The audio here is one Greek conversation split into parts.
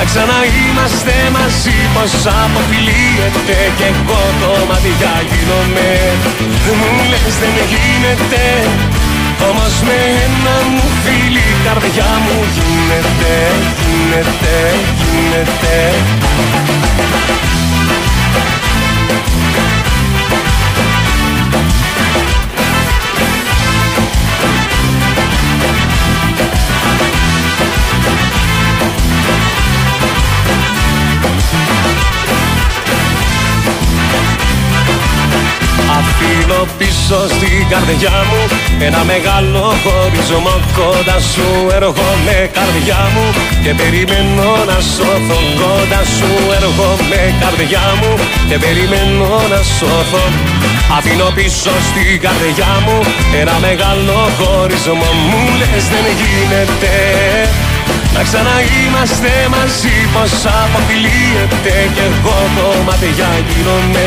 να ξαναείμαστε μαζί πως αποφυλίεται Και εγώ το μάτια γίνομαι. Μου λες δεν γίνεται Όμως με ένα μου φίλη καρδιά μου γίνεται Γίνεται, γίνεται Αφήνω πίσω στην καρδιά μου. Ένα μεγάλο χωρισμό κοντά σου έρχομαι καρδιά μου. Και περιμένω να σώθω κοντά σου έρχομαι καρδιά μου. Και περιμένω να σώθω. Αφήνω πίσω στην καρδιά μου Ένα μεγάλο χωρισμό. Μου λες δεν γίνεται. Να ξαναείμαστε μαζί πως αποφυλίεται Κι εγώ το μάτια γίνομαι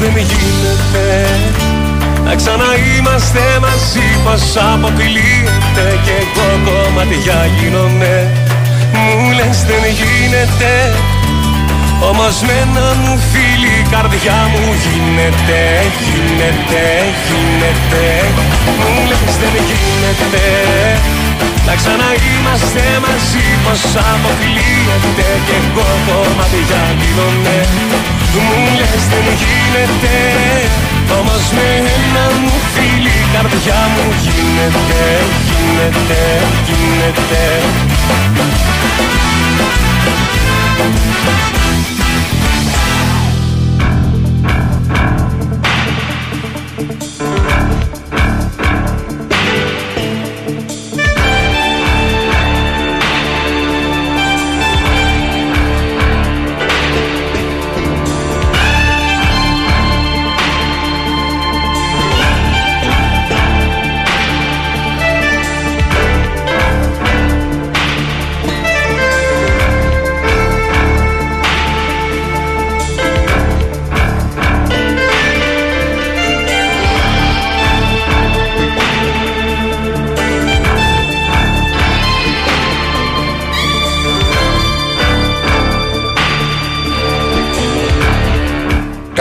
δεν γίνεται Να ξαναείμαστε μαζί πως αποκλείεται Κι εγώ κομμάτια γίνομαι Μου λες δεν γίνεται. Όμως με ένα μου φίλη η καρδιά μου γίνεται, γίνεται, γίνεται. Μου λες δεν γίνεται. Να ξαναείμαστε μαζί πως αποκλείεται Κι εγώ κομμάτια γίνομαι Μου λες δεν γίνεται. Όμως με ένα μου φίλη η καρδιά μου γίνεται Γίνεται, γίνεται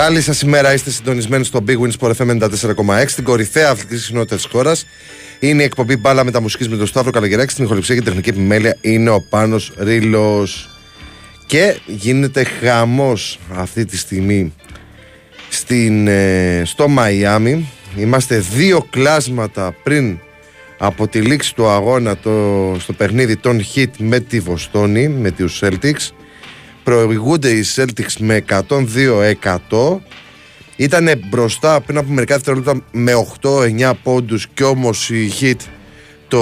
Καλή σας ημέρα, είστε συντονισμένοι στο Big Win Sport FM 94,6, την κορυφαία αθλητική συχνότητα τη χώρας. Είναι η εκπομπή μπάλα με τα μουσική με τον Σταύρο Καλαγεράκη. Στην ηχοληψία και την τεχνική επιμέλεια είναι ο Πάνος Ρίλος. Και γίνεται χαμός αυτή τη στιγμή στην, ε, στο Μαϊάμι. Είμαστε δύο κλάσματα πριν από τη λήξη του αγώνα το, στο παιχνίδι των Hit με τη Βοστόνη, με τους Celtics. Προηγούνται οι Celtics με 102-100. Ήταν μπροστά πριν από μερικά δευτερόλεπτα με 8-9 πόντους και όμως οι Hit το...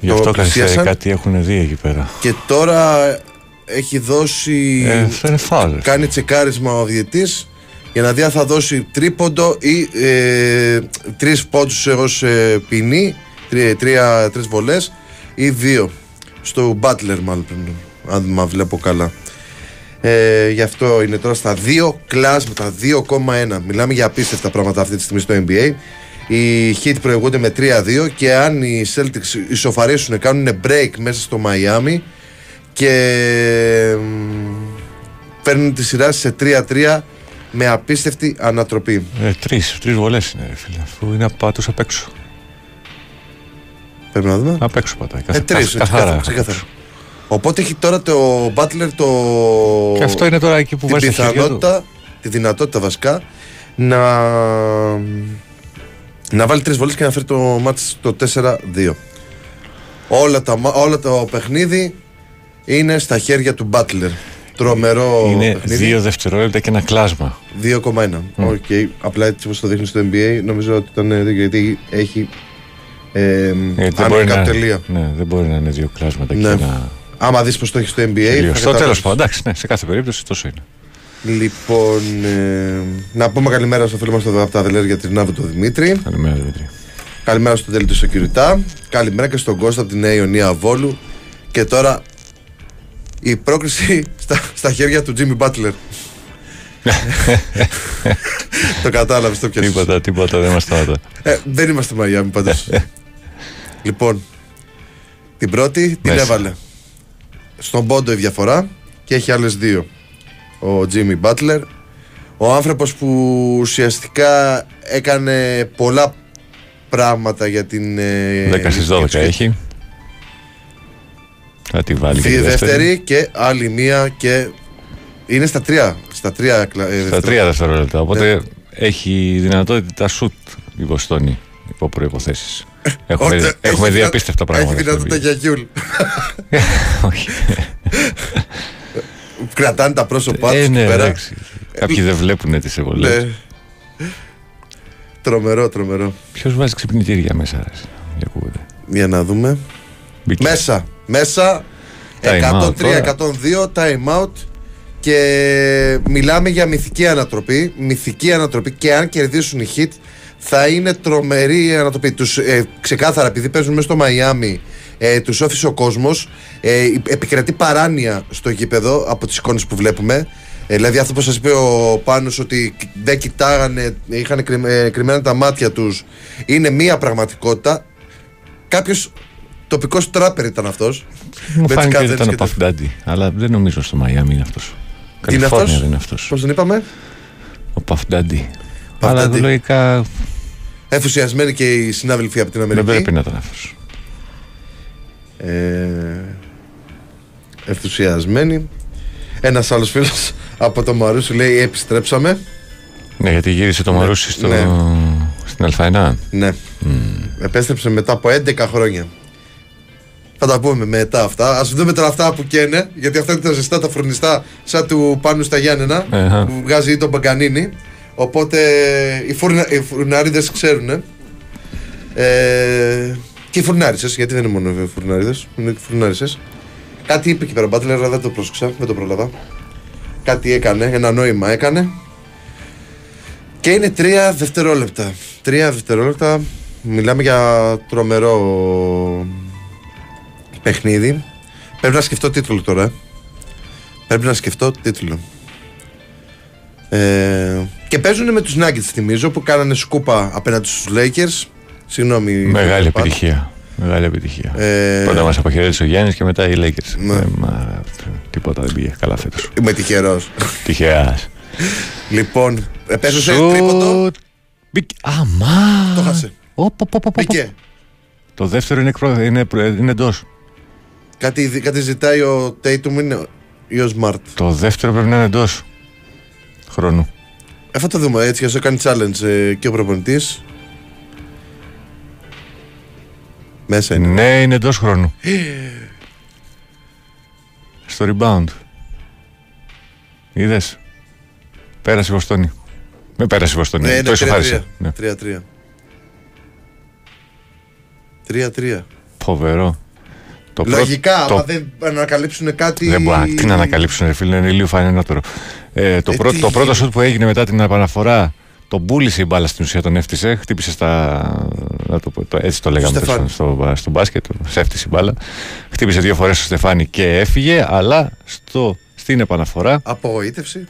Γι' αυτό πλησίασαν. κάτι έχουν δει εκεί πέρα. Και τώρα έχει δώσει... Ε, αυτό είναι φάουλ. Κάνει τσεκάρισμα ο διετής για να δει αν θα δώσει τρίποντο ή ε, τρεις πόντους ως ε, ποινή, τρία, τρία, τρεις βολές ή δύο. Στο Butler μάλλον αν μα βλέπω καλά. Ε, γι' αυτό είναι τώρα στα 2 κλάσματα, 2,1. Μιλάμε για απίστευτα πράγματα αυτή τη στιγμή στο NBA. Οι Heat προηγούνται με 3-2 και αν οι Celtics ισοφαρίσουν, κάνουν break μέσα στο Miami και παίρνουν τη σειρά σε 3-3 με απίστευτη ανατροπή. Ε, τρεις, τρεις βολές είναι φίλε, αφού είναι απ' απ' έξω. Πρέπει να δούμε. Απ' έξω πατάει. Ε, τρεις, καθαρά. καθαρά. Οπότε έχει τώρα το Butler το. Και αυτό είναι τώρα εκεί που την βάζει πιθανότητα, τη δυνατότητα βασικά να, να βάλει τρεις βολές και να φέρει το μάτι στο 4-2. Όλα, τα, όλα το παιχνίδι είναι στα χέρια του Butler. Τρομερό είναι παιχνίδι. δύο δευτερόλεπτα και ένα κλάσμα. 2,1. Mm. Okay. Απλά έτσι όπως το δείχνει στο NBA, νομίζω ότι ήταν γιατί έχει. Ε, γιατί δεν μπορεί, να, ναι, δεν μπορεί να είναι δύο κλάσματα ναι. και να Άμα δεις πώ το έχεις στο NBA. Στο τέλος πάντων, εντάξει, ναι, σε κάθε περίπτωση τόσο είναι. Λοιπόν, ε, να πούμε καλημέρα στο φίλο μας τον από τα Δελέρ για την Νάβο του Δημήτρη. Καλημέρα, Δημήτρη. Καλημέρα στον Τέλη του Σοκυριτά. Καλημέρα και στον Κώστα από την Νέα Ιωνία Βόλου. Και τώρα η πρόκριση στα, στα χέρια του Τζίμι Μπάτλερ. το κατάλαβες το πιασέ. Τίποτα, τίποτα, δεν είμαστε ε, δεν είμαστε Μαϊάμι πάντως. λοιπόν, την πρώτη την έβαλε στον πόντο η διαφορά και έχει άλλες δύο ο Τζίμι Μπάτλερ ο άνθρωπος που ουσιαστικά έκανε πολλά πράγματα για την 10 ε, στις 12 έχει θα τη βάλει και δεύτερη. και άλλη μία και είναι στα τρία στα τρία, ε, στα τρία δευτερόλεπτα οπότε ναι. έχει δυνατότητα σουτ η Βοστόνη υπό προϋποθέσεις Έχουμε, έχουμε δει απίστευτα πράγματα. Έχει δυνατότητα για Γιούλ. Όχι. Κρατάνε τα πρόσωπά ε, του ναι, πέρα. Κάποιοι δεν βλέπουν τις ευολέ. Ναι. Τρομερό, τρομερό. Ποιος βάζει ξυπνητήρια μέσα, για ακούγεται. Για να δούμε. Μέσα. Μέσα. 103-102 time out και μιλάμε για μυθική ανατροπή. Μυθική ανατροπή και αν κερδίσουν οι hit θα είναι τρομερή ανατροπή. Τους, ε, ξεκάθαρα, επειδή παίζουν μέσα στο Μαϊάμι, ε, τους όφησε ο κόσμος. Ε, επικρατεί παράνοια στο γήπεδο από τις εικόνες που βλέπουμε. Ε, δηλαδή, αυτό που σας είπε ο Πάνος ότι δεν κοιτάγανε, είχαν ε, κρυμμένα τα μάτια τους, είναι μία πραγματικότητα. Κάποιος τοπικός τράπερ ήταν αυτός. Μου φάνηκε ότι ήταν ο Παφντάντι, αλλά δεν νομίζω στο Μαϊάμι είναι αυτός. Είναι αυτός; Πώς τον είπαμε, Ο Παφντάντι. Αλλά λογικά. Ενθουσιασμένοι και οι συνάδελφοι από την Αμερική. Δεν πρέπει να ήταν αυτό. Ε, ενθουσιασμένοι. Ένας άλλος φίλος από το Μαρούσι λέει: Επιστρέψαμε. Ναι, γιατί γύρισε το ναι, Μαρούσι στο... ναι. στην Α1. Ναι. Mm. Επέστρεψε μετά από 11 χρόνια. Θα τα πούμε μετά αυτά. Α δούμε τώρα αυτά που καίνε, γιατί αυτά είναι τα ζεστά, τα φρονιστά, σαν του πάνω στα Γιάννενα, uh-huh. που βγάζει τον Μπαγκανίνη. Οπότε οι, φουρνα, οι φουρνάριδες ξέρουν. Ε, και οι φουρνάρισες, γιατί δεν είναι μόνο οι φουρνάριδες, είναι και οι φουρνάρισες. Κάτι είπε εκεί πέρα Μπάτλερ, αλλά δεν το πρόσεξα, δεν το πρόλαβα. Κάτι έκανε, ένα νόημα έκανε. Και είναι τρία δευτερόλεπτα. Τρία δευτερόλεπτα. Μιλάμε για τρομερό παιχνίδι. Πρέπει να σκεφτώ τίτλο τώρα. Πρέπει να σκεφτώ τίτλο. Ε, και παίζουν με τους Nuggets, θυμίζω, που κάνανε σκούπα απέναντι στους Lakers. Συγγνώμη. Μεγάλη επιτυχία. Μεγάλη επιτυχία. Ε... Πρώτα μας αποχαιρέτησε ο Γιάννης και μετά οι Lakers. Ναι. Ε, μα, τίποτα δεν πήγε καλά φέτος. Είμαι τυχερός. Τυχαία. λοιπόν, ε, πέσω σε τρίποντο. Μπήκε. Αμά! Το χάσε. Οπ, οπ, οπ, οπ. Μπήκε. Το δεύτερο είναι, εκπρο... είναι, είναι εντός. Κάτι, κάτι ζητάει ο Tatum είναι ή ο Smart. Το δεύτερο πρέπει να είναι εντός χρόνου. Ε, θα το δούμε έτσι, για να κάνει challenge ε, και ο προπονητής. Μέσα είναι. Ναι, είναι εντός χρόνου. Στο rebound. Είδες; Πέρασε η Βοστόνη. Με πέρασε η Βοστόνη. Ναι, το ισοφάρισε. Ναι. 3-3. 3-3. Φοβερό. Το πρώτο- Λογικά, το- άμα δεν ανακαλύψουν κάτι. Δεν μπορεί να τι να ανακαλύψουν, ρε φίλε, είναι λίγο φανενότερο. Ε, το, Ε, πρώτο, τι το πρώτο γίνεται. σουτ που έγινε μετά την επαναφορά, τον πούλησε η μπάλα στην ουσία, τον έφτιασε. Χτύπησε στα. Να το, πω, το, έτσι το λέγαμε Στεφάνι. στο, στο, στο μπάσκετ, σε έφτιασε η μπάλα. Χτύπησε δύο φορές στο Στεφάνι και έφυγε, αλλά στο, στην επαναφορά Απογοήτευση.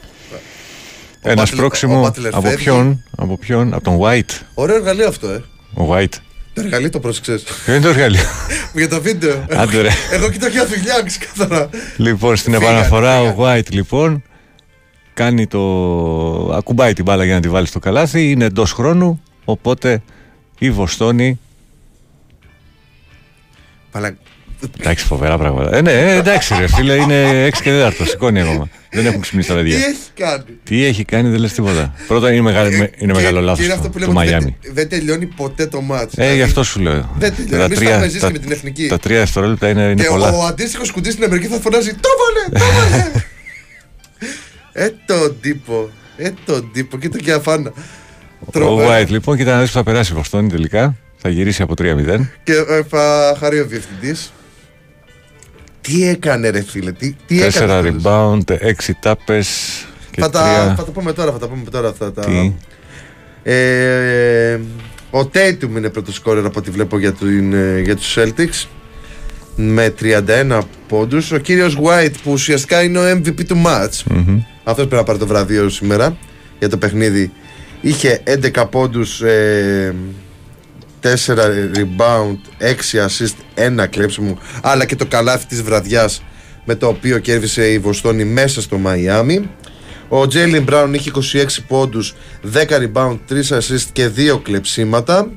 Ο ένας Butler- σπρώξιμο. ο Butler Από φεύγει. ποιον, από ποιον, από τον White. Ωραίο εργαλείο αυτό, ε. Ο White. Το εργαλείο το πρόσεξες; Ποιο είναι το εργαλείο. Για το βίντεο. Άντε ρε. Εγώ κοιτάω για φιλιά, ξεκάθαρα. Λοιπόν, στην Φύγανε, επαναφορά ο φύγανε. White λοιπόν κάνει το. ακουμπάει την μπάλα για να τη βάλει στο καλάθι. Είναι εντός χρόνου. Οπότε η Βοστόνη. Παλα... Εντάξει, φοβερά πράγματα. Ε, ναι, ε, εντάξει, ρε φίλε, είναι 6 και 4. Σηκώνει ακόμα. Δεν έχουν ξυπνήσει τα Τι παιδιά. έχει κάνει; Τι έχει κάνει, δεν λες τίποτα. Πρώτα είναι, μεγάλο, είναι Και- μεγάλο και λάθο είναι αυτό το, που το λέμε ότι Μαϊάμι. δεν, δεν τελειώνει ποτέ το μάτς. Ε, γι' αυτό σου λέω. Δεν τελειώνει. Εμείς τα έχουμε ζήσει με την εθνική. τα τρία δευτερόλεπτα είναι, είναι Και πολλά. ο αντίστοιχος κουντής στην Αμερική θα φωνάζει Το βάλε! Το βάλε! ε, τον τύπο. Ε, τον τύπο. Κοίτα και αφάνα. Ο Τρομερό. White λοιπόν, κοίτα να δεις που θα περάσει η Βοστόνη τελικά. Θα γυρίσει από 3-0. Και ε, θα χαρεί ο διευθυντής. Τι έκανε, ρε φίλε, τι, τι έκανε. 4 rebound, 6 τάπες και Θα τα, 3. θα τα πούμε τώρα, θα τα πούμε τώρα. Θα τα... Τι; Ε, ο Tatum είναι πρώτος σκόρερ από ό,τι βλέπω για, την, ε, για τους Celtics με 31 πόντους. Ο κύριος White που ουσιαστικά είναι ο MVP του match. Μμμ. Αυτός πρέπει να πάρει το βραβείο σήμερα για το παιχνίδι. Είχε 11 πόντους, ε, 4 rebound, 6 assist, 1 κλέψιμο, αλλά και το καλάθι της βραδιάς με το οποίο κέρδισε η Βοστόνη μέσα στο Μαϊάμι. Ο Τζέιλιν Μπράουν είχε 26 πόντους, 10 rebound, 3 assist και 2 κλεψίματα.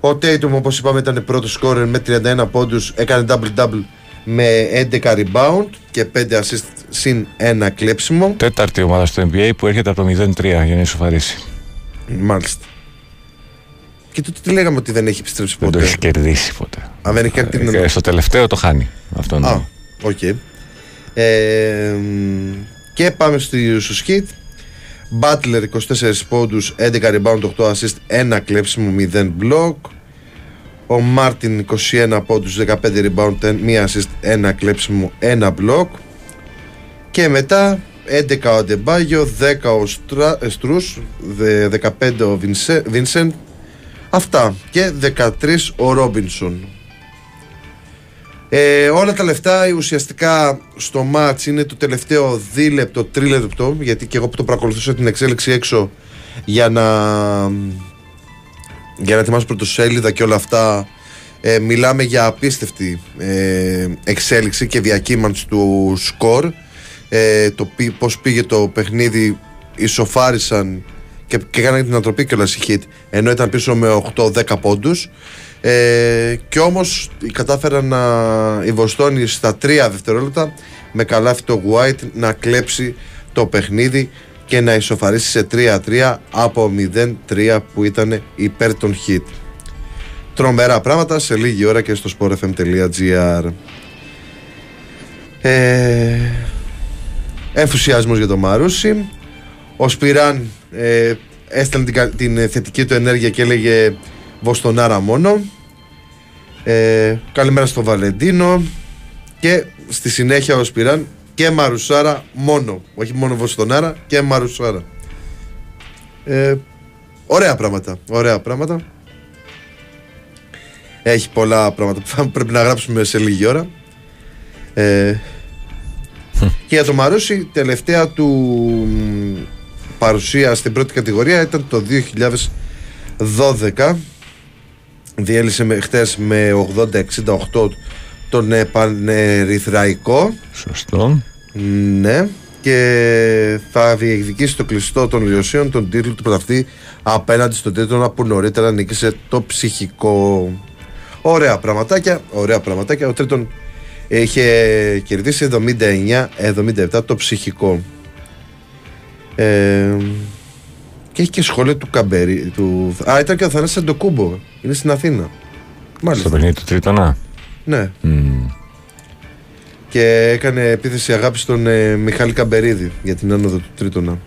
Ο Tatum όπως είπαμε ήταν πρώτος σκόρερ με 31 πόντους, έκανε double-double με 11 rebound και 5 assist συν 1 κλέψιμο. Τέταρτη ομάδα στο NBA που έρχεται από το 0-3 για να ισοφαρίσει. Μάλιστα. Και τότε τι λέγαμε ότι δεν έχει επιστρέψει Δεν το ποτέ. έχει κερδίσει ποτέ. Αν δεν έχει κάνει την Ε, στο τελευταίο το χάνει. Αυτό Α, είναι. οκ. Ε, μ, και πάμε στη- στους Heat. Butler 24 πόντους, 11 rebound, 8 assist, 1 κλέψιμο, 0 block. Ο Μάρτιν 21 πόντους, 15 rebound, 1 assist, 1 κλέψιμο, 1 block. Και μετά 11 ο Αντεμπάγιο, 10 ο Στρα, ε, Στρούς, δε- 15 ο Βινσε- Βίνσεντ. Αυτά. Και 13 ο Ρόμπινσον. Ε, όλα τα λεφτά ουσιαστικά στο match είναι το τελευταίο δίλεπτο, τρίλεπτο γιατί και εγώ που το παρακολουθούσα την εξέλιξη έξω για να για να ετοιμάσω πρωτοσέλιδα και όλα αυτά ε, μιλάμε για απίστευτη ε, εξέλιξη και διακύμανση του σκορ ε, το πι- πώς πήγε το παιχνίδι ισοφάρισαν και, και έκαναν την ανατροπή και η hit ενώ ήταν πίσω με 8-10 πόντους. Ε, και όμως κατάφεραν να η Βοστόνη στα 3 δευτερόλεπτα με καλάθι το White να κλέψει το παιχνίδι και να ισοφαρίσει σε 3-3 από 0-3 που ήταν υπέρ των hit. Τρομερά πράγματα σε λίγη ώρα και στο sportfm.gr ε, Ενθουσιασμός για το Μαρούσι. Ο Σπυράν ε, έστελνε την, κα- την ε, θετική του ενέργεια και έλεγε Βοστονάρα μόνο ε, Καλημέρα στο Βαλεντίνο Και στη συνέχεια ο Σπυράν και Μαρουσάρα μόνο Όχι μόνο Βοστονάρα και Μαρουσάρα ε, Ωραία πράγματα Ωραία πράγματα. Έχει πολλά πράγματα που θα πρέπει να γράψουμε σε λίγη ώρα. Ε, και για το Μαρούσι, τελευταία του μ, παρουσία στην πρώτη κατηγορία ήταν το 2012. Διέλυσε με, χτες με 80-68 τον Επανερυθραϊκό. Σωστό. Ναι. Και θα διεκδικήσει το κλειστό των Λιωσίων τον τίτλο του πρωταυτή απέναντι στον Τρίτονα που νωρίτερα νίκησε το ψυχικό. Ωραία πραγματάκια. Ωραία πραγματάκια. Ο Τρίτον είχε κερδίσει 79-77 το ψυχικό. Ε, και έχει και σχόλιο του Καμπέρι. Του... Α, ήταν και ο Θανάσης Αντοκούμπο. Είναι στην Αθήνα. Στο παιχνίδι του Τρίτονα. Ναι. Μμ. Και έκανε επίθεση αγάπη στον ε, Μιχάλη Καμπερίδη για την άνοδο του Τρίτονα.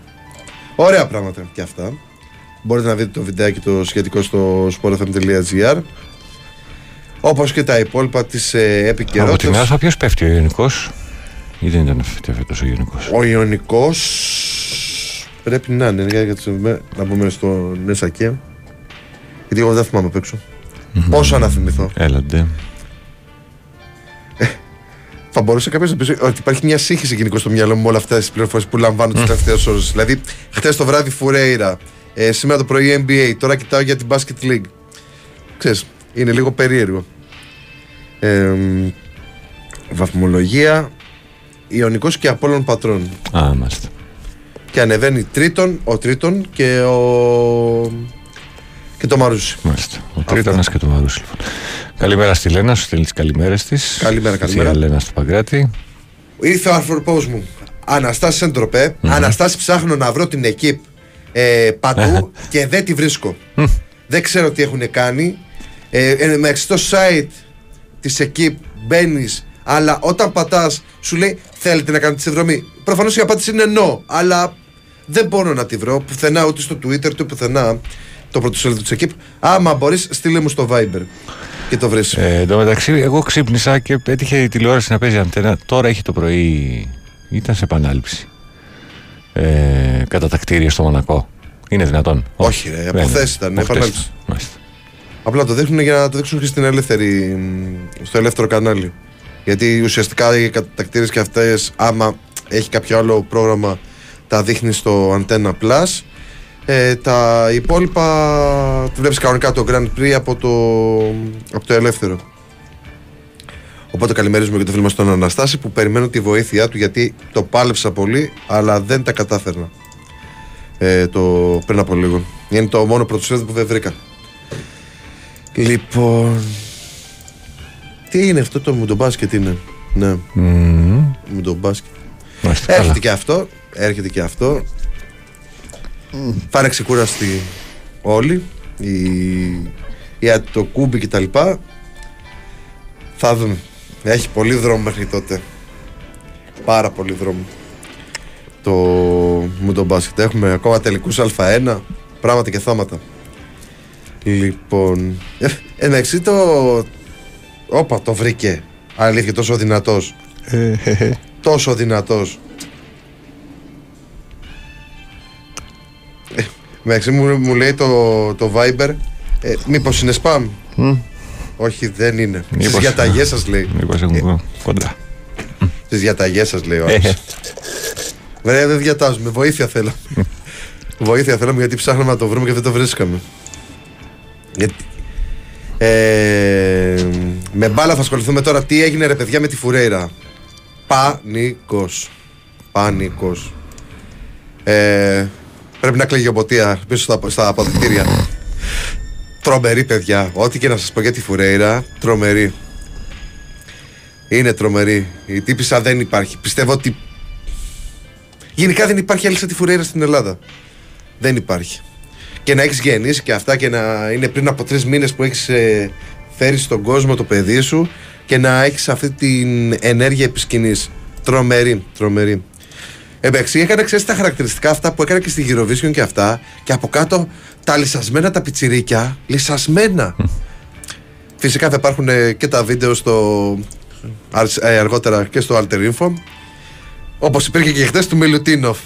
Ωραία πράγματα και αυτά. Μπορείτε να δείτε το βιντεάκι το σχετικό στο sportfm.gr όπως και τα υπόλοιπα της ε, Από την επικαιρότητας. Άσπα ποιο πέφτει ο Ιωνικός. Ή δεν ήταν φέτο ο Ιωνικός. Ο Ιωνικός πρέπει να είναι, για, για το- με- να πούμε στο Νεσακέ. Γιατί εγώ δεν θυμάμαι απ' έξω. Πόσο να θυμηθώ. Έλαντε. Θα μπορούσε κάποιος να πει ότι υπάρχει μια σύγχυση γενικώ στο μυαλό μου με όλα αυτές τις πληροφορίες που λαμβάνω τις τελευταίες ώρες. Δηλαδή, χθες το βράδυ Φουρέιρα, ε, σήμερα το πρωί NBA, τώρα κοιτάω για την Basket League. Ξέρεις, είναι λίγο περίεργο. Ε, μ, βαθμολογία Ιωνικός και Απόλλων Πατρών. Α, μάλιστα. Και ανεβαίνει τρίτον, ο τρίτον και ο. και το Μαρούσι. Μάλιστα. Ο Τρίτονας και το Μαρούσι, λοιπόν. Καλημέρα στη Λένα, σου στέλνει τις καλημέρες της. Καλημέρα, καλημέρα. Λένα στο Παγκράτη. Ήρθε ο αρθροπό μου. Αναστάσει εντροπέ. Αναστάσει ψάχνω να βρω την εκείπ ε, παντού και δεν τη βρίσκω. δεν ξέρω τι έχουν κάνει. Ε, ε, με στο site της εκείπ μπαίνεις, αλλά όταν πατάς, σου λέει θέλετε να κάνετε τη συνδρομή. Προφανώς η απάντηση είναι no, αλλά δεν μπορώ να τη βρω πουθενά, ούτε στο Twitter, ούτε πουθενά το πρωτοσέλιδο της εκείπ. Άμα μπορείς, στείλε μου στο Viber και το βρεις. Ε, εν τω μεταξύ, εγώ ξύπνησα και έτυχε η τηλεόραση να παίζει αντένα. Τώρα έχει το πρωί. Ήταν σε επανάληψη. Ε, κατά τα κτίρια στο Μονακό. Είναι δυνατόν; Όχι, ρε, δεν από χθες είναι. ήταν, Από χθες επανάληψη. ήταν. Μάλιστα. Απλά το δείχνουν για να το δείξουν και στην ελεύθερη, στο ελεύθερο κανάλι. Γιατί ουσιαστικά οι κατακτήρες και αυτές, άμα έχει κάποιο άλλο πρόγραμμα, τα δείχνει στο Antenna Plus. Ε, τα υπόλοιπα τη βλέπεις κανονικά το Grand Prix από το, από το ελεύθερο. Οπότε καλημερίζουμε και το φίλο μας τον Αναστάση που περιμένω τη βοήθειά του γιατί το πάλεψα πολύ αλλά δεν τα κατάφερνα ε, το, πριν από λίγο. Είναι το μόνο πρωτοσέλιδο που δεν βρήκα. Λοιπόν. Τι είναι αυτό το μουντομπάσκετ είναι; Ναι, Μμμ. μουντομπάσκετ. Μάλιστα. Καλά. Έρχεται και αυτό. Έρχεται και αυτό. Θα είναι ξεκούραστοι όλοι. Η, η το κούμπι και τα λοιπά. Θα δούμε. Έχει πολύ δρόμο μέχρι τότε. Πάρα πολύ δρόμο. Το μουντομπάσκετ. Έχουμε ακόμα τελικούς Α1. Πράγματα και θάματα. Λοιπόν. Ε, εντάξει το. Όπα, το βρήκε. Αλήθεια, τόσο δυνατός. τόσο δυνατός. Εντάξει, μου, μου λέει το, το Viber. Ε, μήπως είναι spam; Όχι, δεν είναι. Στις Μήπως- διαταγές σας λέει. Μήπως έχουν κοντά. Στις διαταγές σας λέει ο άλλος. Βέβαια δεν διατάζουμε, βοήθεια θέλω. βοήθεια θέλαμε γιατί ψάχναμε να το βρούμε και δεν το βρίσκαμε. Γιατί... Ε, με μπάλα θα ασχοληθούμε τώρα. Τι έγινε ρε παιδιά με τη Φουρέιρα; Πανικός. Πανικός. Ε, πρέπει να κλαίγει ο Μποτία πίσω στα, στα αποδητήρια. τρομερή παιδιά. Ό,τι και να σας πω για τη Φουρέιρα, τρομερή. Είναι τρομερή. Η τύπησα δεν υπάρχει. Πιστεύω ότι Γενικά δεν υπάρχει άλλη σαν τη Φουρέιρα στην Ελλάδα. Δεν υπάρχει. Και να έχεις γεννήσει και αυτά και να είναι πριν από τρεις μήνες που έχεις φέρει στον κόσμο το παιδί σου και να έχεις αυτή την ενέργεια επισκηνής. Τρομερή, τρομερή. Εντάξει, έκανε ξέρεις τα χαρακτηριστικά αυτά που έκανε και στη Eurovision και αυτά. Και από κάτω τα λυσασμένα τα πιτσιρίκια. Λυσασμένα. Φυσικά θα υπάρχουν ε, και τα βίντεο στο. αρ- ε, αργότερα και στο Alter Info. Όπως υπήρχε και χθες του Μιλουτίνοφ.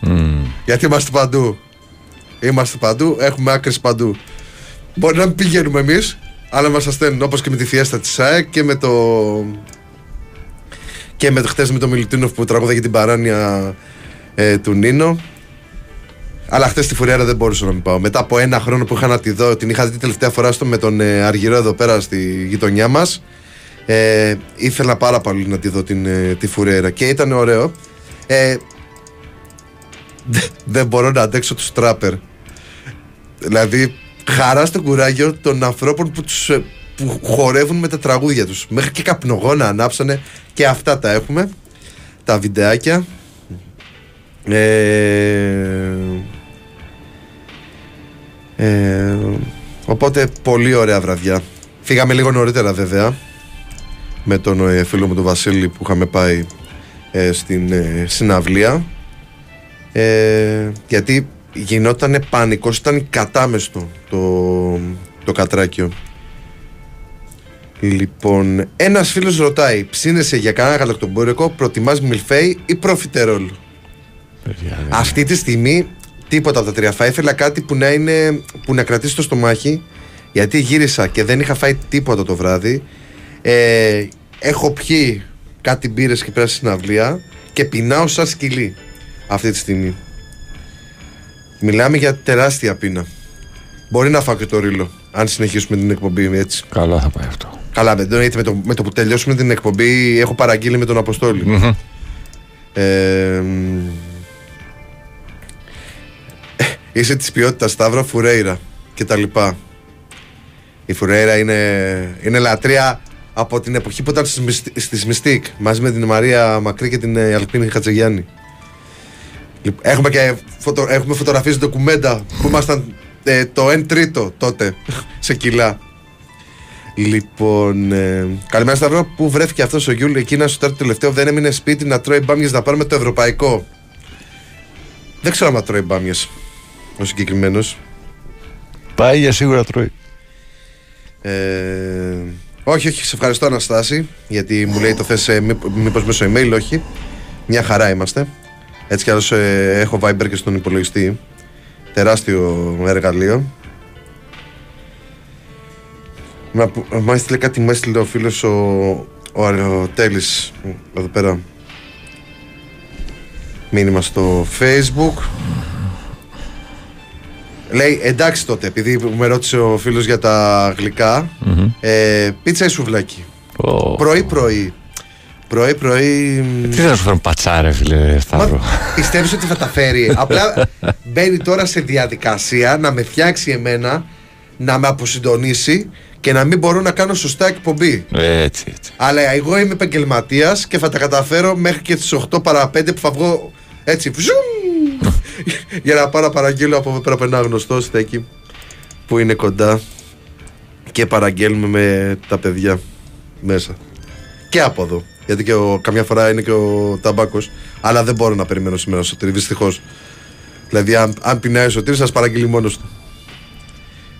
Μμμ. Γιατί είμαστε παντού. Είμαστε παντού, έχουμε άκρες παντού. Μπορεί να μην πηγαίνουμε εμείς, αλλά μας στέλνουν όπως και με τη φιέστα της ΣΑΕΚ και με το. Και με το χθες με το Μιλουτίνοφ που τραγουδάει για την παράνοια ε, του Νίνο. Αλλά χθες στη Φουριέρα δεν μπορούσα να μην πάω. Μετά από ένα χρόνο που είχα να τη δω, την είχα δει τελευταία φορά στο με τον ε, Αργυρό εδώ πέρα στη γειτονιά μας. Ε, ήθελα πάρα πολύ να τη δω την, ε, τη Φουρέιρα και ήταν ωραίο. Ε, δε- δεν μπορώ να αντέξω τους τράπερ. Δηλαδή, χαρά στο κουράγιο των ανθρώπων που, τους, ε, που χορεύουν με τα τραγούδια τους. Μέχρι και καπνογόνα ανάψανε και αυτά τα έχουμε. Τα βιντεάκια. Ε, ε, οπότε πολύ ωραία βραδιά. Φύγαμε λίγο νωρίτερα βέβαια με τον ε, φίλο μου τον Βασίλη που είχαμε πάει ε, στην ε, συναυλία ε, γιατί γινόταν πανικός, ήταν κατάμεστο το, το κατράκιο. Λοιπόν, ένας φίλος ρωτάει, ψήνεσαι για κανένα γαλακτομπόρικο, προτιμάς μιλφέι ή προφιτερόλ; Παιδιά, δεν- Αυτή τη στιγμή τίποτα από τα τρία. Θα ήθελα κάτι που να, είναι, που να κρατήσει το στομάχι. Γιατί γύρισα και δεν είχα φάει τίποτα το βράδυ. Ε, έχω πιει κάτι μπύρες και πέρα στη συναυλία και πεινάω σαν σκυλί αυτή τη στιγμή. Μιλάμε για τεράστια πείνα. Μπορεί να φάω και το ρίλο, αν συνεχίσουμε την εκπομπή έτσι. Καλά θα πάει αυτό. Καλά, με το, με το, με το που τελειώσουμε την εκπομπή έχω παραγγείλει με τον Αποστόλη. Μμμ. Ε, μ, είσαι της ποιότητας Σταύρο Φουρέιρα και τα λοιπά. Η Φουρέιρα είναι, είναι λατρεία από την εποχή που ήταν στις, Μυσ- στις Μυστικ μαζί με την Μαρία Μακρύ και την ε, Αλπίνη Χατζηγιάννη. Λοιπόν, Έχουμε και φωτο, έχουμε φωτογραφίες ντοκουμέντα που ήμασταν ε, το 1 τρίτο τότε σε κιλά. Λοιπόν, ε, καλημέρα Σταύρο. Πού βρέθηκε αυτός ο Γιούλ εκεί να σου το τελευταίο, δεν έμεινε σπίτι να τρώει μπάμιες να πάρουμε το ευρωπαϊκό. Δεν ξέρω αν τρώει μπάμιες ο συγκεκριμένος. Πάει για σίγουρα τρώει. Ε, όχι, όχι, σε ευχαριστώ Αναστάση γιατί μου λέει το θες ε, μήπ- μήπως μέσω email, όχι. Μια χαρά είμαστε. Έτσι κι άλλως ε, έχω Viber και στον υπολογιστή. Τεράστιο εργαλείο. Μα, που- μου έστειλε κάτι, μου έστειλε ο φίλος ο, ο, ο Τέλης εδώ πέρα. Μήνυμα στο facebook. Λέει εντάξει τότε, επειδή με ρώτησε ο φίλος για τα γλυκα ε, πίτσα ή σουβλάκι; Ω. Πρωί-πρωί. Πρωί-πρωί. Τι θα σου φέρουν πατσάρε, φίλε Σταύρο; Πιστεύεις ότι θα τα φέρει; Απλά μπαίνει τώρα σε διαδικασία να με φτιάξει εμένα, να με αποσυντονίσει και να μην μπορώ να κάνω σωστά εκπομπή. Έτσι, έτσι. Αλλά εγώ είμαι επαγγελματίας και θα τα καταφέρω μέχρι και τις 8 παρα 5 που θα βγω έτσι. φζουμ, για να πάω να παραγγείλω από εδώ πέρα από ένα γνωστό στέκι που είναι κοντά και παραγγέλνουμε με τα παιδιά μέσα. Και από εδώ. Γιατί και ο, καμιά φορά είναι και ο ταμπάκος. Αλλά δεν μπορώ να περιμένω σήμερα στο τρίβι, δυστυχώς. Δηλαδή, αν, αν πεινάει ο Σωτήρης, θα παραγγείλει μόνος του.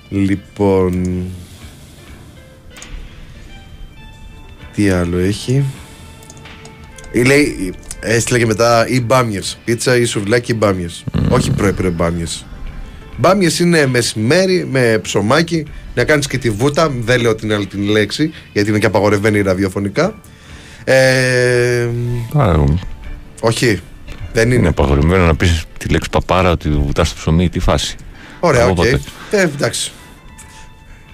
Λοιπόν. Τι άλλο έχει. Ή Λέει, έστειλε και μετά ή μπάμιες. Πίτσα ή σουβλάκι ή μπάμιες. Όχι πρωί-πρωί μπάμιες. Μπάμιες είναι μεσημέρι με ψωμάκι. Να κάνεις και τη βούτα. Δεν λέω την άλλη την λέξη, γιατί είναι και απαγορευμένη ραδιοφωνικά. Ε, Άρα, όχι, δεν είναι. είναι απαγορευμένο να πεις τη λέξη παπάρα ότι βουτάς στο ψωμί, τι φάση. Ωραία, Από οκ. πότε. Ε, εντάξει.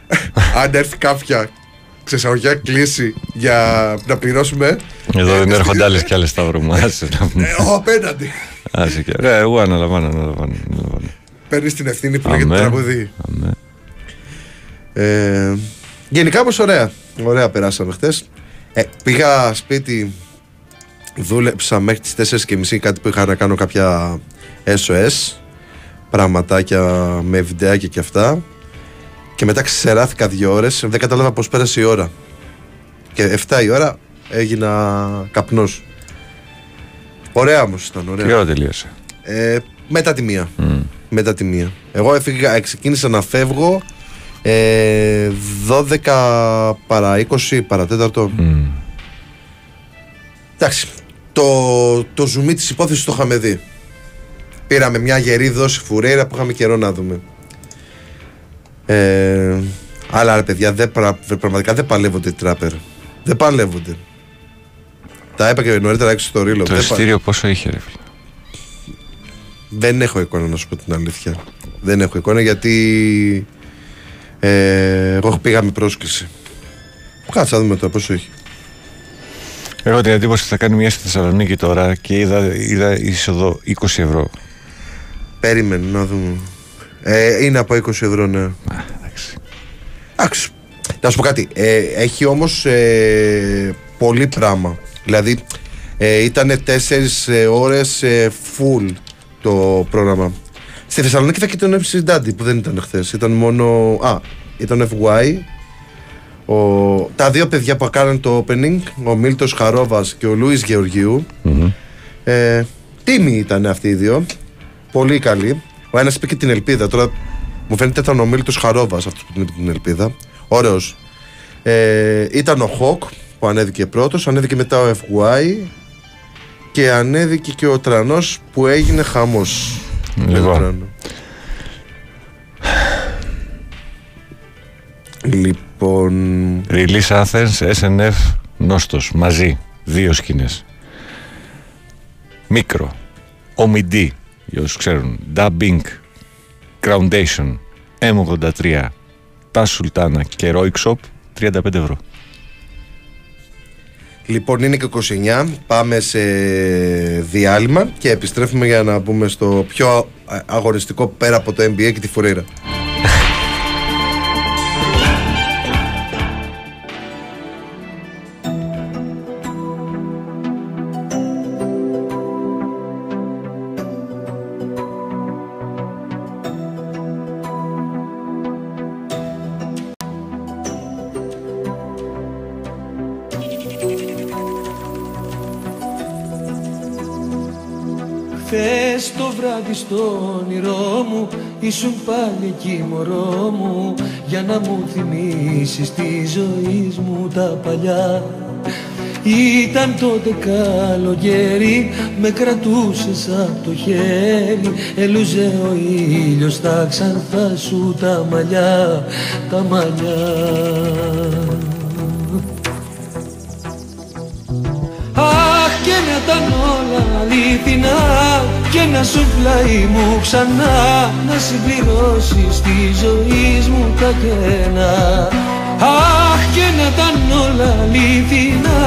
Αν έρθει κάποια ξεσαγωγιά κλίση για να πληρώσουμε. Εδώ ε, δεν στη- έρχονται άλλες κι άλλες Σταύρο μου. Άσε να πούμε. Ε, ο απέναντι. Άσε και. Ε, εγώ αναλαμβάνω, αναλαμβάνω. αναλαμβάνω. Παίρνεις την ευθύνη που λέγεται Αμέ. τραγουδί. Αμέ. Ε, γενικά όμως ωραία. Ωραία περάσαμε χθες. Ε, πήγα σπίτι, δούλεψα μέχρι τις 4.30 κάτι που είχα να κάνω κάποια SOS πραγματάκια με βιντεάκια και αυτά και μετά ξεράθηκα δύο ώρες δεν κατάλαβα πως πέρασε η ώρα και 7 η ώρα έγινα καπνός ωραία όμως ήταν Τι ωραία ώρα τελείωσε; ε, μετά τη μία Μμ. μετά τη μία. Εγώ έφυγα, ξεκίνησα να φεύγω ε, 12 παρά 20 παρατέταρτο. Μμ. Εντάξει, το, το ζουμί της υπόθεσης το είχαμε δει. Πήραμε μια γερή δόση φουρέιρα που είχαμε καιρό να δούμε. Ε, αλλά ρε παιδιά, δεν, πρα- πραγματικά δεν παλεύονται οι τράπερ. Δεν παλεύονται. Τα είπα και νωρίτερα έξω στο ρίλο. Το Δεν, πα- εισιτήριο πόσο είχε, ρε φίλε; δεν έχω εικόνα να σου πω την αλήθεια. Δεν έχω εικόνα γιατί ε, εγώ πήγα με πρόσκληση. Κάτσε να δούμε τώρα πόσο έχει. Έχω την εντύπωση ότι θα κάνει μια στη Θεσσαλονίκη τώρα και είδα, είδα είσοδο 20 ευρώ. Περίμενε να δούμε. Ε, είναι από 20 ευρώ, ναι. εντάξει. Εντάξει. Να σου πω κάτι. Ε, έχει όμως ε, πολύ πράγμα. Δηλαδή ε, ήταν 4 ώρες ε, full το πρόγραμμα. Στη Θεσσαλονίκη θα και τον FC Daddy που δεν ήταν χθες. Ήταν μόνο. Α, ήταν FY. Ο, τα δύο παιδιά που έκαναν το opening, ο Μίλτος Χαρόβας και ο Λούι Γεωργίου. Ε, τίμοι ήταν αυτοί οι δύο. Πολύ καλοί. Ο ένας είπε και την ελπίδα. Τώρα μου φαίνεται ήταν ο Μίλτος Χαρόβας αυτός που είπε την ελπίδα. Ωραίος. Ε, ήταν ο Χοκ που ανέβηκε πρώτος, ανέβηκε μετά ο FY και ανέβηκε και ο Τρανός που έγινε χαμός. Λοιπόν. Λοιπόν. Release Athens, SNF, Νόστος, μαζί, δύο σκηνές. Μικρο, Ομιντή, για όσους ξέρουν, Dubbing, Groundation, M83, Τα Σουλτάνα και Roixop, 35 ευρώ. Λοιπόν, είναι και 29. Πάμε σε διάλειμμα και επιστρέφουμε για να πούμε στο πιο αγοριστικό πέρα από το NBA και τη Φορήρα. Στο όνειρό μου Ήσουν πάλι εκεί μωρό μου Για να μου θυμίσεις τη ζωή μου τα παλιά. Ήταν τότε καλοκαίρι, με κρατούσες από το χέρι Ελούζε ο ήλιος στα ξανθά σου τα μαλλιά, τα μαλλιά ήταν όλα αλήθινα και να σου πλάι μου ξανά να συμπληρώσεις τη ζωή μου τα κένα Αχ και να ήταν όλα αλήθινα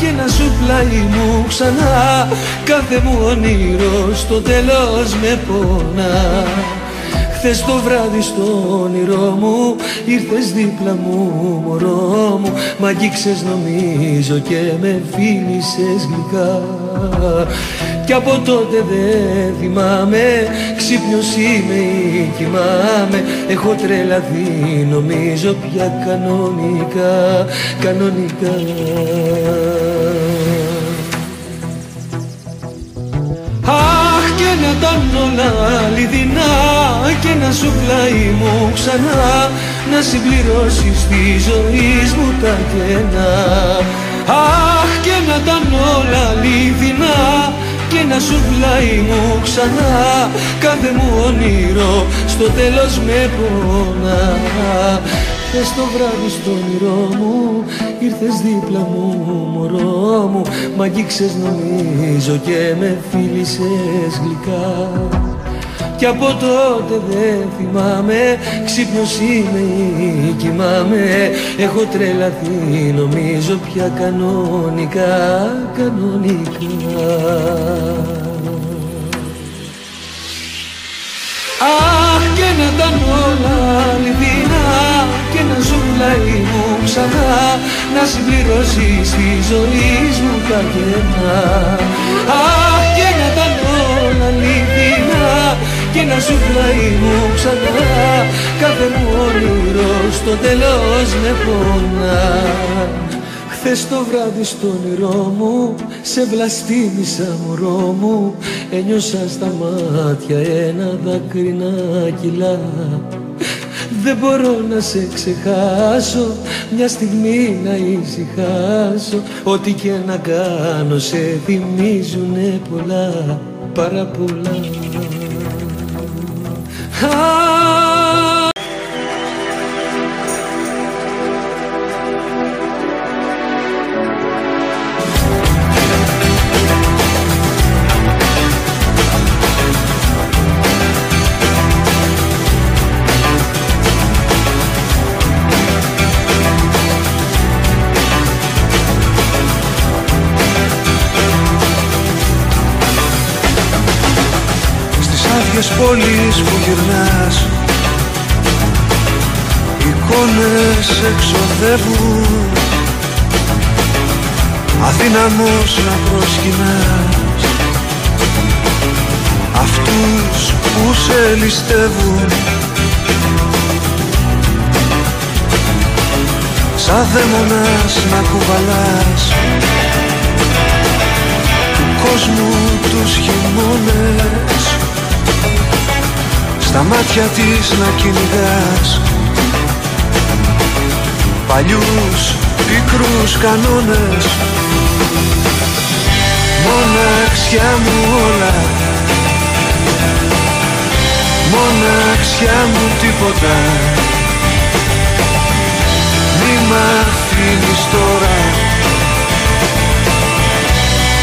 και να σου πλάι μου ξανά κάθε μου όνειρο στο τέλος με πονά Χθες το βράδυ στο όνειρό μου ήρθες δίπλα μου μωρό μου. Μ' αγγίξες νομίζω και με φίλησες γλυκά. Κι από τότε δεν θυμάμαι ξύπνιος είμαι ή κοιμάμαι. Έχω τρελαθεί νομίζω πια κανονικά, κανονικά και να ήταν όλα αληθινά και να σου πλάι μου ξανά να συμπληρώσεις τη ζωή μου τα κενά. Αχ και να ήταν όλα αληθινά και να σου πλάι μου ξανά κάθε μου όνειρο στο τέλος με πονά Χθες το βράδυ στο όνειρό μου ήρθες δίπλα μου μωρό μου. Μ' αγγίξες νομίζω και με φίλησες γλυκά. Κι από τότε δεν θυμάμαι Ξύπνιος είμαι ή κοιμάμαι. Έχω τρελαθεί νομίζω πια κανονικά Κανονικά. Αχ και να ήταν όλα αληθινά Και να ζουν πλάι μου ξανά Να συμπληρώσεις τη ζωή μου τα κενά Αχ και να ήταν όλα αληθινά και να σου πλάι μου ξανά κάθε μου όνειρο στο τέλος με πονά. Χθες το βράδυ στο όνειρό μου σε βλαστήμισα μωρό μου ένιωσα στα μάτια ένα δάκρυ να κυλά δεν μπορώ να σε ξεχάσω Μια στιγμή να ησυχάσω. Ό,τι και να κάνω σε θυμίζουνε πολλά Πάρα πολλά Άλλες πόλεις που γυρνάς. Εικόνες εξοδεύουν. Αδύναμος να προσκυνάς. Αυτούς που σε ληστεύουν. Σαν δαίμονας να κουβαλάς. Του κόσμου τους χειμώνες Στα μάτια της να κυνηγάς. Παλιούς πικρούς κανόνες. Μοναξιά μου όλα. Μοναξιά μου τίποτα. Μη μ' αφήνεις τώρα.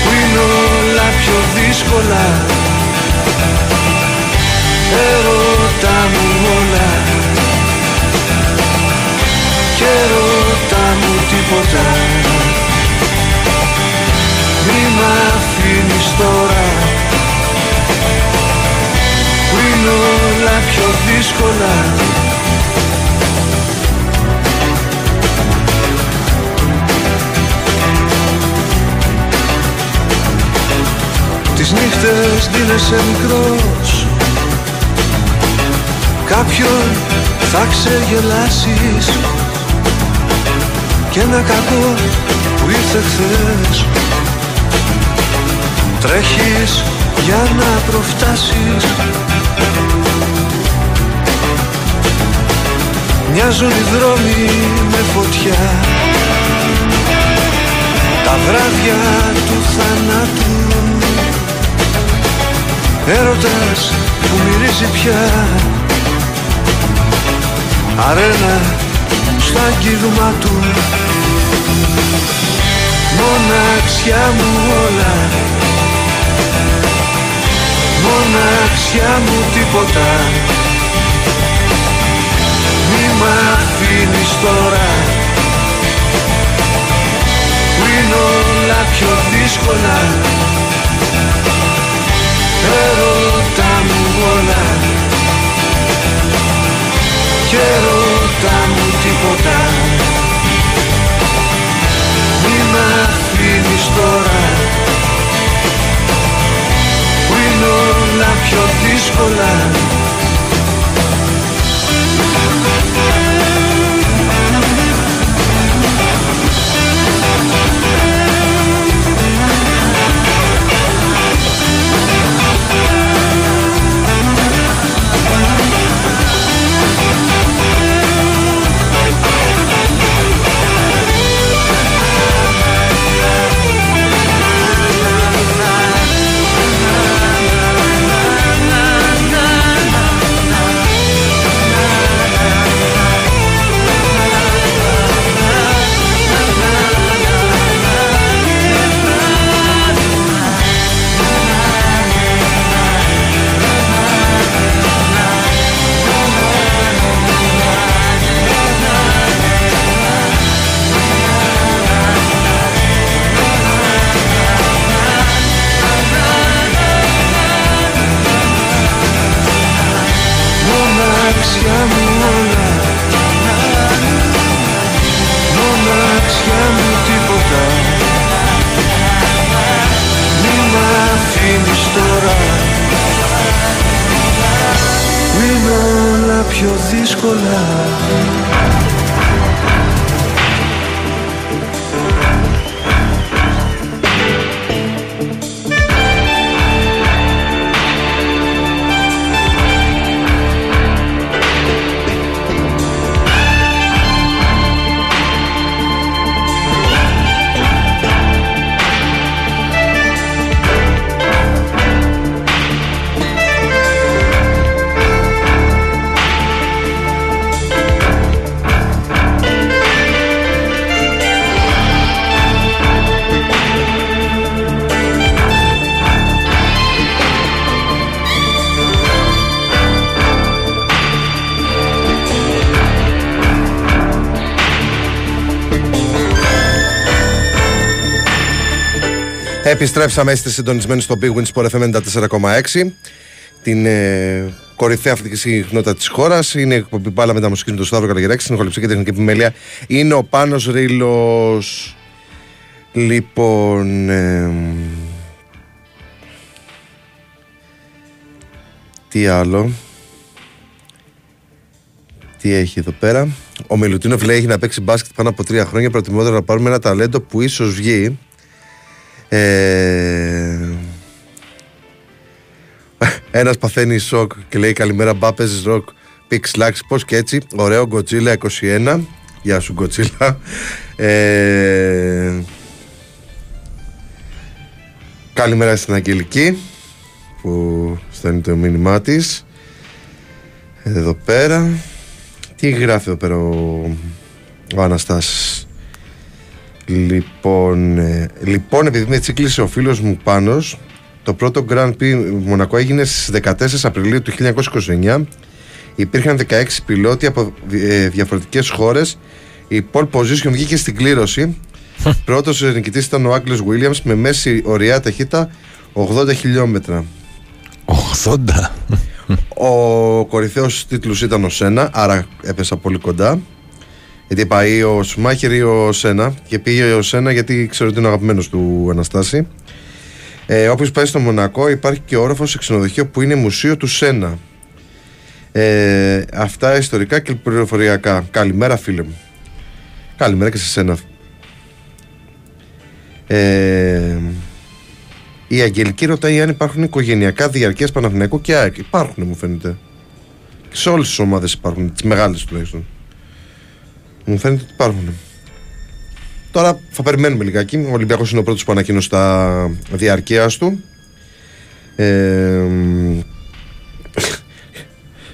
Που είναι όλα πιο δύσκολα Ερώτα μου όλα. Και ερώτα μου τίποτα. Μη μ' αφήνεις τώρα. Που είναι όλα πιο δύσκολα. Τις νύχτες δίνεσαι μικρός Κάποιον θα ξεγελάσεις Κι ένα κακό που ήρθε χθες. Τρέχεις για να προφτάσεις. Μοιάζουν οι δρόμοι με φωτιά. Τα βράδια του θανάτου. Έρωτας που μυρίζει πια Αρένα στο αγγίγμα του. Μοναξιά μου όλα. Μοναξιά μου τίποτα. Μη μ' αφήνεις τώρα. Που είναι όλα πιο δύσκολα. Ερώτα μου όλα Και ερώτα μου τίποτα. Μη μ' αφήνεις τώρα. Που είναι όλα πιο δύσκολα πιο Επιστρέψαμε, είστε συντονισμένοι στο Big Win Sport FM 94,6. την ε, κορυφαία αθλητική συχνότητα της χώρας. Είναι η εκπομπή μπάλα με τα μουσική με τον Σταύρο Καλαγεράκη. Στην ηχοληψία και τεχνική επιμέλεια είναι ο Πάνος Ρήλος. Λοιπόν. ε, τι άλλο; Τι έχει εδώ πέρα; Ο Μιλουτίνοφ λέει έχει να παίξει μπάσκετ πάνω από τρία χρόνια. Προτιμότερο να πάρουμε ένα ταλέντο που ίσως βγει. Ε... Ένας παθαίνει σοκ και λέει καλημέρα μπα παίζεις ροκ. Πίξ λάξ, πώς και έτσι. Ωραίο Γκοτσίλα 21. Γεια σου Γκοτσίλα. Ε... Καλημέρα στην Αγγελική που στέλνει το μήνυμά της. Εδώ πέρα. Τι γράφει εδώ πέρα ο, ο Αναστάσης; Λοιπόν, ε, λοιπόν, επειδή με τσίκλησε ο φίλος μου Πάνος, το πρώτο Grand Prix Μονακό έγινε στις 14 Απριλίου του 1929. Υπήρχαν 16 πιλότοι από ε, διαφορετικές χώρες. Η pole position βγήκε στην κλήρωση. Πρώτος νικητής ήταν ο Άγγλος Williams με μέση ωριά ταχύτητα 80 χιλιόμετρα. 80. Ο κορυφαίος τίτλος ήταν ο Σένα, άρα έπεσα πολύ κοντά. Γιατί πάει ο Σουμάχερ ή ο Σένα και πήγε ο Σένα γιατί ξέρω ότι είναι ο αγαπημένος του Αναστάση. Ε, Όποιος πάει στο Μονακό υπάρχει και όροφος σε ξενοδοχείο που είναι μουσείο του Σένα. Ε, αυτά ιστορικά και πληροφοριακά. Καλημέρα φίλε μου. Καλημέρα και σε σένα. Ε, η Αγγελική ρωτάει αν υπάρχουν οικογενειακά διαρκεία Παναθηναϊκού και ΑΕΚ. Υπάρχουν, μου φαίνεται. Και σε όλες τις ομάδες υπάρχουν, τις μεγάλες τουλάχιστον. Μου φαίνεται ότι υπάρχουν. Τώρα θα περιμένουμε λιγάκι. Ο Ολυμπιακός είναι ο πρώτος που ανακοίνωσε τα διαρκεία του. Ε,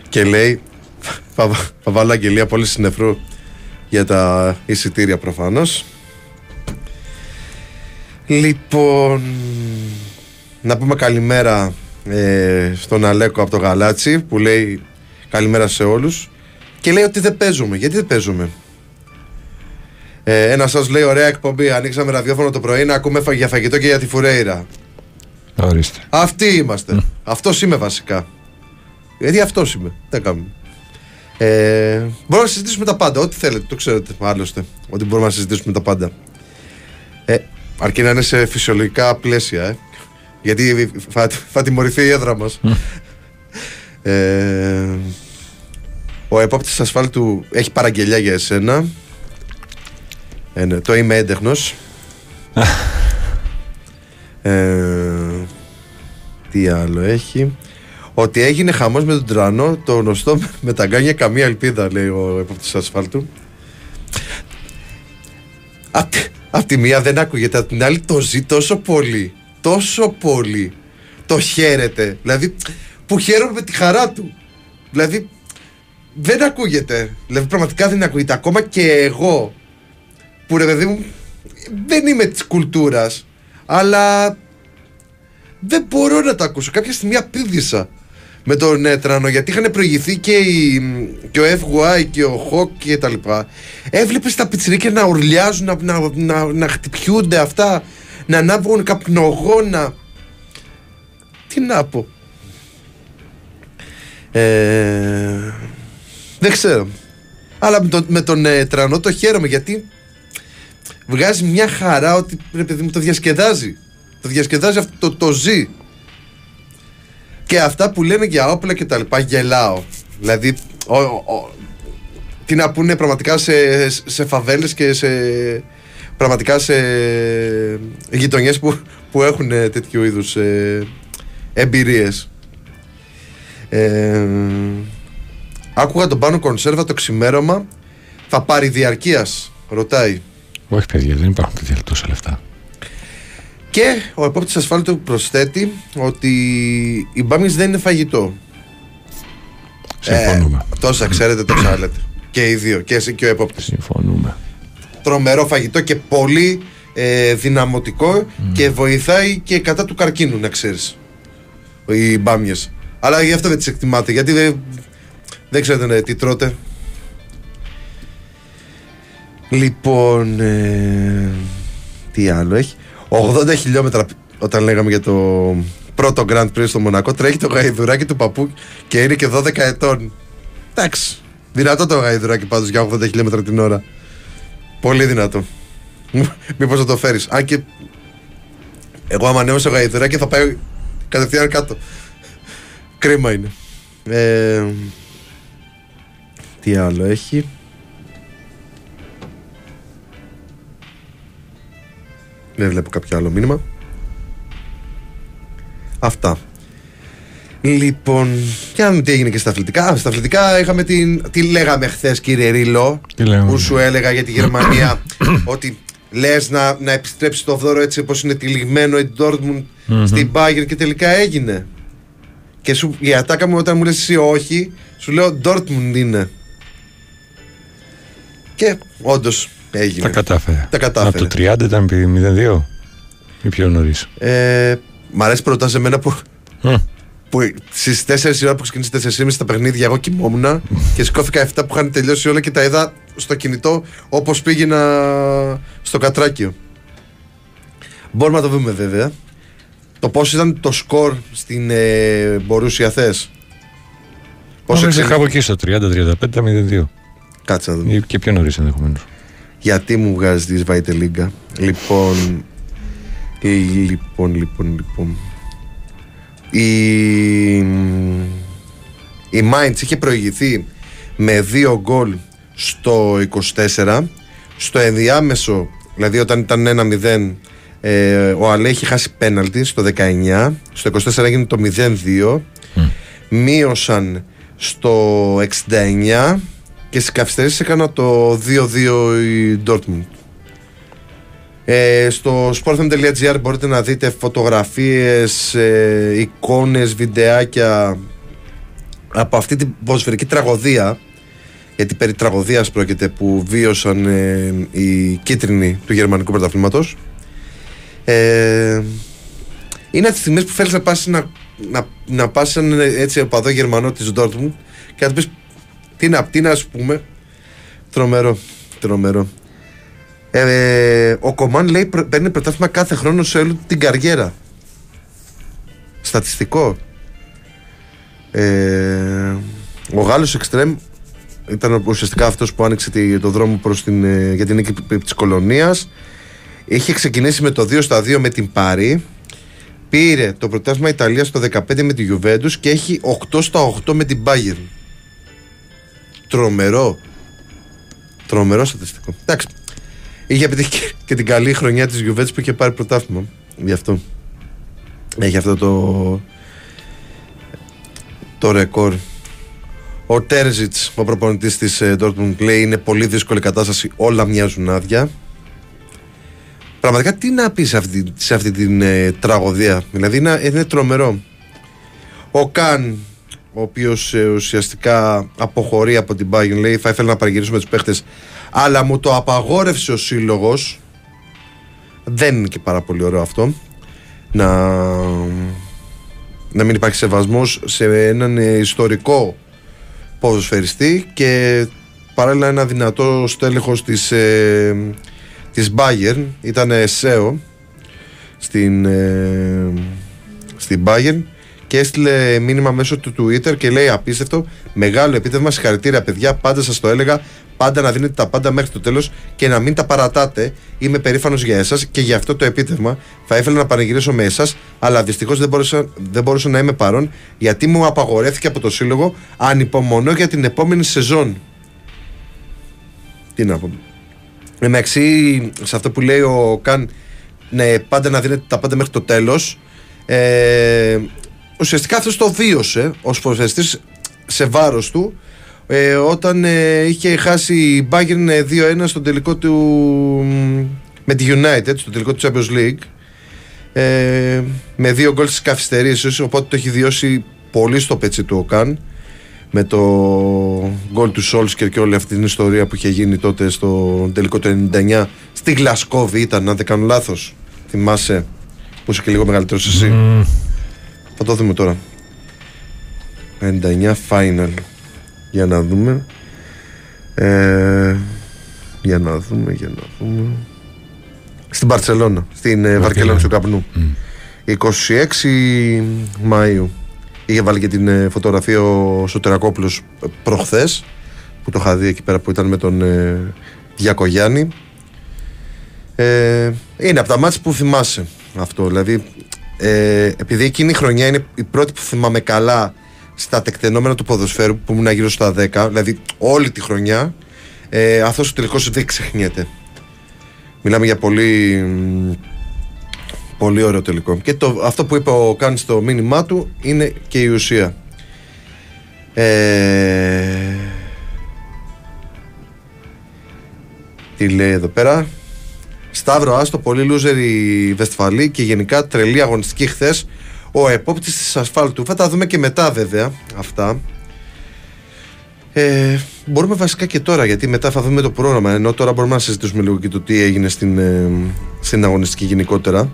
και λέει θα, θα βάλω αγγελία πολύ συνεφρού για τα εισιτήρια προφανώς Λοιπόν Να πούμε καλημέρα ε, Στον Αλέκο από το Γαλάτσι Που λέει καλημέρα σε όλους Και λέει ότι δεν παίζουμε Γιατί δεν παίζουμε; Ε, Ένας σας λέει ωραία εκπομπή Ανοίξαμε ραδιόφωνο το πρωί να ακούμε φα- για φαγητό και για τη φουρέιρα Ορίστε. Αυτοί είμαστε. Αυτός είμαι βασικά. Γιατί αυτός είμαι. Δεν κάνουμε. Ε, μπορούμε να συζητήσουμε τα πάντα. Ό,τι θέλετε. Το ξέρετε άλλωστε. Ότι μπορούμε να συζητήσουμε τα πάντα. Ε, αρκεί να είναι σε φυσιολογικά πλαίσια. Ε. Γιατί θα, θα τιμωρηθεί η έδρα μας. ε, ο επόπτης ασφάλτου έχει παραγγελιά για εσένα. Ε, ναι, το είμαι έντεχνος. Ε, τι άλλο έχει. Ότι έγινε χαμός με τον τρανό, το γνωστό με τα γκάνια καμία ελπίδα, λέει ο επόπτη ασφάλτου. Απ' τη- Απ' τη μία δεν ακούγεται, απ' την άλλη το ζει τόσο πολύ. Τόσο πολύ. Το χαίρεται. Δηλαδή, που χαίρομαι με τη χαρά του. Δηλαδή, δεν ακούγεται. Δηλαδή, πραγματικά δεν ακούγεται. Ακόμα και εγώ, που ρε παιδί μου, δεν είμαι της κουλτούρας, αλλά δεν μπορώ να το ακούσω. Κάποια στιγμή απίδησα με τον Έτρανο γιατί είχαν προηγηθεί και, η, και ο FY και ο Χοκ και τα λοιπά. Έβλεπες τα πιτσιρίκια να ουρλιάζουν, να, να, να, να χτυπιούνται αυτά, να ανάβουν καπνογόνα. Τι να πω. Ε, δεν ξέρω. Αλλά με, τον- με τον ε, Τρανό το χαίρομαι γιατί βγάζει μια χαρά ότι ρε παιδί μου το διασκεδάζει. Το διασκεδάζει αυτό, το, το ζει. Και αυτά που λένε για όπλα και τα λοιπά γελάω. Δηλαδή, ο, ο- τι να πούνε πραγματικά σε, σε φαβέλες και σε πραγματικά σε γειτονιές που, που έχουν ε, τέτοιου είδους ε, εμπειρίες. Ε, άκουγα τον Πάνο Κονσέρβα το ξημέρωμα θα πάρει διαρκείας, ρωτάει. Όχι, παιδιά, δεν υπάρχουν τέτοια τόσα λεφτά. Και ο επόπτης ασφάλτου προσθέτει ότι η μπάμις δεν είναι φαγητό. Συμφωνούμε. Ε, τόσα ξέρετε, τόσα λέτε. Και οι δύο, και εσύ και ο επόπτης. Συμφωνούμε. Τρομερό φαγητό και πολύ ε, δυναμωτικό και βοηθάει και κατά του καρκίνου, να ξέρεις. Οι μπάμιες. Αλλά γι' αυτό δεν τις εκτιμάτε, γιατί δεν, δεν ξέρετε ναι, τι τρώτε. Λοιπόν, ε, τι άλλο έχει; 80 χιλιόμετρα όταν λέγαμε για το πρώτο Grand Prix στο Μονακό. Τρέχει το γαϊδουράκι του παππού και είναι και 12 ετών. Εντάξει. Δυνατό το γαϊδουράκι πάντως για 80 χιλιόμετρα την ώρα. Πολύ δυνατό. Μήπως θα το φέρεις. Αν και εγώ άμα ανέβω στο γαϊδουράκι θα πάει κατευθείαν κάτω. Κρίμα είναι. Ε, τι άλλο έχει; Δεν βλέπω κάποιο άλλο μήνυμα. Αυτά. Λοιπόν, για να δούμε τι έγινε και στα αθλητικά. Στα αθλητικά είχαμε την. Τι λέγαμε χθες, κύριε Ρίλο, Τι λέγαμε; που σου έλεγα για τη Γερμανία ότι λες να, να επιστρέψεις το δώρο έτσι όπως είναι τυλιγμένο η Dortmund στην Bayern και τελικά έγινε. Και σου, η ατάκα μου όταν μου λες εσύ όχι, σου λέω Dortmund είναι. Και όντως έγινε. Τα κατάφερε. Τα κατάφερε. Από το 30 ήταν επί 0-2 ή πιο νωρίς. Ε, μ' αρέσει πρώτα σε μένα που, που στις 4 η ώρα που ξεκίνησε 4.30 τα παιχνίδια, εγώ κοιμόμουν και σηκώθηκα 7 που είχαν τελειώσει όλα και τα είδα στο κινητό όπως πήγαινα στο κατράκιο. Μπορούμε να το δούμε βέβαια. Το πώς ήταν το σκορ στην ε, Μπορούσια Θες; Πώς Νομίζω εξελίχθηκε. κάπου εκεί στο 30-35 τα 0-2. Κάτσε να δούμε. Ή και πιο νωρίς ενδεχομένως. Γιατί μου βγάζει τη Σβάιτε Λίγκα. Λοιπόν. ε, Λοιπόν, λοιπόν, λοιπόν. Η. Η Mainz είχε προηγηθεί με δύο γκολ στο 24. Στο ενδιάμεσο, δηλαδή όταν ήταν 1-0, ε, ο Αλέ είχε χάσει πέναλτι στο 19. Στο 24 έγινε το 0-2. Μείωσαν στο 69 και στις καθυστερήσεις έκανα το 2-2 η Dortmund. Ε, στο sportfm.gr μπορείτε να δείτε φωτογραφίες, ε, εικόνες, βιντεάκια από αυτή την ποδοσφαιρική τραγωδία γιατί περί τραγωδίας πρόκειται που βίωσαν ε, οι κίτρινοι του γερμανικού πρωταθλήματος ε, είναι από τις στιγμές που θέλεις να πας να, να, να πας σαν έτσι οπαδό γερμανό της Dortmund και να του πεις τι να, τι να σου πούμε τρομερό, τρομερό ε, ο Κομάν λέει πρ- παίρνει πρωτάθλημα κάθε χρόνο σε όλη την καριέρα. Στατιστικό. Ε, ο Γάλλος Εξτρέμ ήταν ουσιαστικά αυτός που άνοιξε τη- το δρόμο προς την, ε, για την νίκη της κολονίας. Είχε ξεκινήσει με το 2 στα 2 με την Πάρη. Πήρε το πρωτάθλημα Ιταλίας το 15 με τη Juventus και έχει 8 στα 8 με την Bayern. Τρομερό. Τρομερό στατιστικό. Εντάξει. Είχε επιτύχει και- και την καλή χρονιά της Juventus που είχε πάρει πρωτάθλημα. Γι' αυτό. Έχει αυτό το το ρεκόρ. Ο Τέρζιτς, ο προπονητής της ε, Dortmund, λέει είναι πολύ δύσκολη κατάσταση, όλα μοιάζουν άδεια. Πραγματικά τι να πεις σε αυτή, σε αυτή την ε, τραγωδία, δηλαδή είναι, είναι τρομερό. Ο Καν, ο οποίος ε, ουσιαστικά αποχωρεί από την Bayern, λέει θα ήθελα να παραγυρίσουμε τους παίχτες, αλλά μου το απαγόρευσε ο σύλλογος. Δεν είναι και πάρα πολύ ωραίο αυτό. Να, να μην υπάρχει σεβασμός σε έναν ε, ιστορικό ποδοσφαιριστή και παράλληλα ένα δυνατό στέλεχος της, ε, της Bayern ήταν SEO στην, ε, στην Bayern και έστειλε μήνυμα μέσω του Twitter και λέει απίστευτο, μεγάλο επίτευγμα, συγχαρητήρια παιδιά, πάντα σας το έλεγα, πάντα να δίνετε τα πάντα μέχρι το τέλος και να μην τα παρατάτε. Είμαι περήφανος για εσάς και για αυτό το επίτευγμα θα ήθελα να πανηγυρίσω με εσάς, αλλά δυστυχώς δεν μπορούσα, δεν μπορούσα να είμαι παρόν γιατί μου απαγορεύτηκε από το σύλλογο ανυπομονώ για την επόμενη σεζόν. Τι να πω. Εντάξει, σε αυτό που λέει ο Καν, ναι, πάντα να δίνετε τα πάντα μέχρι το τέλος. Ε, ουσιαστικά αυτός το βίωσε ως ποδοσφαιριστής σε βάρος του ε, όταν ε, είχε χάσει η Bayern ε, 2-1 στον τελικό του με τη United, στο τελικό του Champions League ε, με δύο γκολ στις καθυστερήσεις οπότε το έχει βιώσει πολύ στο πέτσι του ο Καν με το γκολ του Σόλσκερ και όλη αυτή την ιστορία που είχε γίνει τότε στο τελικό του 99 στη Γλασκόβη ήταν αν δεν κάνω λάθος θυμάσαι που είσαι και λίγο μεγαλύτερος εσύ θα το δούμε τώρα 99 final για να δούμε ε, για να δούμε για να δούμε στην Παρσελώνα στην ε, Βαρκελόνη του Καπνού 26 Μαΐου. Είχε βάλει και την ε, φωτογραφία ο Σωτερακόπουλος ε, προχθές που το είχα δει εκεί πέρα που ήταν με τον ε, Διακογιάννη. Ε, είναι από τα μάτια που θυμάσαι αυτό. Δηλαδή, ε, επειδή εκείνη η χρονιά είναι η πρώτη που θυμάμαι καλά στα τεκτενόμενα του ποδοσφαίρου που ήμουν γύρω στα 10, δηλαδή όλη τη χρονιά, ε, αυτός ο τελικός δεν ξεχνιέται. Μιλάμε για πολύ, πολύ ωραίο τελικό. Και το, αυτό που είπε ο Καν στο μήνυμά του είναι και η ουσία. Ε, τι λέει εδώ πέρα; Σταύρο Άστο, πολύ loser η Βεσφαλή και γενικά τρελή αγωνιστική χθες. Ο επόπτης της ασφάλτου. Θα τα δούμε και μετά βέβαια αυτά. Ε, μπορούμε βασικά και τώρα γιατί μετά θα δούμε το πρόγραμμα. Ενώ τώρα μπορούμε να συζητήσουμε λίγο και το τι έγινε στην, ε, στην αγωνιστική γενικότερα.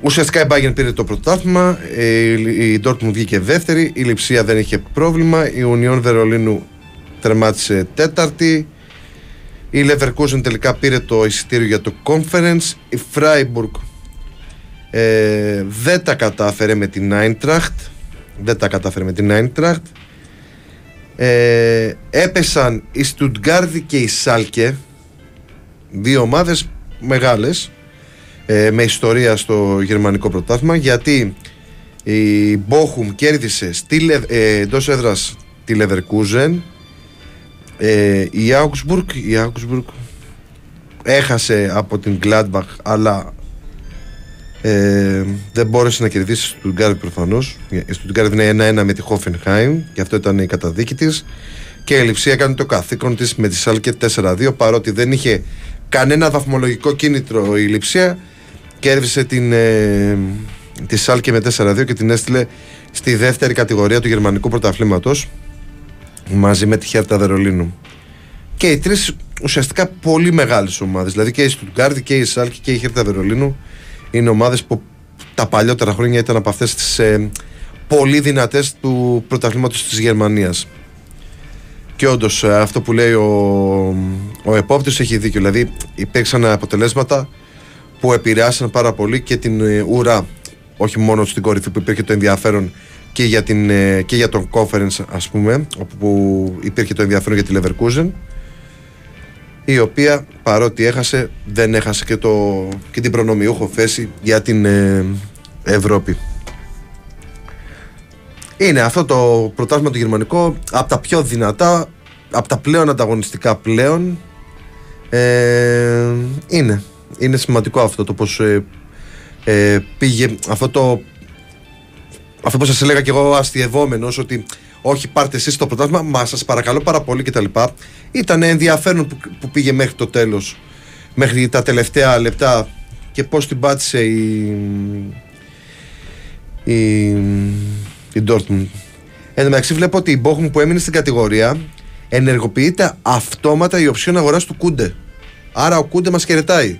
Ουσιαστικά η Bayern πήρε το πρωτάθλημα, ε, η Dortmund βγήκε δεύτερη, η Λιψία δεν είχε πρόβλημα, η Union Βερολίνου τερμάτισε τέταρτη, η Leverkusen τελικά πήρε το εισιτήριο για το conference. Η Freiburg ε, δεν τα κατάφερε με την Eintracht. Δεν τα κατάφερε με την Eintracht. Ε, έπεσαν η Stuttgart και η Σάλκε. Δύο ομάδες μεγάλες ε, με ιστορία στο γερμανικό πρωτάθλημα γιατί η Bochum κέρδισε στη, ε, εντός έδρας τη Leverkusen ε, η Augsburg, η Augsburg έχασε από την Gladbach αλλά ε, δεν μπόρεσε να κερδίσει στο Stuttgart προφανώς. Η Stuttgart είναι 1-1 με τη Hoffenheim και αυτό ήταν η καταδίκη της. Και η Λιψία έκανε το καθήκον της με τη Σάλκε 4-2 παρότι δεν είχε κανένα βαθμολογικό κίνητρο η Λιψία. Κέρδισε την, ε, τη Σάλκε με 4-2 και την έστειλε στη δεύτερη κατηγορία του γερμανικού πρωταθλήματος μαζί με τη Χέρτα Βερολίνου. Και οι τρεις ουσιαστικά πολύ μεγάλες ομάδες. Δηλαδή και η Στουτγκάρδη και η Σάλκη και η Χέρτα Βερολίνου είναι ομάδες που τα παλιότερα χρόνια ήταν από αυτές τις ε, πολύ δυνατές του πρωταθλήματος της Γερμανίας. Και όντως ε, αυτό που λέει ο, ο επόπτης έχει δίκιο. Δηλαδή υπήρξαν αποτελέσματα που επηρεάσαν πάρα πολύ και την ε, ουρά. Όχι μόνο στην κορυφή που υπήρχε το ενδιαφέρον και για, την, ε, και για τον conference ας πούμε όπου υπήρχε το ενδιαφέρον για τη Leverkusen η οποία παρότι έχασε δεν έχασε και, το, και την προνομιούχο θέση για την ε, Ευρώπη. Είναι αυτό το πρωτάθλημα το γερμανικό από τα πιο δυνατά από τα πλέον ανταγωνιστικά πλέον. Ε, είναι. Είναι σημαντικό αυτό το πως ε, πήγε αυτό το αυτό που σας έλεγα και εγώ αστειευόμενος, ότι όχι πάρτε εσείς το πρωτάθλημα, μα σας παρακαλώ πάρα πολύ κτλ. Ήταν ενδιαφέρον που, που πήγε μέχρι το τέλος, μέχρι τα τελευταία λεπτά και πώς την πάτησε η. η. η Dortmund. Εν τω μεταξύ, βλέπω ότι η Bochum που έμεινε στην κατηγορία ενεργοποιείται αυτόματα η οψιόν αγοράς του Κούντε. Άρα ο Κούντε μας χαιρετάει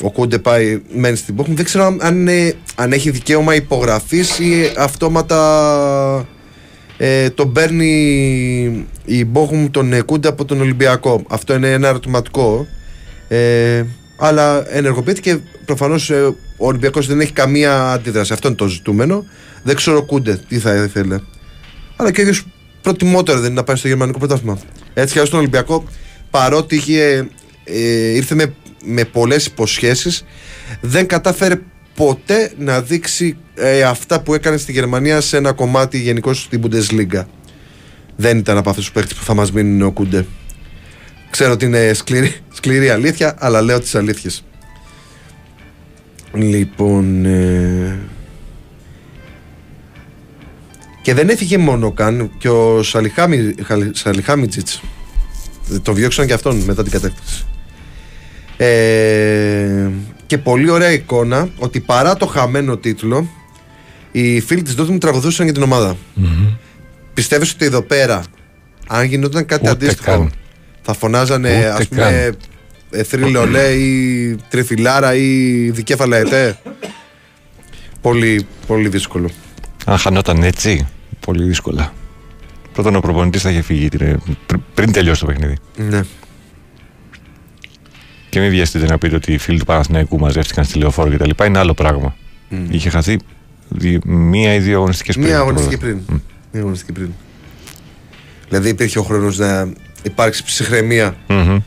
ο Κούντε πάει μένει στην Bochum. Δεν ξέρω αν, αν έχει δικαίωμα υπογραφής ή αυτόματα ε, τον παίρνει η Bochum τον Κούντε από τον Ολυμπιακό. Αυτό είναι ένα ερωτηματικό. Ε, αλλά ενεργοποιήθηκε προφανώς ε, ο Ολυμπιακός δεν έχει καμία αντίδραση. Αυτό είναι το ζητούμενο. Δεν ξέρω ο Κούντε τι θα ήθελε. Αλλά και ο ίδιος προτιμότερο δεν είναι να πάει στο γερμανικό πρωτάθλημα. Έτσι και στον Ολυμπιακό, παρότι είχε, ε, ήρθε με με πολλές υποσχέσεις δεν κατάφερε ποτέ να δείξει ε, αυτά που έκανε στη Γερμανία σε ένα κομμάτι γενικώς στην Bundesliga. Δεν ήταν από αυτούς τους παίχτε που θα μας μείνουν ο Κούντε. Ξέρω ότι είναι σκληρή, σκληρή αλήθεια, αλλά λέω τις αλήθειες. Λοιπόν... Ε... Και δεν έφυγε μόνο καν και ο Σαλιχάμιτζιτς. Το διώξαν και αυτόν μετά την κατεύθυνση. Ε, και πολύ ωραία εικόνα ότι παρά το χαμένο τίτλο, οι φίλοι της Dortmund τραγουδούσαν για την ομάδα. Mm-hmm. Πιστεύεις ότι εδώ πέρα, αν γινόταν κάτι Ούτε αντίστοιχο, καν. θα φωνάζανε ας πούμε Θρύλε ή Τριφυλάρα ή Δικέφαλα Ετέ; πολύ, πολύ δύσκολο. Αν χανόταν έτσι, πολύ δύσκολα. Πρώτον ο προπονητής θα είχε φύγει πριν τελειώσει το παιχνίδι. Ναι. Και μην βιαστείτε να πείτε ότι οι φίλοι του Παναθηναϊκού μαζεύτηκαν στη λεωφόρο κτλ. Είναι άλλο πράγμα. Είχε χαθεί δι- μία ή δύο αγωνιστικές πριν. Μία αγωνιστική πριν. Μία αγωνιστική πριν. Δηλαδή υπήρχε ο χρόνος να υπάρξει ψυχραιμία Μμμ.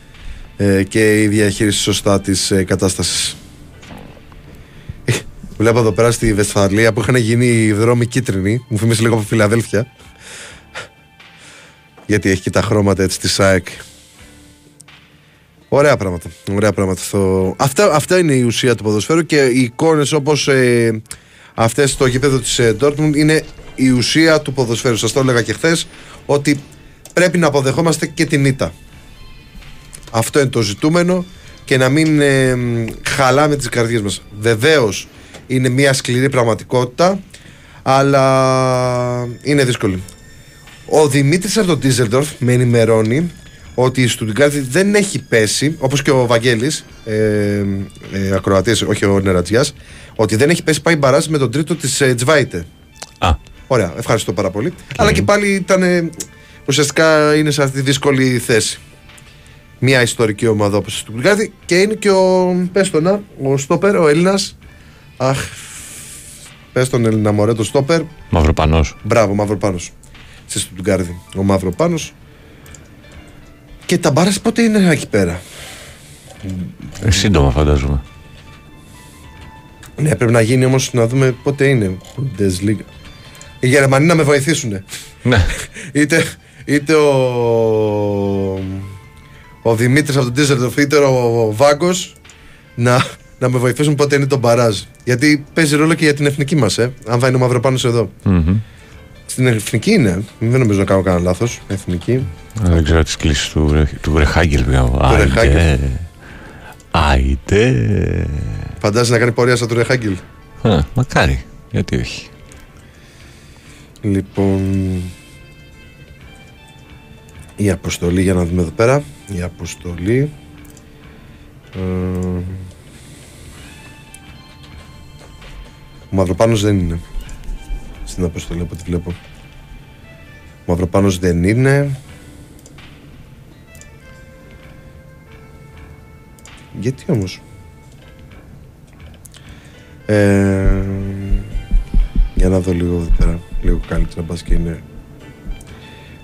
ε, και η διαχείριση σωστά της ε, κατάστασης. Βλέπω εδώ πέρα στη Βεσφαλία που είχαν γίνει οι δρόμοι κίτρινοι. Μου θυμίζει λίγο από Φιλαδέλφια. Γιατί έχει και τα χρώματα έτσι της ΣΑΕΚ. Ωραία πράγματα. Ωραία πράγματα. Στο... Αυτά, αυτά είναι η ουσία του ποδοσφαίρου και οι εικόνες όπως ε, αυτές στο γήπεδο της ε, Dortmund είναι η ουσία του ποδοσφαίρου. Σας το έλεγα και χθες ότι πρέπει να αποδεχόμαστε και την ήττα. Αυτό είναι το ζητούμενο και να μην ε, μ, χαλάμε τις καρδιές μας. Βεβαίως είναι μια σκληρή πραγματικότητα αλλά είναι δύσκολη. Ο Δημήτρης από τον Τίζελντορφ με ενημερώνει ότι η Στουτγκάρδη δεν έχει πέσει, όπως και ο Βαγγέλης, ε, ε, ακροατής, όχι ο Νερατζιάς, ότι δεν έχει πέσει πάει μπαράζ με τον τρίτο της ε, Τζβάιτε. Α, Ωραία, ευχαριστώ πάρα πολύ. Αλλά και πάλι ήταν. ε, Ουσιαστικά είναι σε αυτή τη δύσκολη θέση. Μια ιστορική ομάδα όπως η Στουτγκάρδη και είναι και ο. Πες το να, ο Στόπερ, ο Έλληνας. Αχ. Πες τον Έλληνα μωρέ, το Στόπερ. Μαυροπανό. Μπράβο, Μαυροπάνος. Στη Στουτγκάρδη. Ο Μαυροπάνος. Και τα μπάρα πότε είναι εκεί πέρα; Ε, σύντομα φαντάζομαι. Ναι, πρέπει να γίνει όμως να δούμε πότε είναι. Bundesliga. Οι Γερμανοί να με βοηθήσουν. Ναι. είτε, είτε ο, ο Δημήτρης από τον Τίζερντοφ είτε ο, Βάγκος να, να με βοηθήσουν πότε είναι το μπαράζ. Γιατί παίζει ρόλο και για την εθνική μας, ε, αν θα είναι ο Μαυροπάνος εδώ. Μμμ. Στην εθνική είναι, δεν νομίζω να κάνω κανένα λάθος, εθνική. Α, Δεν ξέρω τις κλήσει του, Ρε- του Ρεχάγκελ. Του Ρεχάγκελ. Άιτε. Φαντάζεσαι να κάνει πορεία σαν του Ρεχάγκελ. Α, Μακάρι. Γιατί όχι. Λοιπόν, η αποστολή για να δούμε εδώ πέρα. Η αποστολή. Ε, ο Μαυροπάνος δεν είναι στην αποστολή από ό,τι βλέπω. Ο Μαυροπάνος δεν είναι. Γιατί όμως; Ε, για να δω λίγο εδώ πέρα. Λίγο καλύτερα μπας και είναι.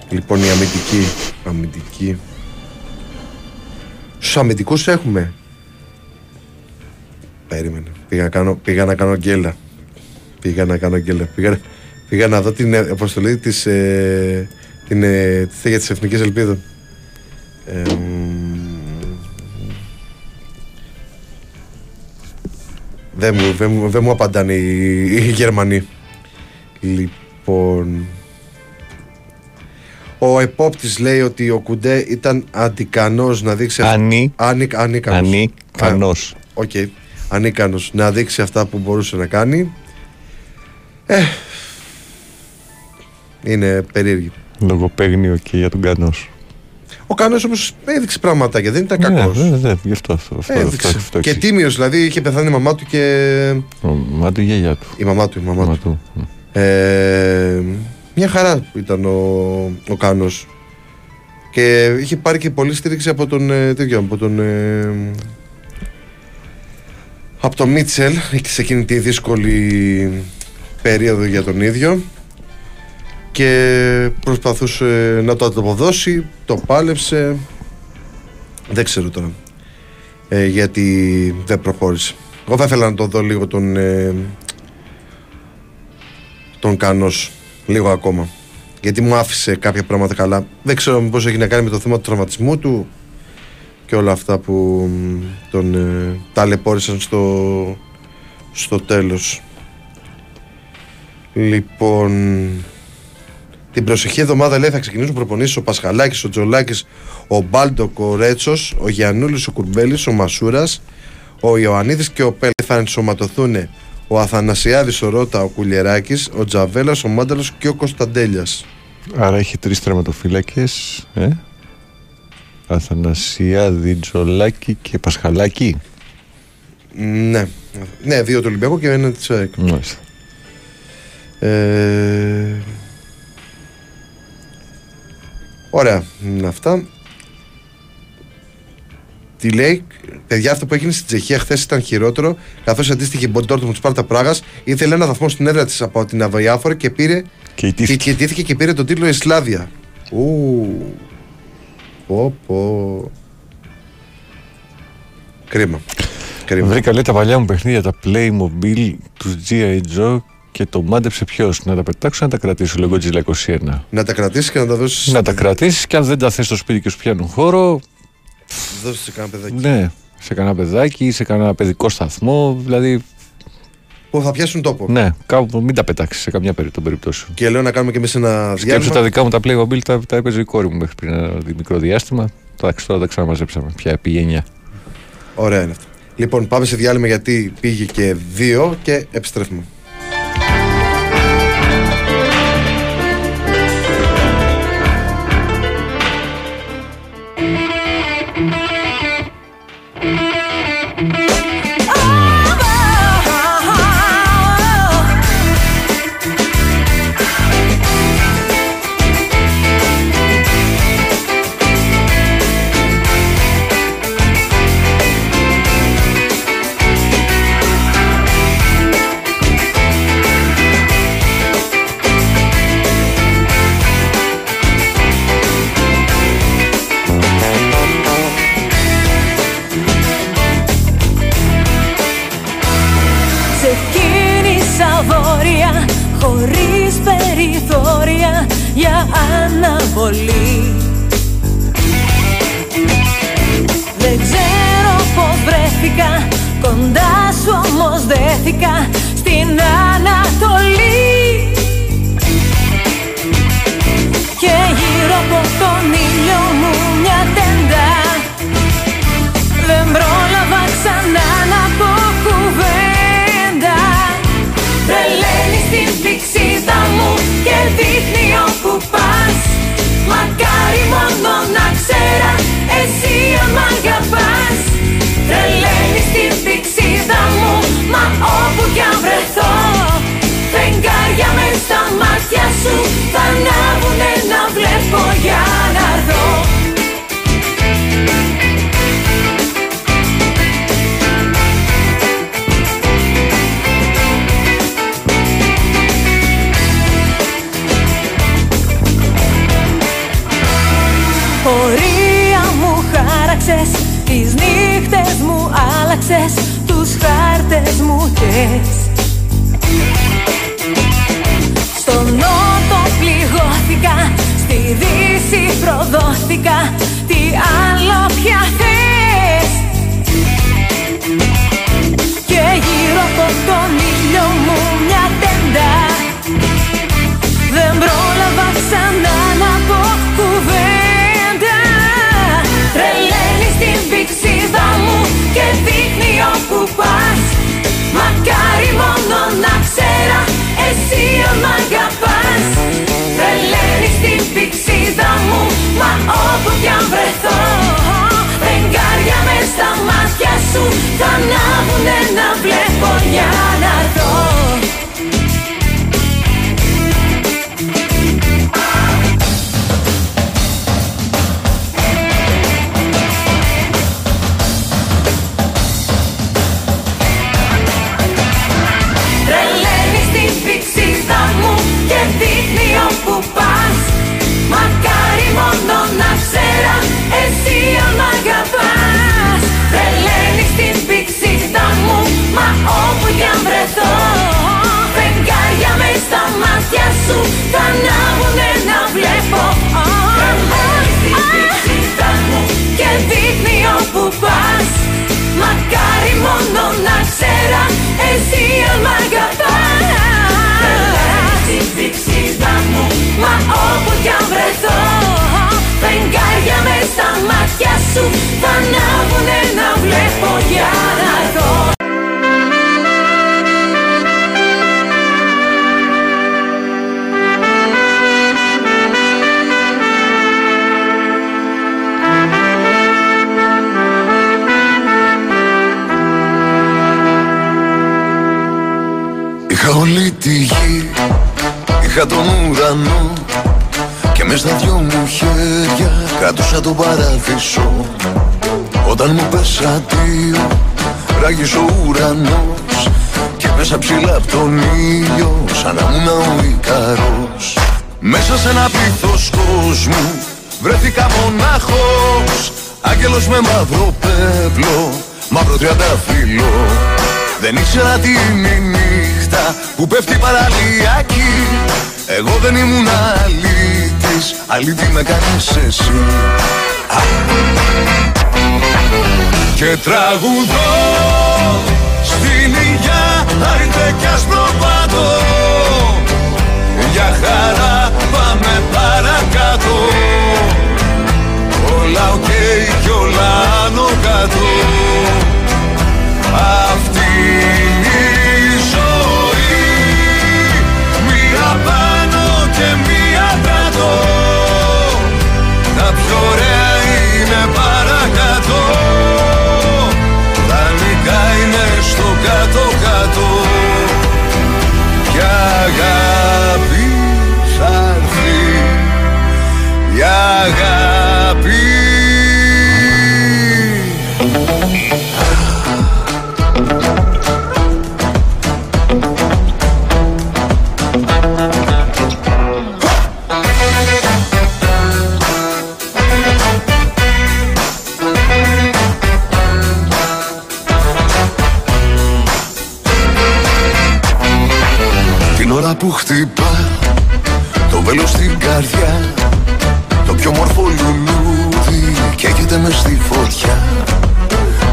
Λοιπόν η αμυντική. Αμυντική. Στους αμυντικούς έχουμε. Περίμενε. Πήγα να κάνω, πήγα να κάνω γκέλα. Πήγα να κάνω γκέλα. Πήγα, πήγα να δω την ε, αποστολή της, ε, την, ε, της, για τις Εθνικές Ελπίδων. Ε, μ, δεν μου, δεν μου, δεν μου απαντάνε οι, οι Γερμανοί. Λοιπόν. Ο επόπτης λέει ότι ο Κουντέ ήταν αντικανός να δείξει... Ανή. Ανικ, ανίκανος. Ανίκανος. Οκ. Ανίκανος να δείξει αυτά που μπορούσε να κάνει. Ε, είναι περίεργη. Λογοπαίγνιο και για τον Κανό. Ο Κάνος όμως έδειξε πραγματάκια, δεν ήταν κακός. Ναι, ναι, γι' αυτό αυτό. αυτό, Έδειξε. αυτό, αυτό και εξηγεί. τίμιος, δηλαδή είχε πεθάνει η μαμά του και... Ο- Μα του η γιαγιά του. Η μαμά του, η μαμά Μα του. του. Ε, μια χαρά ήταν ο, ο Κάνος και είχε πάρει και πολύ στήριξη από τον ε, τέτοιο, από τον ε, από τον Μίτσελ σε εκείνη τη δύσκολη περίοδο για τον ίδιο και προσπαθούσε να το ανταποδώσει το πάλεψε δεν ξέρω τώρα ε, γιατί δεν προχώρησε εγώ θα ήθελα να το δω λίγο τον ε, τον Κάνος λίγο ακόμα. Γιατί μου άφησε κάποια πράγματα καλά. Δεν ξέρω μήπως έχει να κάνει με το θέμα του τραυματισμού του και όλα αυτά που μ, τον ε, ταλαιπώρησαν στο, στο τέλος. Λοιπόν, την προσεχή εβδομάδα λέει θα ξεκινήσουν προπονήσεις ο Πασχαλάκης, ο Τζολάκης, ο Μπάλντοκ, ο Ρέτσος, ο Γιαννούλης, ο Κουρμπέλης, ο Μασούρας, ο Ιωαννίδης και ο Πέλε θα ενσωματωθούν ο Αθανασιάδης, ο Ρότα, ο Κουλιεράκης, ο Τζαβέλας, ο Μάνταλος και ο Κωνσταντέλιας. Άρα έχει τρεις τερματοφύλακες. Ε; Αθανασιάδη, Τζολάκη και Πασχαλάκη. Ναι. Ναι, δύο του Ολυμπιακού και ένα της ΑΕΚ. Μάλιστα. Ε... Ωραία, είναι αυτά. Τι λέει, παιδιά, αυτό που έγινε στην Τσεχία χθες ήταν χειρότερο, καθώς αντίστοιχη η Ντόρτμουντ Σπάρτα Πράγας ήθελε ένα βαθμό στην έδρα της από την Αβιάφορ και πήρε. Και ιτήθηκε. και, και, και πήρε τον τίτλο η Σλάβια. Ου. Πω, πω. Κρίμα. Κρίμα. Βρήκα λέει τα παλιά μου παιχνίδια, τα Playmobil, τους G.I. Joe και το μάντεψε ποιος. Να τα πετάξω να τα κρατήσω, λέγω Godzilla 21. Να τα κρατήσεις και να τα δώσεις. Να τα κρατήσεις και αν δεν τα θες στο σπίτι και σου πιάνουν χώρο, Δώσεις σε κανένα παιδάκι. ναι, σε κανένα παιδάκι ή σε κανένα παιδικό σταθμό. Δηλαδή, Που θα πιάσουν τόπο. ναι, κάπου μην τα πετάξεις σε καμιά περί- των περιπτώσεων. Και λέω να κάνουμε και εμείς ένα Σκέψου διάλειμμα. τα δικά μου τα Playmobil τα, τα έπαιζε η κόρη μου μέχρι πριν ένα μικρό διάστημα. Εντάξει, τώρα τα ξαναμαζέψαμε. Πια πήγε 9. Ωραία είναι αυτό. Λοιπόν, πάμε σε διάλειμμα γιατί πήγε και δύο και επιστρέφουμε. Και μες στα δυο μου χέρια κρατούσα τον παράδεισο Όταν Όταν μου πες αντίο Ράγεις ο ουρανός Και μέσα ψηλά απ' τον ήλιο Σαν να ήμουν ο Ικαρός. Μέσα σε ένα πλήθος κόσμου Βρέθηκα μονάχος Άγγελος με μαύρο πέπλο Μαύρο τριανταφύλλο. Δεν ήξερα τι είναι η νύχτα Που πέφτει παραλιακή Εγώ δεν ήμουν αλήτης Αλήτη με κάνεις εσύ. Και τραγουδώ Στην υγειά Άιντε κι άσπρο Για χαρά πάμε παρακάτω. Όλα OK okay, κι όλα άνω κάτω. Αυτή κάτω κάτω Κι αγάπη θα έρθει Η αγάπη Το βέλος στην καρδιά Το πιο μορφό λουλούδι Καίγεται μες στη φωτιά.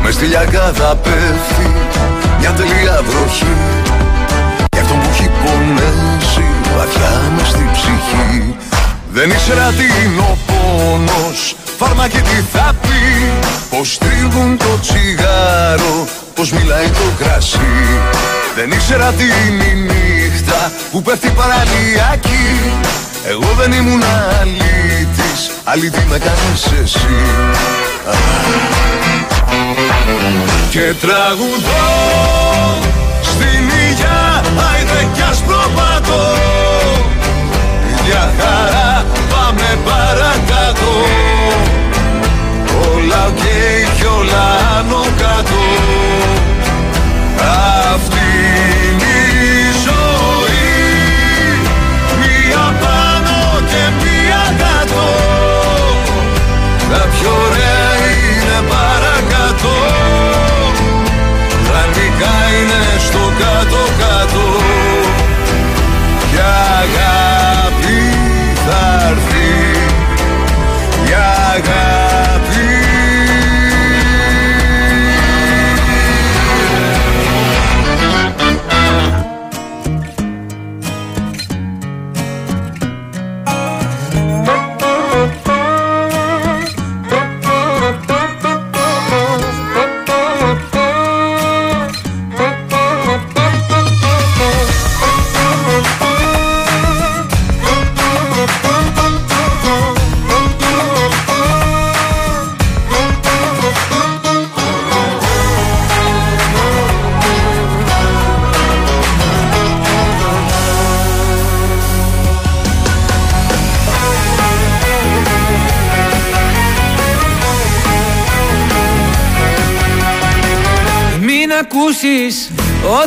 Μες στη λιακάδα πέφτει Μια τελεία βροχή. Για αυτόν που έχει πονέσει Βαθιά μες στη ψυχή. Δεν ήξερα τι είναι ο πόνος Φάρμα και τι θα πει. Πως τρίβουν το τσιγάρο Πως μιλάει το κρασί. Δεν ήξερα τι είναι η νύχτα Που πέφτει παραλιακή Εγώ δεν ήμουν αλήτης. Αλήτη με κάνεις εσύ. Και τραγουδώ Στην υγειά Άιντε κι άσπρο πάτο Για χαρά πάμε παρακάτω. Όλα οκ κι όλα άνω κάτω. Αυτή είναι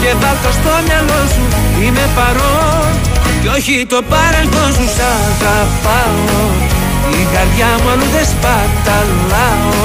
και βάλ' το στο μυαλό σου. Είμαι παρόν κι όχι το παρελθόν σου. Σ' αγαπάω. Η καρδιά μου αλλού δεν σπαταλάω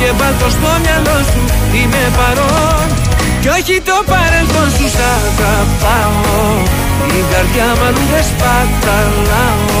και βάλ το στο μυαλό σου. Είμαι παρόν. Κι όχι το παρελθόν σου σ' αγαπάω. Η καρδιά μου αλλού δεν σπαταλάω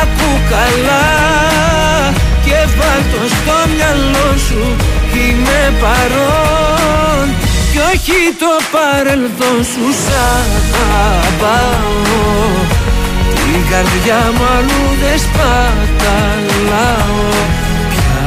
Ακού καλά και βάλ το στο μυαλό σου Είμαι παρόν. Κι όχι το παρελθόν σου σ' αγαπάω. Την καρδιά μου αλλού δεν σπαταλάω πια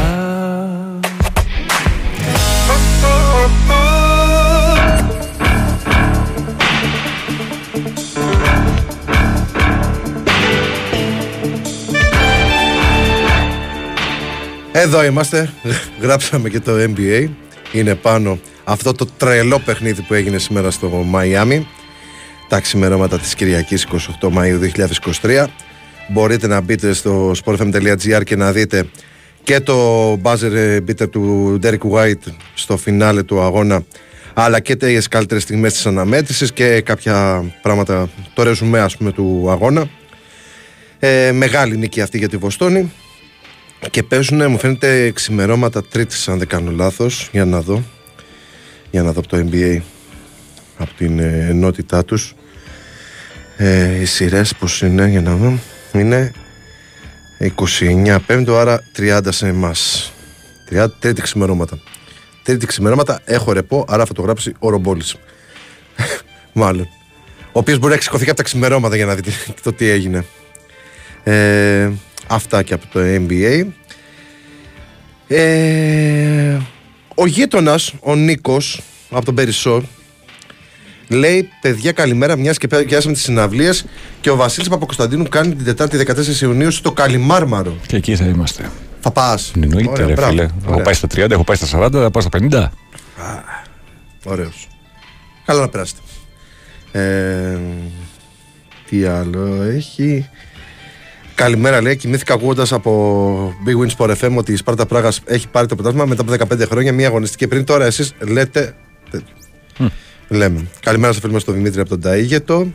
Εδώ είμαστε. Γράψαμε και το NBA. Είναι πάνω αυτό το τρελό παιχνίδι που έγινε σήμερα στο Μαϊάμι. Τα ξημερώματα της Κυριακής 28 Μαΐου 2023. Μπορείτε να μπείτε στο sportfm.gr και να δείτε και το buzzer beater του Derek White στο φινάλε του αγώνα αλλά και τις καλύτερες στιγμές της αναμέτρησης και κάποια πράγματα, το ρεζουμέ ας πούμε του αγώνα. Ε, μεγάλη νίκη αυτή για τη Βοστόνη και παίζουν, μου φαίνεται, ξημερώματα τρίτης, αν δεν κάνω λάθος. Για να δω. Για να δω από το NBA από την ε, ενότητά τους. Ε, οι σειρές πώς είναι, για να δω. Είναι 29 πέμπτο, άρα 30 σε εμάς. 30 τρίτη ξημερώματα. Τρίτη ξημερώματα έχω ρεπό, άρα θα το γράψει ο Ρομπόλης. Μάλλον. Ο οποίος μπορεί να ξεχωθεί και από τα ξημερώματα για να δει τι- το τι έγινε. Ε, αυτά και από το NBA. Ε, ο γείτονας, ο Νίκος, από τον Περισσό, λέει: Παιδιά, καλημέρα, μιας και πιάσαμε τις συναυλίες και ο Βασίλης Παπακοσταντίνου κάνει την Τετάρτη 14 Ιουνίου στο Καλιμάρμαρο. Και εκεί θα είμαστε. Θα πας. Εννοείται, ρε φίλε. Έχω πάει στα 30, έχω πάει στα 40, θα πάω στα 50. Ωραίος. Καλά να περάσετε. Ε, τι άλλο έχει; Καλημέρα, λέει. Κοιμήθηκα ακούγοντας από Big Win Sport FM ότι η Σπάρτα Πράγας έχει πάρει το πρωτάθλημα μετά από 15 χρόνια, μία αγωνιστική πριν. Τώρα εσείς λέτε. τέτοιο. Λέμε. Καλημέρα στο φίλο μας τον Δημήτρη από τον Ταΐγετο.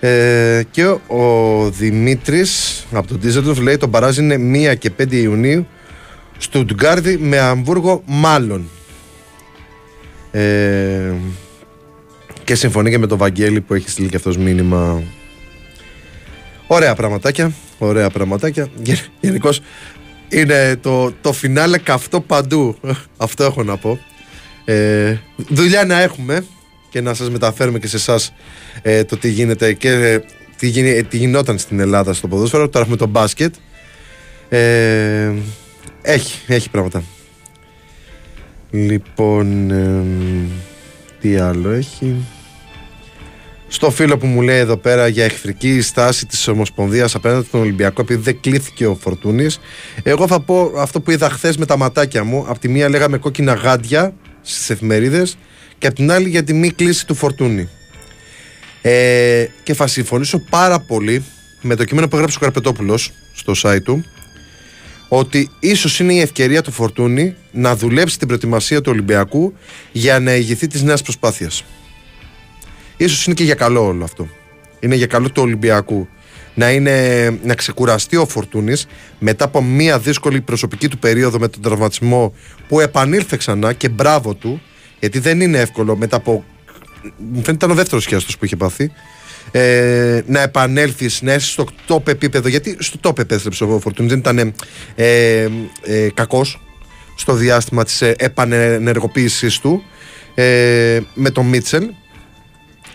Ε, και ο, ο Δημήτρης από τον Ντίζελντορφ λέει: Το μπαράζ είναι 1 και 5 Ιουνίου. Στουτγκάρδη με Αμβούργο, μάλλον. Ε, και συμφωνεί και με τον Βαγγέλη που έχει στείλει και αυτός μήνυμα. Ωραία πραγματάκια. Ωραία πραγματάκια. Γενικώς είναι το, το φινάλε καυτό παντού. Αυτό έχω να πω. Ε, δουλειά να έχουμε και να σας μεταφέρουμε και σε εσάς ε, το τι γίνεται και ε, τι, γίνει, ε, τι γινόταν στην Ελλάδα στο ποδόσφαιρο. Τώρα έχουμε το μπάσκετ. Ε, έχει, έχει πράγματα. Λοιπόν, εμ, τι άλλο έχει; Στο φίλο που μου λέει εδώ πέρα για εχθρική στάση της Ομοσπονδίας απέναντι στον Ολυμπιακό επειδή δεν κλείθηκε ο Φορτούνης εγώ θα πω αυτό που είδα χθες με τα ματάκια μου απ' τη μία λέγαμε κόκκινα γάντια στις εφημερίδες και απ' την άλλη για τη μη κλίση του Φορτούνη ε, και θα συμφωνήσω πάρα πολύ με το κείμενο που έγραψε ο Καρπετόπουλος στο site του ότι ίσως είναι η ευκαιρία του Φορτούνη να δουλέψει την προετοιμασία του Ολυμπιακού για να ηγηθεί της νέας προσπάθειας. Ίσως είναι και για καλό όλο αυτό. είναι για καλό του Ολυμπιακού να, είναι, να ξεκουραστεί ο Φορτούνης μετά από μια δύσκολη προσωπική του περίοδο με τον τραυματισμό που επανήλθε ξανά και μπράβο του, γιατί δεν είναι εύκολο μετά από. Μου φαίνεται ήταν ο δεύτερος χιάστο που είχε πάθει. Ε, να επανέλθει, να είσαι στο top επίπεδο. Γιατί στο top επέστρεψε ο Φορτούνης, δεν ήταν ε, ε, κακός στο διάστημα της επανενεργοποίησής του ε, με τον Μίτσελ.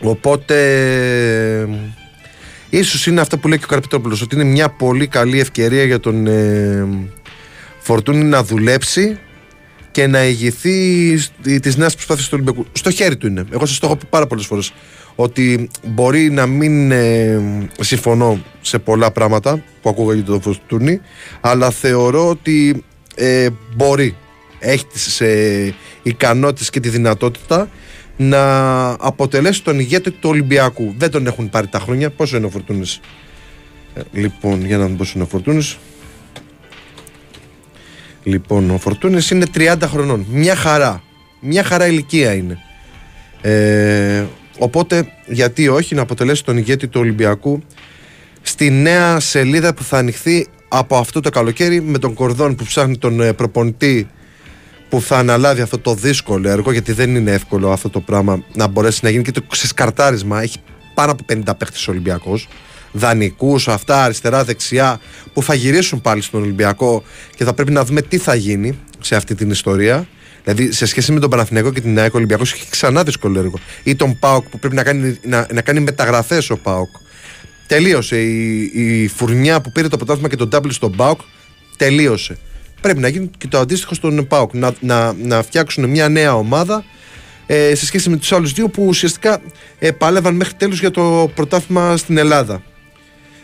Οπότε Ίσως είναι αυτό που λέει και ο Καρπιτόπουλος ότι είναι μια πολύ καλή ευκαιρία για τον ε, Φορτούνη να δουλέψει και να ηγηθεί τι νέε προσπάθειε του Ολυμπιακού. Στο χέρι του είναι. Εγώ σας το έχω πει πάρα πολλές φορές. Ότι μπορεί να μην ε, συμφωνώ σε πολλά πράγματα που ακούγα για τον Φορτούνη, αλλά θεωρώ ότι ε, μπορεί. Έχει τις ε, ικανότητες και τη δυνατότητα να αποτελέσει τον ηγέτη του Ολυμπιακού. Δεν τον έχουν πάρει τα χρόνια. Πόσο είναι ο Φορτούνης; Ε, λοιπόν, για να δούμε πόσο είναι ο Φορτούνης. Λοιπόν, ο Φορτούνης είναι 30 χρονών. Μια χαρά. Μια χαρά ηλικία είναι. Ε, οπότε, γιατί όχι να αποτελέσει τον ηγέτη του Ολυμπιακού στη νέα σελίδα που θα ανοιχθεί από αυτό το καλοκαίρι με τον Κορδόν που ψάχνει τον ε, προπονητή που θα αναλάβει αυτό το δύσκολο έργο, γιατί δεν είναι εύκολο αυτό το πράγμα να μπορέσει να γίνει και το ξεσκαρτάρισμα. Έχει πάνω από 50 παίχτες Ολυμπιακό. Δανεικούς, αυτά αριστερά, δεξιά, που θα γυρίσουν πάλι στον Ολυμπιακό και θα πρέπει να δούμε τι θα γίνει σε αυτή την ιστορία. Δηλαδή, σε σχέση με τον Παναθηναϊκό και την ΑΕΚ, ο Ολυμπιακός έχει ξανά δύσκολο έργο. Ή τον Πάοκ που πρέπει να κάνει, να, να κάνει μεταγραφές ο Πάοκ. Τελείωσε. Η, η φουρνιά που πήρε το πρωτάθλημα και τον Ντάμπλ στον Πάοκ τελείωσε πρέπει να γίνει και το αντίστοιχο στον ΠΑΟΚ. Να, να, να φτιάξουν μια νέα ομάδα ε, σε σχέση με τους άλλους δύο που ουσιαστικά ε, πάλευαν μέχρι τέλους για το πρωτάθλημα στην Ελλάδα.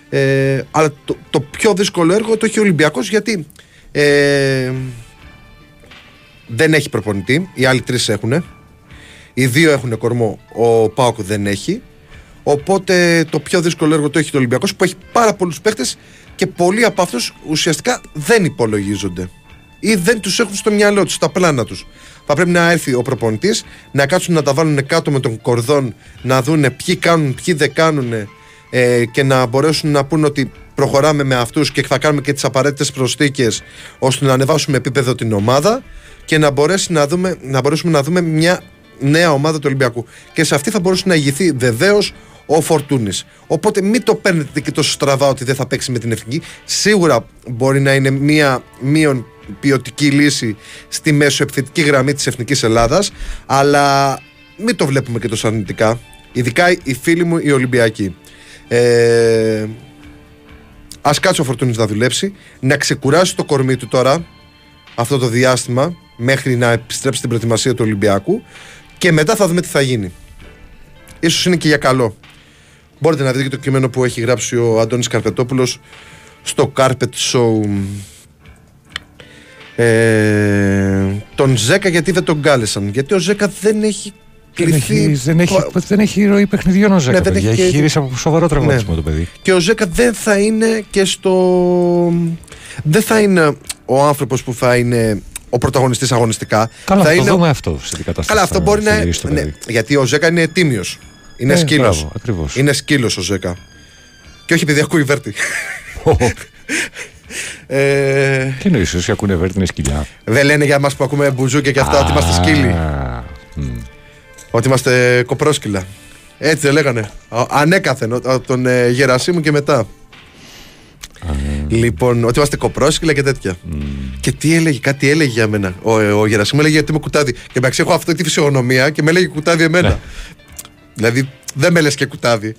Ε, αλλά το, το πιο δύσκολο έργο το έχει ο Ολυμπιακός γιατί ε, δεν έχει προπονητή, οι άλλοι τρεις έχουν. Οι δύο έχουν κορμό, ο Πάοκ δεν έχει. Οπότε το πιο δύσκολο έργο το έχει το Ολυμπιακός που έχει πάρα πολλούς παίχτες και πολλοί από αυτούς ουσιαστικά δεν υπολογίζονται ή δεν τους έχουν στο μυαλό τους, στα πλάνα τους. Θα πρέπει να έρθει ο προπονητής, να κάτσουν να τα βάλουν κάτω με τον κορδόν, να δουν ποιοι κάνουν, ποιοι δεν κάνουν ε, και να μπορέσουν να πούν ότι προχωράμε με αυτούς και θα κάνουμε και τις απαραίτητες προσθήκες ώστε να ανεβάσουμε επίπεδο την ομάδα και να, μπορέσει να, δούμε, να μπορέσουμε να δούμε μια νέα ομάδα του Ολυμπιακού. Και σε αυτή θα μπορούσε να ηγηθεί βεβαίως ο Φορτούνης. Οπότε μην το παίρνετε και τόσο στραβά ότι δεν θα παίξει με την εθνική. Σίγουρα μπορεί να είναι μία μείον ποιοτική λύση στη μέσο επιθετική γραμμή της εθνικής Ελλάδας, αλλά μην το βλέπουμε και τόσο αρνητικά. Ειδικά οι φίλοι μου οι Ολυμπιακοί. Ε, Α κάτσει ο Φορτούνης να δουλέψει, να ξεκουράσει το κορμί του τώρα αυτό το διάστημα μέχρι να επιστρέψει στην προετοιμασία του Ολυμπιακού και μετά θα δούμε τι θα γίνει. Ίσως είναι και για καλό. Μπορείτε να δείτε και το κείμενο που έχει γράψει ο Αντώνης Καρπετόπουλος στο Carpet Show ε, τον Ζέκα γιατί δεν τον κάλεσαν; Γιατί ο Ζέκα δεν έχει κληθεί. Δεν έχει, δεν έχει ροή παιχνιδιών ο Ζέκα. Ναι, δεν έχει, έχει γυρίσει από σοβαρό τραυματισμό ναι. το παιδί. Και ο Ζέκα δεν θα είναι και στο. Δεν θα είναι ο άνθρωπος που θα είναι ο πρωταγωνιστής αγωνιστικά. Καλά, θα το είναι... δούμε αυτό σε κατάσταση. Καλά, αυτό μπορεί να. Ναι, γιατί ο Ζέκα είναι τίμιος. Είναι ε, σκύλος. Είναι σκύλος ο Ζέκα. Και όχι επειδή ακούει βέρτη. ε... Τι εννοείς, όσοι ακούνε βέρτη είναι σκυλιά. Δεν λένε για εμά που ακούμε μπουζούκια και αυτά ότι είμαστε σκύλοι. Ότι είμαστε κοπρόσκυλα. Έτσι δεν λέγανε. Ανέκαθεν από τον ε, Γερασίμου και μετά. Λοιπόν, ότι είμαστε κοπρόσκυλα και τέτοια. Και τι έλεγε, κάτι έλεγε για μένα. Ο, ο Γερασίμου έλεγε ότι είμαι κουτάδι. Και εντάξει, έχω αυτή τη φυσιογνωμία και με έλεγε κουτάδι εμένα. Ναι. Δηλαδή δεν με λες και κουτάβι.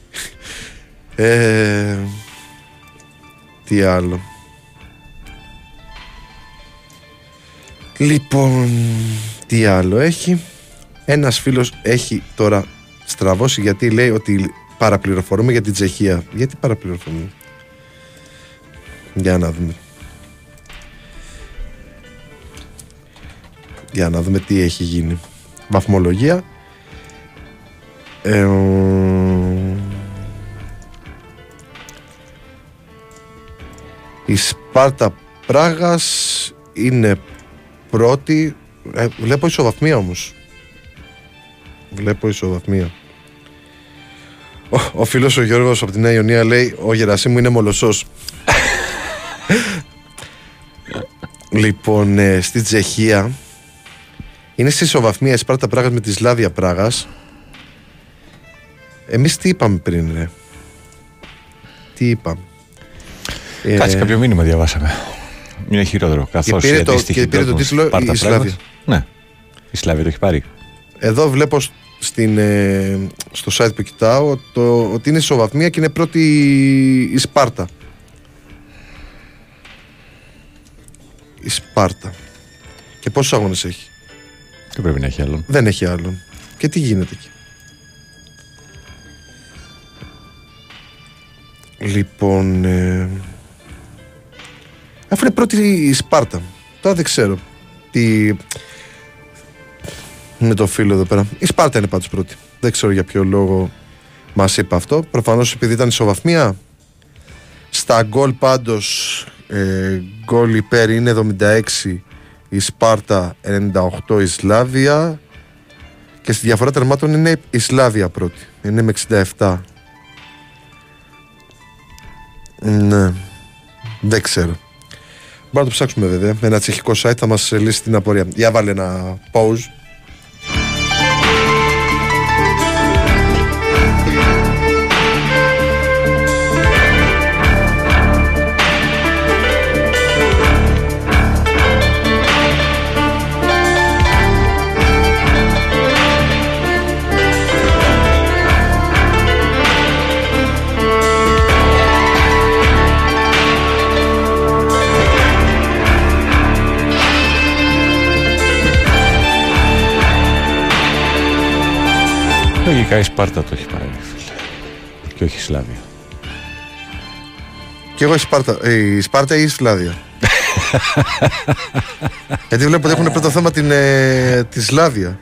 Ε, τι άλλο. Λοιπόν, τι άλλο έχει. Ένας φίλος έχει τώρα στραβώσει γιατί λέει ότι παραπληροφορούμε για την Τσεχία. Γιατί παραπληροφορούμε; Για να δούμε. Για να δούμε τι έχει γίνει. Βαθμολογία ε, η Σπάρτα Πράγας είναι πρώτη ε, βλέπω ισοβαθμία όμως βλέπω ισοβαθμία Ο, ο φίλος ο Γιώργος από την Νέα Ιωνία λέει: Ο Γερασίμου είναι μολοσσός. λοιπόν, ε, στη Τσεχία είναι σε ισοβαθμία η Σπάρτα Πράγας με τη Σλάβια Πράγας. Εμείς τι είπαμε πριν, ρε; Τι είπαμε; Ε, Κάτσε κάποιο μήνυμα διαβάσαμε. Είναι χειρότερο. Καθώς πήρε το- και πήρε το τίτλο η Σλάβια. Ναι. Η Σλάβια το έχει πάρει. Εδώ βλέπω σ- στην, ε, στο site που κοιτάω το, ότι είναι ισοβαθμία και είναι πρώτη η Σπάρτα. Η Σπάρτα. Και πόσους αγώνες έχει; Δεν πρέπει να έχει άλλον. Δεν έχει άλλον. Και τι γίνεται εκεί; Λοιπόν. Ε... Αφού είναι πρώτη η Σπάρτα. Τώρα δεν ξέρω. Τι. Με το φίλο εδώ πέρα. Η Σπάρτα είναι πάντως πρώτη. Δεν ξέρω για ποιο λόγο μας είπε αυτό. Προφανώς επειδή ήταν ισοβαθμία. Στα γκολ πάντως ε, γκολ υπέρ είναι 76 η Σπάρτα 98 η Σλάβια και στη διαφορά τερμάτων είναι η Σλάβια πρώτη. Είναι με 67. Ναι. Δεν ξέρω. Μπορούμε να το ψάξουμε βέβαια. Με ένα τσεχικό site θα μας λύσει την απορία. Για βάλε ένα pause. Λογικά η Σπάρτα το έχει πάρει, φίλε. Και όχι η Σλάβια. Και εγώ η Σπάρτα, ε, η Σπάρτα ή η Σλάβια. Γιατί βλέπω ότι έχουν πρώτο θέμα την, ε, τη Σλάβια.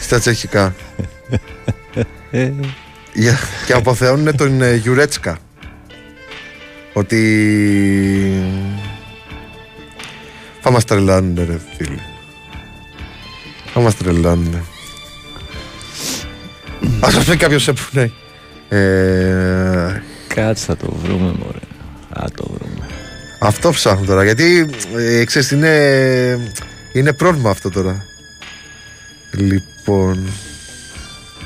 Στα τσεχικά. Για, και αποθεώνουν τον ε, Γιουρέτσκα. Ότι. Θα μας τρελάνουν ρε φίλε. Θα μας τρελάνουν. Ας μας πει κάποιος σε που ναι. Ε, Κάτσε θα το βρούμε, μωρέ. Θα το βρούμε. Αυτό ψάχνω τώρα. Γιατί ε, ξέρεις, είναι, είναι πρόβλημα αυτό τώρα. Λοιπόν.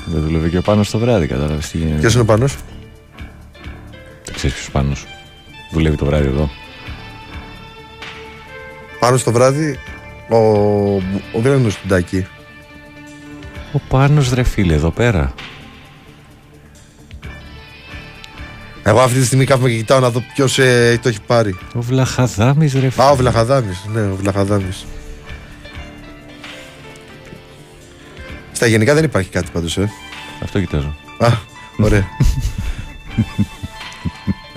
Δεν δουλεύει και ο Πάνος το βράδυ, κατάλαβες τι γίνεται. Ποιος είναι ο πάνω. Δεν ξέρεις ποιος Πάνος. Δουλεύει το βράδυ εδώ. Πάνω στο βράδυ ο, ο Γκρένο του Ντάκη. Ο Πάνος ρε φίλε, εδώ πέρα. Εγώ αυτή τη στιγμή κάθομαι και κοιτάω να δω ποιος το έχει πάρει. Ο Βλαχαδάμης ρε φίλε. Α, ο Βλαχαδάμης. Ναι, ο Βλαχαδάμης. Στα γενικά δεν υπάρχει κάτι πάντως, ε. Αυτό κοιτάζω. Α, ωραία.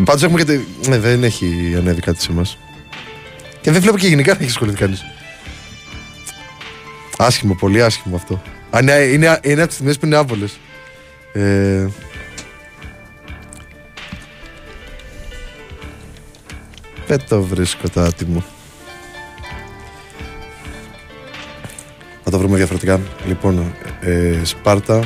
Πάντως έχουμε και. τε- Ναι, δεν έχει ανέβει κάτι σε εμάς. Και δεν βλέπω και γενικά να έχει ασχοληθεί κανείς. Άσχημο, πολύ άσχημο αυτό. Α, ναι, είναι, είναι από τις στιγμές που είναι άβολες. Ε, δεν το βρίσκω το άτιμο. Θα το βρούμε διαφορετικά. Λοιπόν, ε, Σπάρτα.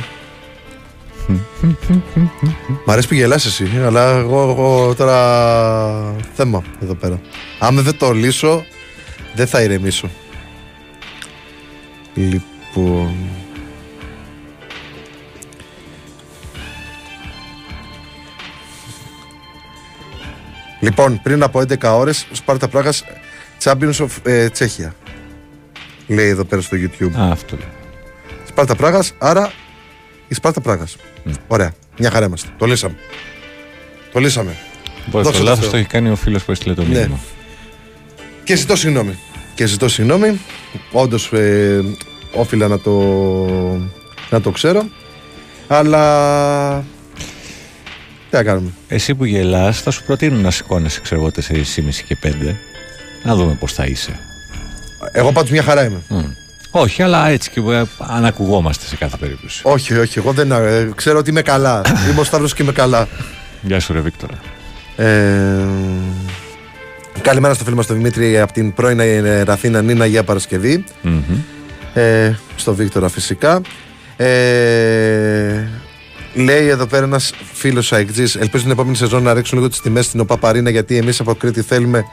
Μ' αρέσει που γελάς εσύ, αλλά εγώ, εγώ τώρα θέμα εδώ πέρα. Άμα δεν το λύσω, δεν θα ηρεμήσω. Λοιπόν... Λοιπόν, πριν από 11 ώρες, Σπάρτα Πράγας, Champions of ε, Τσέχια. Λέει εδώ πέρα στο YouTube. Α, αυτό λέει. Σπάρτα Πράγας, άρα η Σπάρτα Πράγας. Ωραία. Μια χαρά είμαστε. Το λύσαμε. Το λύσαμε. Μπορεί Δόξα το τω λάθος Θεώ. το έχει κάνει ο φίλος που έστειλε το Ναι. μήνυμα. Και ζητώ συγγνώμη. Και ζητώ συγγνώμη. Όντως ε, όφιλα να το, να το ξέρω. Αλλά. Τι να κάνουμε; Εσύ που γελάς θα σου προτείνω να σηκώνεσαι ξέρω εγώ 4.30 και 5 να δούμε πώς θα είσαι. Εγώ πάντως μια χαρά είμαι. Μμ. Όχι, αλλά έτσι και ε, ανακουγόμαστε σε κάθε περίπτωση. Όχι, όχι. Εγώ δεν ε, ξέρω ότι είμαι καλά. είμαι ο Σταύρος και είμαι καλά. Γεια σου ρε Βίκτορα. Ε, καλημέρα στο φίλο μας τον Δημήτρη από την πρώην ε, Ραθήνα Νίνα για Παρασκευή. Μμμ. Ε, στο Βίκτορα φυσικά. Ε, λέει εδώ πέρα ένας φίλος Αεκτζή, ελπίζω την επόμενη σεζόν να ρίξουν λίγο τις τιμές στην ΟΠΑ γιατί εμείς από Κρήτη θέλουμε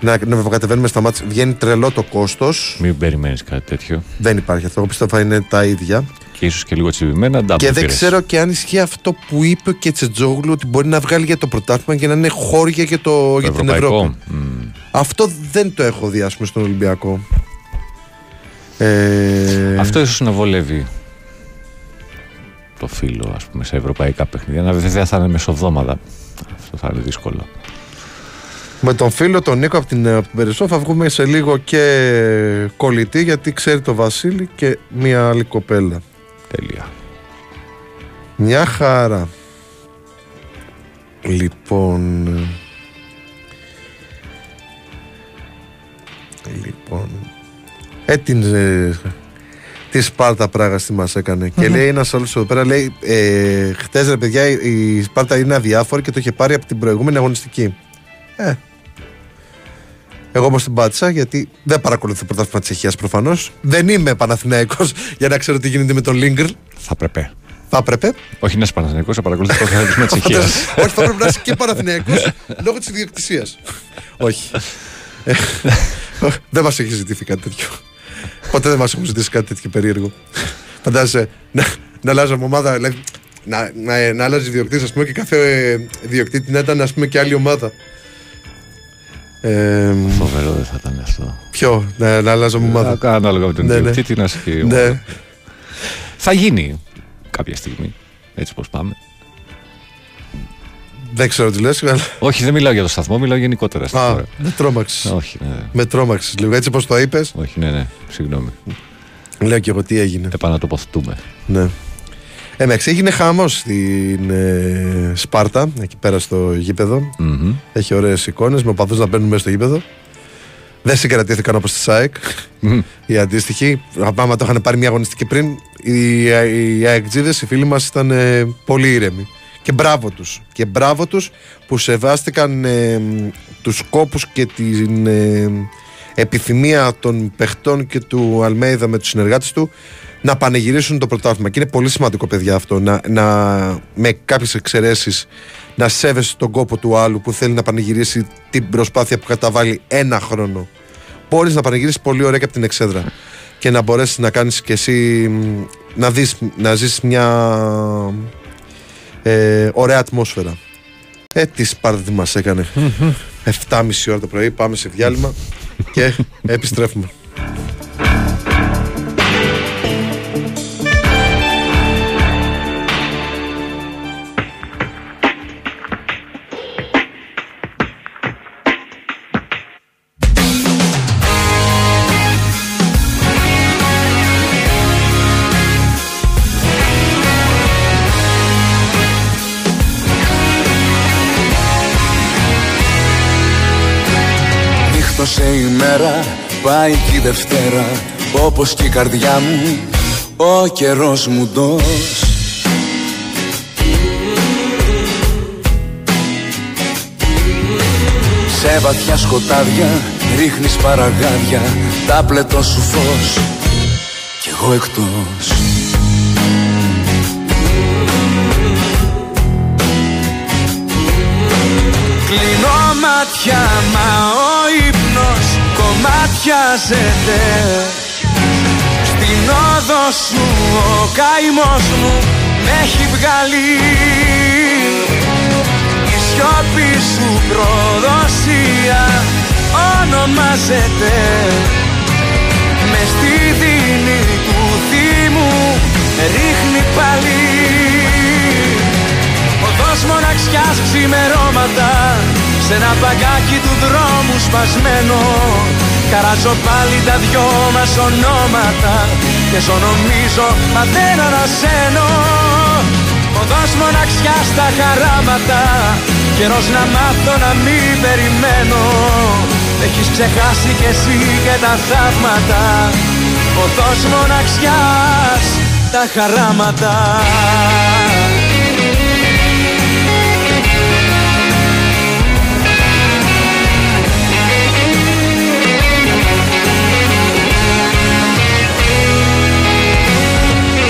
να, να κατεβαίνουμε στα μάτια. Βγαίνει τρελό το κόστος. Μην περιμένεις κάτι τέτοιο. Δεν υπάρχει αυτό. Εγώ πιστεύω θα είναι τα ίδια. Και ίσως και λίγο τσιμπημένα. double Και δεν figures. ξέρω και αν ισχύει αυτό που είπε και Τσετζόγλου ότι μπορεί να βγάλει για το πρωτάθλημα και να είναι χώρια για, το, για την Ευρωπαϊκό. Ευρώπη. Μμ. Αυτό δεν το έχω δει, ας πούμε, στον Ολυμπιακό. Ε, Αυτό ίσως να βολεύει το φίλο, ας πούμε, σε ευρωπαϊκά παιχνίδια. Να βέβαια θα είναι μεσοβδόμαδα. Αυτό θα είναι δύσκολο. Με τον φίλο τον Νίκο από την ε, Περισσό θα βγούμε σε λίγο και κολλητή γιατί ξέρει το Βασίλη και μία άλλη κοπέλα. Τέλεια. Μια χαρά. Λοιπόν. ε, Λοιπόν. Ε, την, ε, τη Σπάρτα Πράγα τι μας έκανε. Και λέει ένας άλλος εδώ πέρα, λέει, ε, χτες ρε παιδιά η η Σπάρτα είναι αδιάφορη και το είχε πάρει από την προηγούμενη αγωνιστική. Ε. Εγώ όμως την πάτησα γιατί δεν παρακολουθώ το πρωτάθλημα της Αιχίας προφανώς. Δεν είμαι Παναθηναϊκός για να ξέρω τι γίνεται με τον Λίγκρ. Θα πρέπει. Θα έπρεπε. Όχι να είσαι Παναθηναϊκός, θα παρακολουθεί το θέμα της Τσεχία. Όχι, θα πρέπει να είσαι και Παναθηναϊκός λόγω της ιδιοκτησίας. Όχι. Ε, Δεν μας έχει ζητηθεί κάτι τέτοιο. Ποτέ δεν μας έχουν ζητήσει κάτι τέτοιο περίεργο. Φαντάζεσαι να, να αλλάζαμε ομάδα, δηλαδή να, να, να άλλαζε ιδιοκτήτης, ας πούμε, και κάθε ε, ιδιοκτήτη να ήταν, ας πούμε, και άλλη ομάδα. Ε, Φοβερό δεν θα ήταν αυτό. ποιο, να, να αλλάζαμε ομάδα. Α, Ανάλογα με τον Ναι, ναι. ιδιοκτήτη να σε Ναι. Θα γίνει κάποια στιγμή. Έτσι πώ πάμε. Δεν ξέρω τι λες, αλλά. Όχι, δεν μιλάω για το σταθμό, μιλάω γενικότερα στη Α, χώρα. με τρόμαξες. Όχι, ναι. Με τρόμαξες λίγο. Έτσι όπω το είπες, Όχι, ναι, ναι. Συγγνώμη. λέω και εγώ τι έγινε. Επανατοποθετούμε. Ναι. Εντάξει, έγινε χάμο στην ε, Σπάρτα, εκεί πέρα στο γήπεδο. Μμμ. Έχει ωραίες εικόνες με οπαδούς να μπαίνουν μέσα στο γήπεδο. Δεν συγκρατήθηκαν όπως της ΣΑΕΚ. Μμμ. Οι αντίστοιχοι, άμα το είχαν πάρει μια αγωνιστική πριν, οι, οι ΑΕΚΤΖΙΔε, οι φίλοι μας, ήταν ε, πολύ ήρεμοι. Και μπράβο τους. Και μπράβο τους που σεβάστηκαν ε, τους κόπους και την ε, επιθυμία των παιχτών και του Αλμέιδα με τους συνεργάτες του να πανηγυρίσουν το πρωτάθλημα. Και είναι πολύ σημαντικό, παιδιά, αυτό. Να, να, με κάποιες εξαιρέσεις να σέβεσαι τον κόπο του άλλου που θέλει να πανηγυρίσει την προσπάθεια που καταβάλει ένα χρόνο. Μπορείς να πανηγυρίσεις πολύ ωραία και από την εξέδρα και να μπορέσεις να κάνεις κι εσύ μ, να, δεις, να ζεις μια ε, ωραία ατμόσφαιρα. Ε, τι Σπάρτα τι μας έκανε. 7.30 ώρα το πρωί, πάμε σε διάλειμμα και επιστρέφουμε. Νύχτωσε η μέρα, πάει και η Δευτέρα. Όπως και η καρδιά μου, ο καιρός μου ντός. Σε βαθιά σκοτάδια ρίχνεις παραγάδια Τα πλετό σου φως. Κι εγώ εκτός Κλείνω μάτια μα ο ύπνος κομμάτιαζεται Στην όδο σου ο καημός μου με έχει βγάλει. Η σιώπη σου προδοσία ονομάζεται. Μες στη δίνη του θύμου με ρίχνει πάλι Οδός μοναξιάς ξημερώματα Σ' ένα παγκάκι του δρόμου σπασμένο. Καράζω πάλι τα δυο μας ονόματα Και ζω νομίζω μα δεν ανασένω. Οδός μοναξιάς στα χαράματα Καιρός να μάθω να μην περιμένω. Έχεις ξεχάσει κι εσύ και τα θαύματα. Οδός μοναξιάς τα χαράματα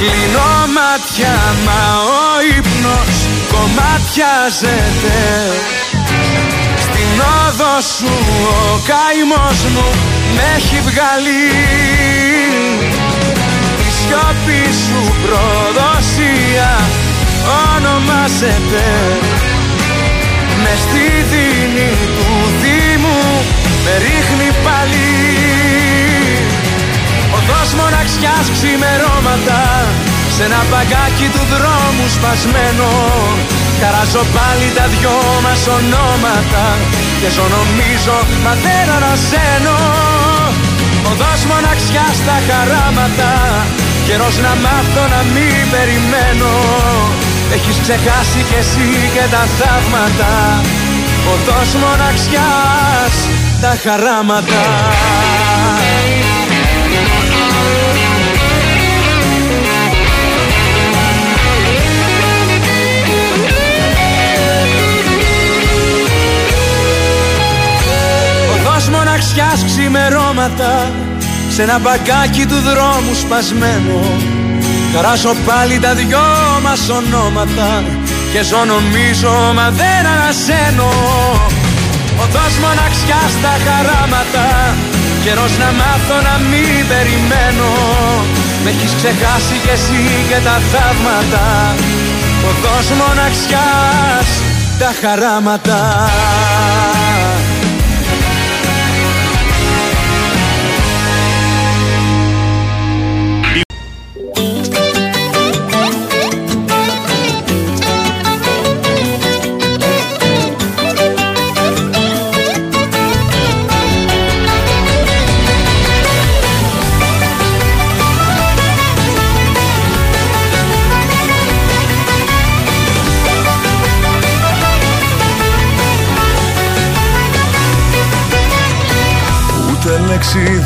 Κλείνω μάτια, μα ο ύπνος κομμάτιαζεται Στην όδο σου ο καημός μου με έχει βγάλει. Τη σιωπή σου προδοσία ονομάζεται. Με στη δίνη του Δήμου με ρίχνει πάλι Οδός μοναξιάς ξημερώματα σε ένα παγκάκι του δρόμου σπασμένο. Χαράζω πάλι τα δυο μας ονόματα Και ζω νομίζω μα δεν ανασένω Οδός μοναξιάς στα χαράματα Καιρός να μάθω να μην περιμένω. Έχεις ξεχάσει κι εσύ και τα θαύματα. Οδός μοναξιάς τα χαράματα μοναξιάς ξημερώματα σε ένα μπαγκάκι του δρόμου σπασμένο. Χαράσω πάλι τα δυο μας ονόματα και ζω νομίζω μα δεν ανασένω. Οδός μοναξιά στα χαράματα Καιρός να μάθω να μην περιμένω. Με έχεις ξεχάσει κι εσύ και τα θαύματα. Οδός μοναξιάς τα χαράματα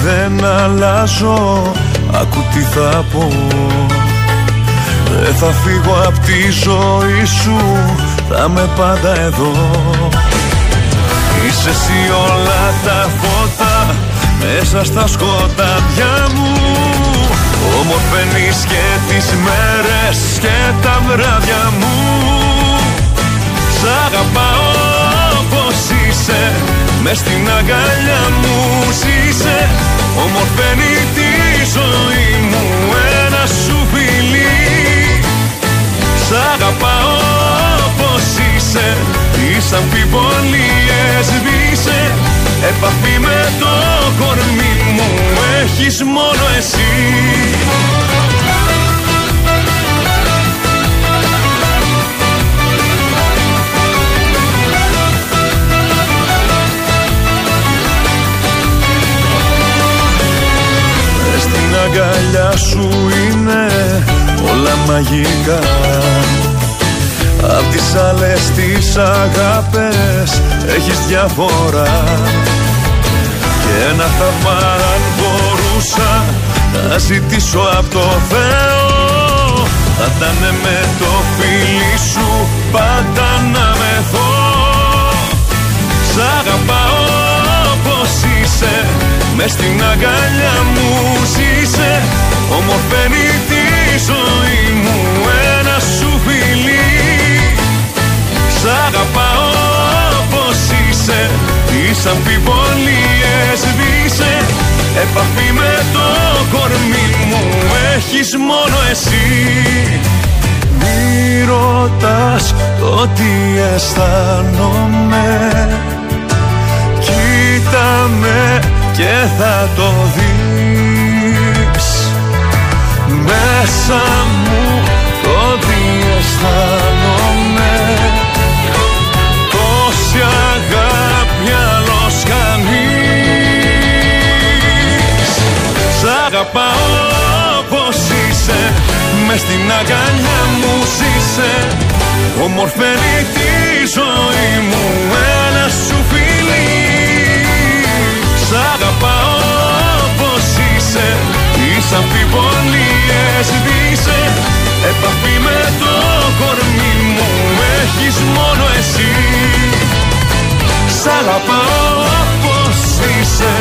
δεν αλλάζω Άκου τι θα πω. Δεν θα φύγω απ' τη ζωή σου Θα με πάντα εδώ. Είσαι εσύ όλα τα φώτα Μέσα στα σκοτάδια μου. Ομορφαίνεις και τις μέρες και τα βράδια μου. Σ' αγαπάω όπως είσαι με στην αγκαλιά μου ζήσε Ομορφαίνει τη ζωή μου ένα σου φιλί Σ' αγαπάω όπως είσαι Τις αμφιβολίες σβήσε Επαφή με το κορμί μου έχεις μόνο εσύ αγκαλιά σου είναι όλα μαγικά. Απ' τις άλλες τις αγάπες έχεις διαφορά. Και ένα θαύμα αν μπορούσα να ζητήσω απ' το Θεό Θα ήταν με το φίλι σου πάντα να με δω. Σ' αγαπάω όπως είσαι μες στην αγκαλιά μου ζήσε. Ομορφαίνει τη ζωή μου ένα σου φιλί Σ' αγαπάω όπως είσαι Τις αμφιβολίες σβήσε Επαφή με το κορμί μου έχεις μόνο εσύ. Μη ρωτάς το τι αισθάνομαι Κοίτα με και θα το δεις. Μέσα μου το διαισθάνομαι. Τόση αγάπη άλλος κανείς. Σ' αγαπάω όπως είσαι. Μες στην αγκαλιά μου ζήσε. Ομορφαίνει τη ζωή μου. Ένα σου φιλί όπως είσαι Τις αμφιβολίες δύσε Επαφή με το κορμί μου έχεις μόνο εσύ. Σ' αγαπάω όπως είσαι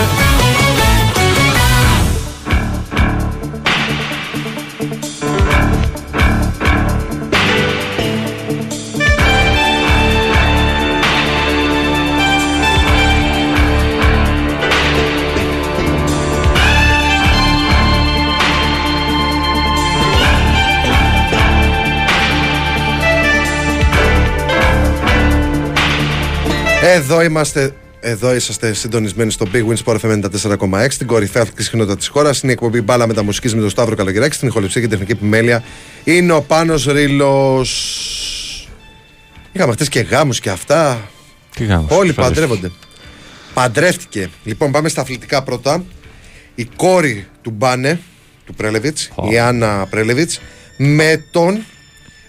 Εδώ είμαστε. Εδώ είσαστε συντονισμένοι στο Big Win Sport FM 94,6, την κορυφαία αθλητική συχνότητα της χώρας. Είναι η εκπομπή μπάλα με τα μουσικής με τον Σταύρο Καλογεράκη, στην ηχοληψία και την τεχνική επιμέλεια. Είναι ο Πάνος Ρήλο. Είχαμε χτες και γάμους και αυτά. Τι γάμος, Όλοι φανταστείς. παντρεύονται. Παντρεύτηκε. Λοιπόν, πάμε στα αθλητικά πρώτα. Η κόρη του Μπάνε, του Πρέλεβιτς, Ω. η Άννα Πρέλεβιτς, με τον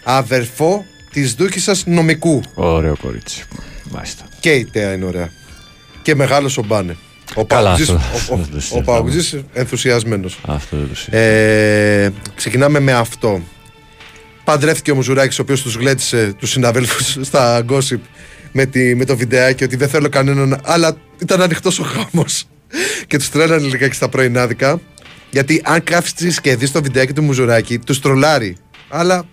αδερφό της δούκησα νομικού. Ωραίο κορίτσι. Μάλιστα. Και η Τέα είναι ωραία. Και μεγάλος ο Μπάνε. Ο Καλά, Παουτζής- αυτό- ο- αυτό ο- δεν το Ο συζητάμε. Παουτζής ενθουσιασμένος. Αυτό δεν το συζητάω. Ε, ξεκινάμε με αυτό. Παντρεύτηκε ο Μουζουράκης ο οποίος τους γλέτησε τους συναδέλφους στα gossip με, τη, με το βιντεάκι ότι δεν θέλω κανέναν, αλλά ήταν ανοιχτός ο χάμος και τους τρέλανε λιγάκι στα πρωινάδικα. Γιατί αν κάθισεις και δεις το βιντεάκι του Μουζουράκη, τους τρολάρει. Αλλά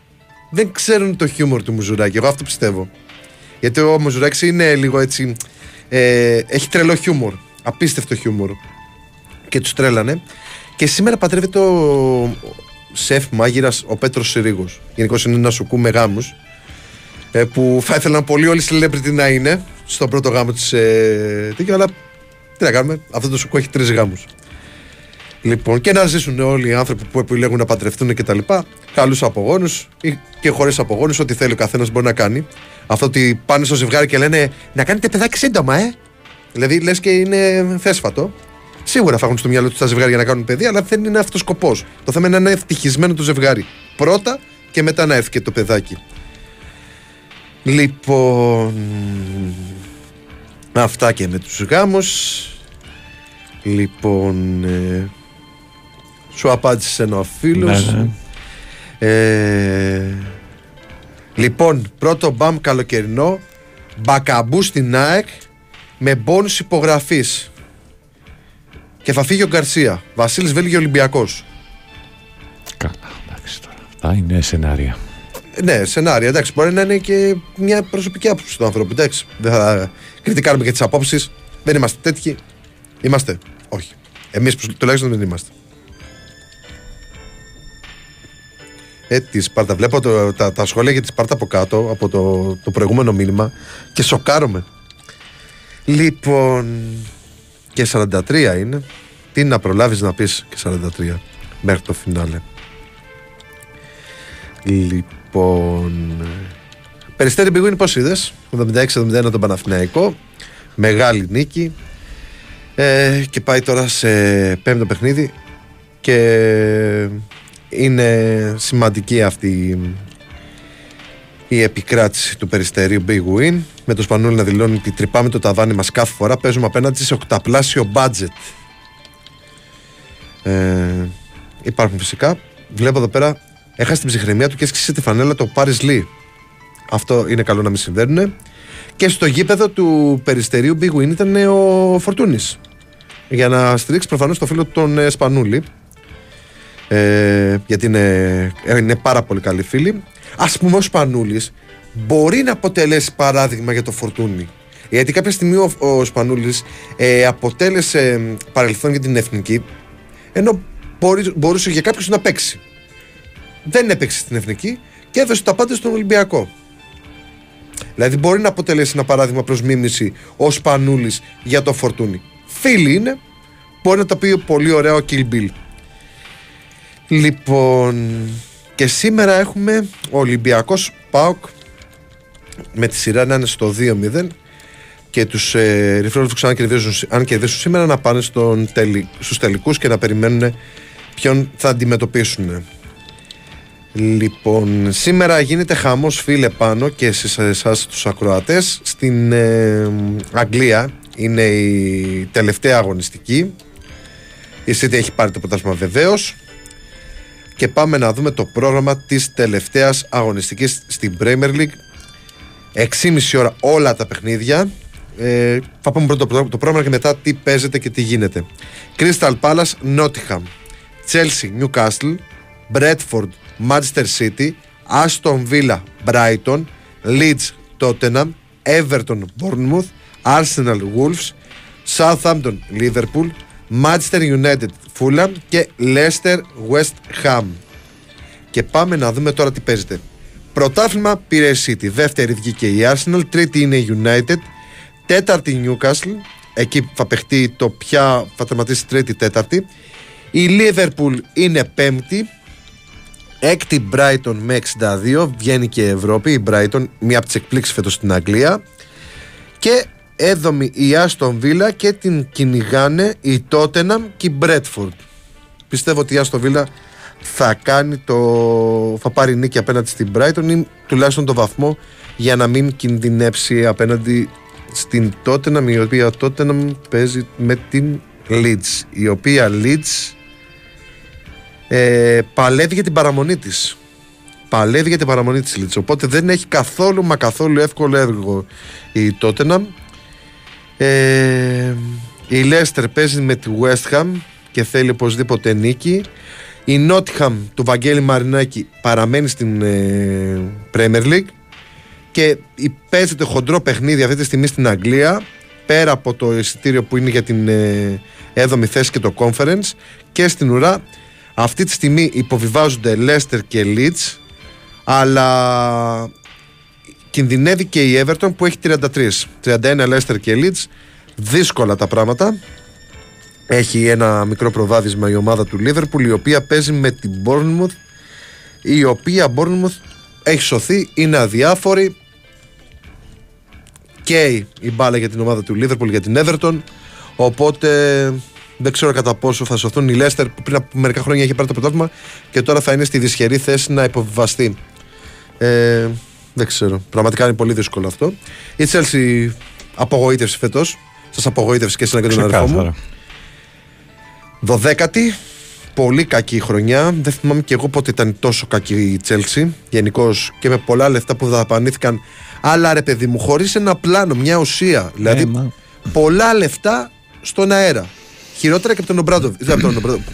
δεν ξέρουν το χιούμορ του Μουζουράκη. Εγώ αυτό πιστεύω. Γιατί ο Μουζουράκης είναι λίγο έτσι. Ε, έχει τρελό χιούμορ. Απίστευτο χιούμορ. Και τους τρέλανε. Και σήμερα παντρεύεται ο σεφ μάγειρας ο Πέτρος Συρίγος. Γενικώς είναι ένας σουκού με γάμους. Ε, που θα ήθελαν πολύ όλοι οι celebrity να είναι στον πρώτο γάμο της ε, τέτοιο, αλλά τι να κάνουμε, αυτό το σουκού έχει τρεις γάμους. Λοιπόν, και να ζήσουν όλοι οι άνθρωποι που επιλέγουν να παντρευτούν κτλ. Καλούς απογόνους ή και χωρίς απογόνους, ό,τι θέλει ο καθένας μπορεί να κάνει. Αυτό ότι πάνε στο ζευγάρι και λένε Να κάνετε παιδάκι σύντομα, ε! Δηλαδή λες και είναι θέσφατο. Σίγουρα θα έχουν στο μυαλό τους τα ζευγάρια να κάνουν παιδί, αλλά δεν είναι αυτός ο σκοπός. Το θέμα είναι να είναι ευτυχισμένο το ζευγάρι. Πρώτα και μετά να έρθει και το παιδάκι. Λοιπόν. Αυτά και με τους γάμους. Λοιπόν. ε, σου απάντησε ένα φίλος. Ναι, ναι. Ε, λοιπόν, πρώτο μπαμ καλοκαιρινό. Μπακαμπού στην ΑΕΚ με μπόνους υπογραφής. Και θα φύγει ο Γκαρσία. Βασίλης Βέλγιο Ολυμπιακός. Καλά, εντάξει τώρα. Αυτά είναι σενάρια. Ε, Ναι, σενάρια. Εντάξει, μπορεί να είναι και μια προσωπική άποψη του άνθρωπου. Εντάξει, δεν θα κριτικάρουμε και τις απόψεις. Δεν είμαστε τέτοιοι. Είμαστε. Όχι. Εμείς τουλάχιστον δεν είμαστε. Ε, τη Σπάρτα. Βλέπω το, τα, τα σχόλια για τη Σπάρτα από κάτω, από το, το προηγούμενο μήνυμα και σοκάρομαι. Λοιπόν. Και 43 είναι. Τι να προλάβεις να πεις και 43 μέχρι το φινάλε. Λοιπόν. Περιστέρι Μπιγούνι, πώς είδες; 76-71 τον Παναθηναϊκό. Μεγάλη νίκη. Ε, και πάει τώρα σε πέμπτο παιχνίδι. Και είναι σημαντική αυτή η- η επικράτηση του περιστερίου Big Win. Με το Σπανούλη να δηλώνει ότι τρυπάμε το ταβάνι μας κάθε φορά παίζουμε απέναντι σε οκταπλάσιο budget. Ε, υπάρχουν φυσικά. Βλέπω εδώ πέρα έχασε την ψυχραιμία του και έσκησε τη φανέλα το Paris Lee. Αυτό είναι καλό να μην συμβαίνουν και στο γήπεδο του περιστερίου Big Win ήταν ο Φορτούνης. Για να στηρίξει προφανώς το φίλο του τον ε, Σπανούλη ε, γιατί είναι, είναι πάρα πολύ καλοί φίλοι. Α πούμε, ο Σπανούλης μπορεί να αποτελέσει παράδειγμα για το φορτούνι. Γιατί κάποια στιγμή ο, ο Σπανούλης ε, αποτέλεσε μ, παρελθόν για την εθνική, ενώ μπορεί, μπορούσε για κάποιους να παίξει. Δεν έπαιξε στην εθνική και έδωσε τα πάντα στον Ολυμπιακό. Δηλαδή μπορεί να αποτελέσει ένα παράδειγμα προς μίμηση ο Σπανούλης για το φορτούνι. Φίλοι είναι, μπορεί να τα πει πολύ ωραία ο Kill Bill. Λοιπόν, και σήμερα έχουμε ο Ολυμπιακός ΠΑΟΚ με τη σειρά να είναι στο 2-0 και τους ε, ρηφρόλους που ξανά κερδίζουν, αν κερδίσουν σήμερα να πάνε στον τελι, στους τελικούς και να περιμένουν ποιον θα αντιμετωπίσουν. Λοιπόν, σήμερα γίνεται χαμός φίλε πάνω και σε εσάς τους ακροατές στην ε, Αγγλία είναι η τελευταία αγωνιστική η City έχει πάρει το πρωτάθλημα βεβαίως. Και πάμε να δούμε το πρόγραμμα της τελευταίας αγωνιστικής στην Premier League 6,5 ώρα όλα τα παιχνίδια ε, θα πούμε πρώτο το πρόγραμμα και μετά τι παίζεται και τι γίνεται Crystal Palace, Nottingham Chelsea, Newcastle Bradford, Manchester City, Aston Villa, Brighton, Leeds, Tottenham, Everton, Bournemouth, Arsenal, Wolves, Southampton, Liverpool, Manchester United, Fulham και Leicester, West Ham. Και πάμε να δούμε τώρα τι παίζεται. Πρωτάθλημα πήρε η City, δεύτερη βγήκε η Arsenal, τρίτη είναι η United, τέταρτη Newcastle, εκεί θα παιχτεί το ποια θα τερματίσει τρίτη τέταρτη. Η Liverpool είναι πέμπτη, Έκτη Brighton με 62, βγαίνει και η Ευρώπη. Η Brighton, μία από τις εκπλήξεις φέτος στην Αγγλία. Και έδομη η Aston Villa και την κυνηγάνε η Tottenham και η Bradford. Πιστεύω ότι η Aston Villa θα κάνει το. θα πάρει νίκη απέναντι στην Brighton ή τουλάχιστον το βαθμό για να μην κινδυνεύσει απέναντι στην Tottenham η οποία Tottenham παίζει με την Leeds η οποία Leeds ε, παλεύει για την παραμονή της. Παλεύει για την παραμονή της Λίτσα. Οπότε δεν έχει καθόλου μα καθόλου εύκολο έργο η Τότεναμ. Ε, η Λέστερ παίζει με τη West Ham και θέλει οπωσδήποτε νίκη. Η Νότιχαμ του Βαγγέλη Μαρινάκη παραμένει στην ε, Premier League και παίζεται χοντρό παιχνίδι αυτή τη στιγμή στην Αγγλία πέρα από το εισιτήριο που είναι για την ε, έδομη θέση και το conference και στην ουρά αυτή τη στιγμή υποβιβάζονται Leicester και Leeds αλλά κινδυνεύει και η Everton που έχει 33 31 Leicester και Leeds δύσκολα τα πράγματα. Έχει ένα μικρό προβάδισμα η ομάδα του Liverpool η οποία παίζει με την Bournemouth η οποία Bournemouth έχει σωθεί, είναι αδιάφορη. Και η μπάλα για την ομάδα του Liverpool για την Everton. Οπότε δεν ξέρω κατά πόσο θα σωθούν οι Λέστερ που πριν από μερικά χρόνια είχε πάρει το πρωτάθλημα και τώρα θα είναι στη δυσχερή θέση να υποβιβαστεί. Ε, δεν ξέρω. Πραγματικά είναι πολύ δύσκολο αυτό. Η Chelsea απογοήτευση φέτος. Σας απογοήτευσε και εσένα και τον αδερφό μου. Δωδέκατη. Πολύ κακή χρονιά. Δεν θυμάμαι και εγώ πότε ήταν τόσο κακή η Chelsea. Γενικώς και με πολλά λεφτά που δαπανήθηκαν. Αλλά ρε παιδί μου, χωρίς ένα πλάνο, μια ουσία. Δηλαδή, Ε, μα- πολλά λεφτά στον αέρα. Χειρότερα και από τον Ομπράντοβιτ. από τον Ομπράντοβιτ.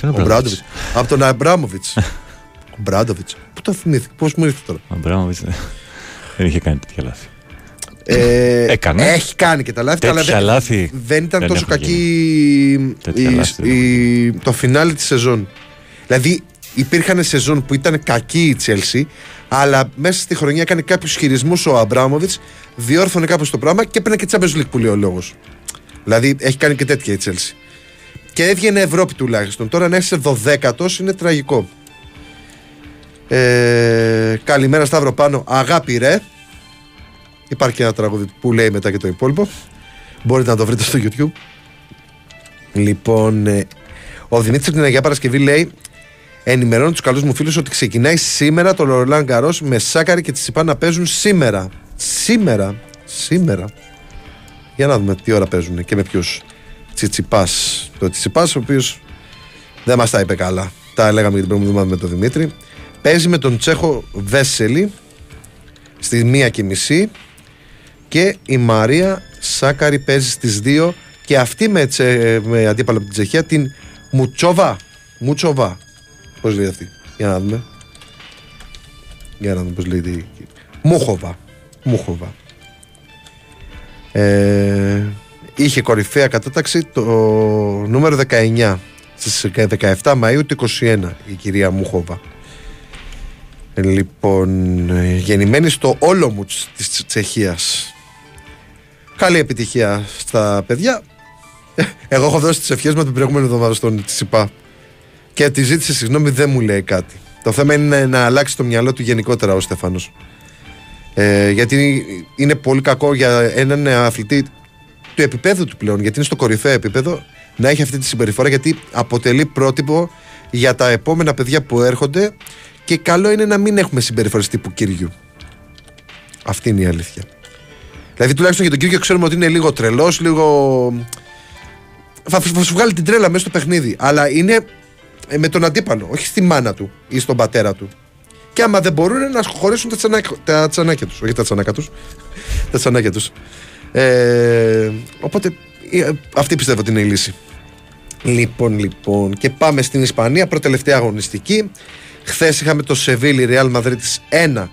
Ποιον Ομπράντοβιτ; Από τον Αμπράμοβιτς. Ομπράντοβιτ. Πού το θυμήθηκες, πώς μου ήρθε τώρα; Ο Αμπράμοβιτς δεν- δεν είχε κάνει τέτοια λάθη. Ε, Έκανε. Έχει κάνει και τα λάθη, αλλά Τέτοια δεν, λάθη δεν ήταν δεν τόσο έχουν κακή Τέτοια η, λάθη δεν η- το φινάλι της σεζόν. Δηλαδή υπήρχαν σεζόν που ήταν κακή η Τσέλσι, αλλά μέσα στη χρονιά έκανε κάποιους χειρισμούς ο Αμπράμοβιτ, διόρθωνε κάπως το πράγμα και έπαιρνε και Champions League που λέει ο λόγος. Δηλαδή έχει κάνει και τέτοια η Τσέλσι. Και έβγαινε Ευρώπη τουλάχιστον. Τώρα να είσαι 12ο είναι τραγικό. Ε, καλημέρα Σταύρο πάνω. Αγάπη ρε. Υπάρχει και ένα τραγούδι που λέει μετά και το υπόλοιπο. Μπορείτε να το βρείτε στο YouTube. Λοιπόν, ε, ο Δημήτρης από την Αγία Παρασκευή λέει: Ενημερώνω τους καλούς μου φίλους ότι ξεκινάει σήμερα το Λορλάν Καρό με Σάκαρη και Τσιπά να παίζουν σήμερα. Σήμερα. Σήμερα. Για να δούμε τι ώρα παίζουν και με ποιους. Τσιτσιπάς. Το Τσιτσιπάς, ο οποίος δεν μας τα είπε καλά. Τα έλεγαμε για την προηγούμενη εβδομάδα με τον Δημήτρη. Παίζει με τον Τσέχο Βέσελη στη μία και μισή και η Μαρία Σάκαρη παίζει στις 2 και αυτή με, τσε, με αντίπαλο από την Τσεχία την Μουτσόβα. Μουτσόβα. Πώς λέει αυτή. Για να δούμε. Για να δούμε πώς λέει. η- Μούχοβα. Μούχοβα. Ε, είχε κορυφαία κατάταξη το νούμερο 19 στις 17 Μαΐου του 21 η κυρία Μούχοβα. Λοιπόν, ε, γεννημένη στο Όλομουτς της Τσ- Τσεχίας. Καλή επιτυχία στα παιδιά. Ε, Εγώ έχω δώσει τις ευχές μου την προηγούμενη εβδομάδα στον Τσιπά. Και τη ζήτησε συγγνώμη, δεν μου λέει κάτι. Το θέμα είναι να αλλάξει το μυαλό του γενικότερα ο Στέφανος. Ε, γιατί είναι πολύ κακό για έναν αθλητή του επίπεδου του πλέον, γιατί είναι στο κορυφαίο επίπεδο, να έχει αυτή τη συμπεριφορά, γιατί αποτελεί πρότυπο για τα επόμενα παιδιά που έρχονται Και καλό είναι να μην έχουμε συμπεριφορές τύπου Κύριου. Αυτή είναι η αλήθεια. Δηλαδή, τουλάχιστον για τον Κύριο ξέρουμε ότι είναι λίγο τρελός, λίγο. Θα, θα σου βγάλει την τρέλα μέσα στο παιχνίδι. Αλλά είναι ε, με τον αντίπαλο, όχι στη μάνα του ή στον πατέρα του. Και άμα δεν μπορούν να χωρίσουν τα, τσανάκ, τα τσανάκια τους. Όχι τα τσανάκια τους. τα τσανάκια τους. Ε, οπότε ε, αυτή πιστεύω ότι είναι η λύση. Λοιπόν, λοιπόν. Και πάμε στην Ισπανία. Προτελευταία αγωνιστική. Χθες είχαμε το Σεβίλη Ρεάλ Μαδρίτη 1-2.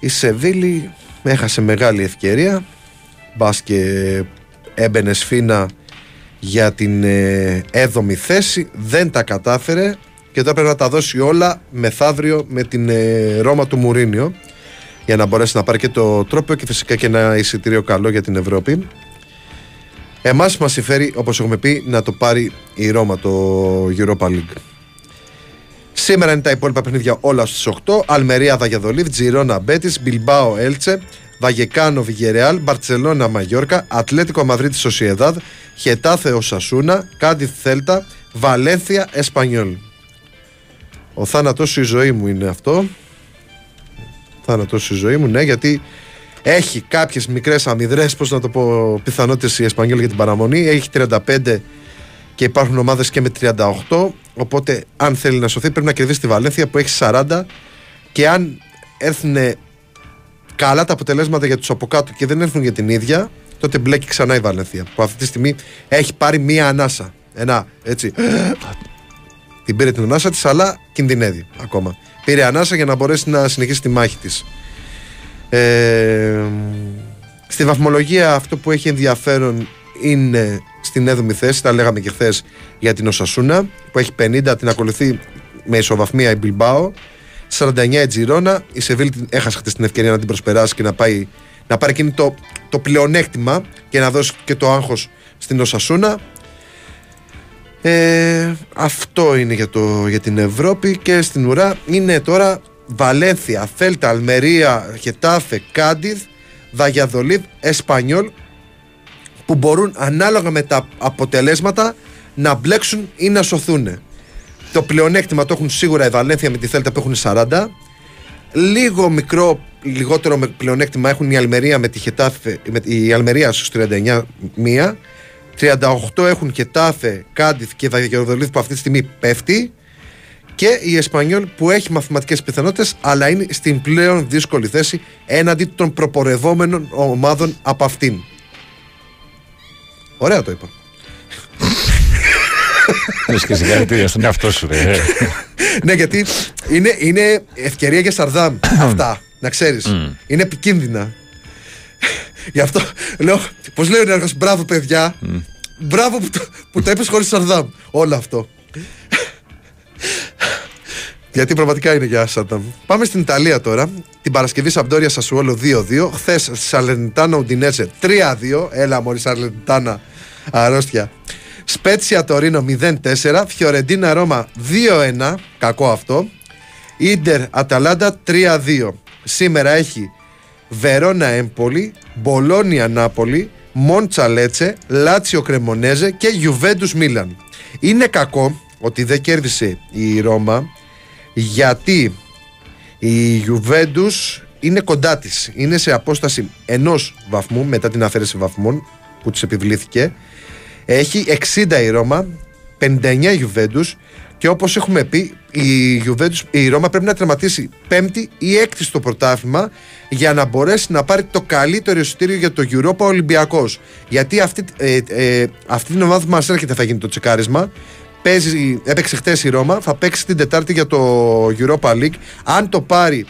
Η Σεβίλη έχασε μεγάλη ευκαιρία. Μπας και έμπαινε σφίνα για την ε, έβδομη θέση. Δεν τα κατάφερε και τώρα πρέπει να τα δώσει όλα μεθαύριο με την ε, Ρώμα του Μουρίνιο για να μπορέσει να πάρει και το τρόπο και φυσικά και ένα εισιτήριο καλό για την Ευρώπη. Εμάς μας συμφέρει, όπως έχουμε πει, να το πάρει η Ρώμα το Europa League. Σήμερα είναι τα υπόλοιπα παιχνίδια όλα στις 8. Αλμερία Βαγιαδολίβ, Τζιρόνα Μπέτης, Μπιλμπάο Έλτσε, Βαγεκάνο Βιγερεάλ, Μπαρτσελώνα Μαγιόρκα, Ατλέτικο Μαδρίτη Σοσιεδάδ, Χετάθε Οσασούνα, Κάντι Θέλτα, Βαλένθια Εσπανιόλ. Ο θάνατο η ζωή μου είναι αυτό. Θάνατο η ζωή μου, ναι, γιατί έχει κάποιες μικρές αμυδρές, πώς να το πω, πιθανότητες η Εσπανιόλ για την παραμονή. Έχει 35 και υπάρχουν ομάδες και με 38. Οπότε, αν θέλει να σωθεί, πρέπει να κερδίσει τη Βαλένθια που έχει 40. Και αν έρθουν καλά τα αποτελέσματα για τους από κάτω και δεν έρθουν για την ίδια, τότε μπλέκει ξανά η Βαλένθια. Που αυτή τη στιγμή έχει πάρει μία ανάσα. Ένα έτσι. την πήρε την ανάσα της, αλλά κινδυνεύει ακόμα. Πήρε ανάσα για να μπορέσει να συνεχίσει τη μάχη της. Ε, στη βαθμολογία αυτό που έχει ενδιαφέρον είναι στην 7η θέση, τα λέγαμε και χθες για την Οσασούνα που έχει 50, την ακολουθεί με ισοβαθμία η Μπιλμπάο 49 η Τζιρόνα. Η Σεβίλη έχασε χτε την ευκαιρία να την προσπεράσει και να, πάει, να πάρει εκείνη το, το πλεονέκτημα και να δώσει και το άγχος στην Οσασούνα. Ε, αυτό είναι για, το, για την Ευρώπη και στην ουρά είναι τώρα Βαλένθια, Θέλτα, Αλμερία, Χετάφε, Κάντιθ, Βαγιαδολίβ, Εσπανιόλ που μπορούν ανάλογα με τα αποτελέσματα να μπλέξουν ή να σωθούν. Το πλεονέκτημα το έχουν σίγουρα η Βαλένθια με τη Θέλτα που έχουν 40. Λίγο μικρό, λιγότερο με πλεονέκτημα έχουν η Αλμερία με τη Χετάφε, με η Αλμερία στους 39 μία. 38 έχουν Χετάφε, Κάντιθ και Βαγιαδολίθ που αυτή τη στιγμή πέφτει. Και η Εσπανιόλ που έχει μαθηματικές πιθανότητες αλλά είναι στην πλέον δύσκολη θέση έναντι των προπορευόμενων ομάδων από αυτήν. Ωραία το είπα. Λες και συγχαρητήρια στον εαυτό σου, ρε. ναι, γιατί είναι, είναι ευκαιρία για Σαρδάμ αυτά. Να ξέρεις. Είναι επικίνδυνα. Γι' αυτό λέω, πώς λέει ο Νέαρχο, μπράβο παιδιά. Μπράβο που το, που το είπες χωρίς Σαρδάμ. Όλο αυτό. Γιατί πραγματικά είναι για Σαρδάμ. Πάμε στην Ιταλία τώρα. Την Παρασκευή Σαμπτόρια Σασουόλο 2-2. Χθες Σαλενιτάνα Ουντινέζε 3-2. Έλα, Μωρή Σαλενιτάνα. Αρρώστια. Σπέτσια Τωρίνο 0-4. Φιωρεντίνα Ρώμα 2-1. Κακό αυτό. Ίντερ Αταλάντα 3-2. Σήμερα έχει Βερόνα Έμπολη, Μπολόνια Νάπολη, Μόντσα Λέτσε, Λάτσιο Κρεμονέζε και Γιουβέντους Μίλαν. Είναι κακό ότι δεν κέρδισε η Ρώμα γιατί η Γιουβέντους είναι κοντά της. Είναι σε απόσταση ενός βαθμού μετά την αφαίρεση βαθμών που της επιβλήθηκε έχει 60 η Ρώμα, 59 η Γιουβέντους και όπως έχουμε πει, η, Juventus, η Ρώμα πρέπει να τερματίσει πέμπτη ή έκτη στο πρωτάθλημα για να μπορέσει να πάρει το καλύτερο εισιτήριο για το Europa Ολυμπιακός. Γιατί αυτή, ε, ε, αυτή την ομάδα που μας έρχεται θα γίνει το τσεκάρισμα. Παίζει, έπαιξε χτες η Ρώμα, θα παίξει την Τετάρτη για το Europa League. Αν το πάρει.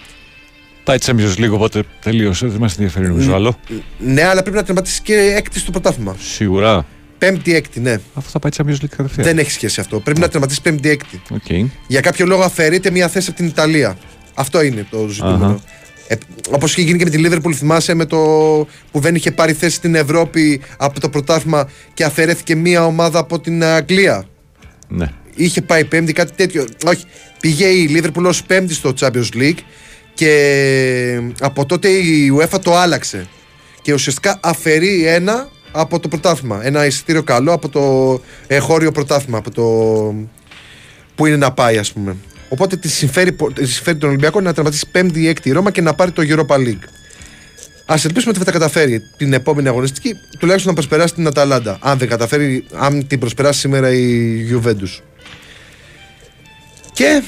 Πάει Champions λίγο, οπότε τελείωσε. Δεν μας ενδιαφέρει νομίζω άλλο. Ναι, αλλά πρέπει να τερματίσει και έκτη στο πρωτάθλημα. Σίγουρα. Πέμπτη-έκτη, ναι. Αυτό θα πάει Champions League κατευθείαν. Δεν έχει σχέση αυτό. Πρέπει να τερματίσει πέμπτη-έκτη. Okay. Για κάποιο λόγο αφαιρείται μια θέση από την Ιταλία. Αυτό είναι το ζητούμενο. Ε, Όπως είχε γίνει και με τη Liverpool, θυμάσαι με το που δεν είχε πάρει θέση στην Ευρώπη από το πρωτάθλημα και αφαιρέθηκε μια ομάδα από την Αγγλία. Ναι. Είχε πάει πέμπτη, κάτι τέτοιο. Όχι. Πήγε η Liverpool ως πέμπτη στο Champions League και από τότε η UEFA το άλλαξε. Και ουσιαστικά αφαιρεί ένα από το πρωτάθλημα. Ένα εισιτήριο καλό από το εγχώριο πρωτάθλημα. Από το... Που είναι να πάει, ας πούμε. Οπότε τη συμφέρει, πο- της συμφέρει τον Ολυμπιακό να τερματίσει πέμπτη ή έκτη η Ρώμα και να πάρει το Europa League. Α ελπίσουμε ότι θα τα καταφέρει την επόμενη αγωνιστική, τουλάχιστον να προσπεράσει την Αταλάντα. Αν δεν καταφέρει, αν την προσπεράσει σήμερα η Juventus. Και,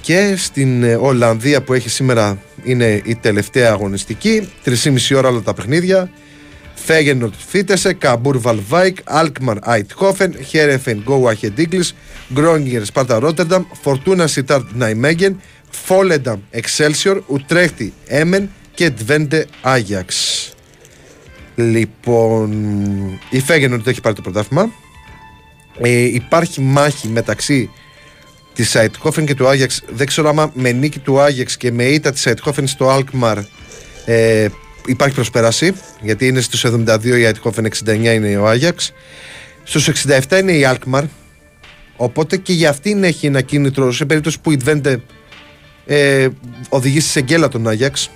και στην ε, Ολλανδία που έχει σήμερα είναι η τελευταία αγωνιστική. 3,5 ώρα όλα τα παιχνίδια. Φέγενορτ Φίτεσε, Καμπούρ Βάαλβαϊκ, Άλκμααρ Αϊντχόφεν, Χέρενφεν Γκόου Αχέντ Ιγκλς, Γκρόνινγκεν Σπάρτα Ρότερνταμ, Φορτούνα Σιτάρτ Ναϊμέγεν, Φόλενταμ Εξέλσιορ, Ουτρέχτη Έμεν και Τβέντε Άγιαξ. Λοιπόν, η Φέγενορτ έχει πάρει το πρωτάθλημα. Ε, υπάρχει μάχη μεταξύ της Αιτχόφεν και του Άγιαξ. Δεν ξέρω άμα με νίκη του Άγιαξ και με ήττα της Αιτχόφεν στο Αλκμαρ ε, υπάρχει προσπέραση. Γιατί είναι στους 72 η Αιτχόφεν, 69 είναι ο Άγιαξ. Στους 67 είναι η Αλκμαρ. Οπότε και για αυτήν έχει ένα κίνητρο σε περίπτωση που η Τβέντε ε, οδηγήσει σε γκέλα τον Άγιαξ.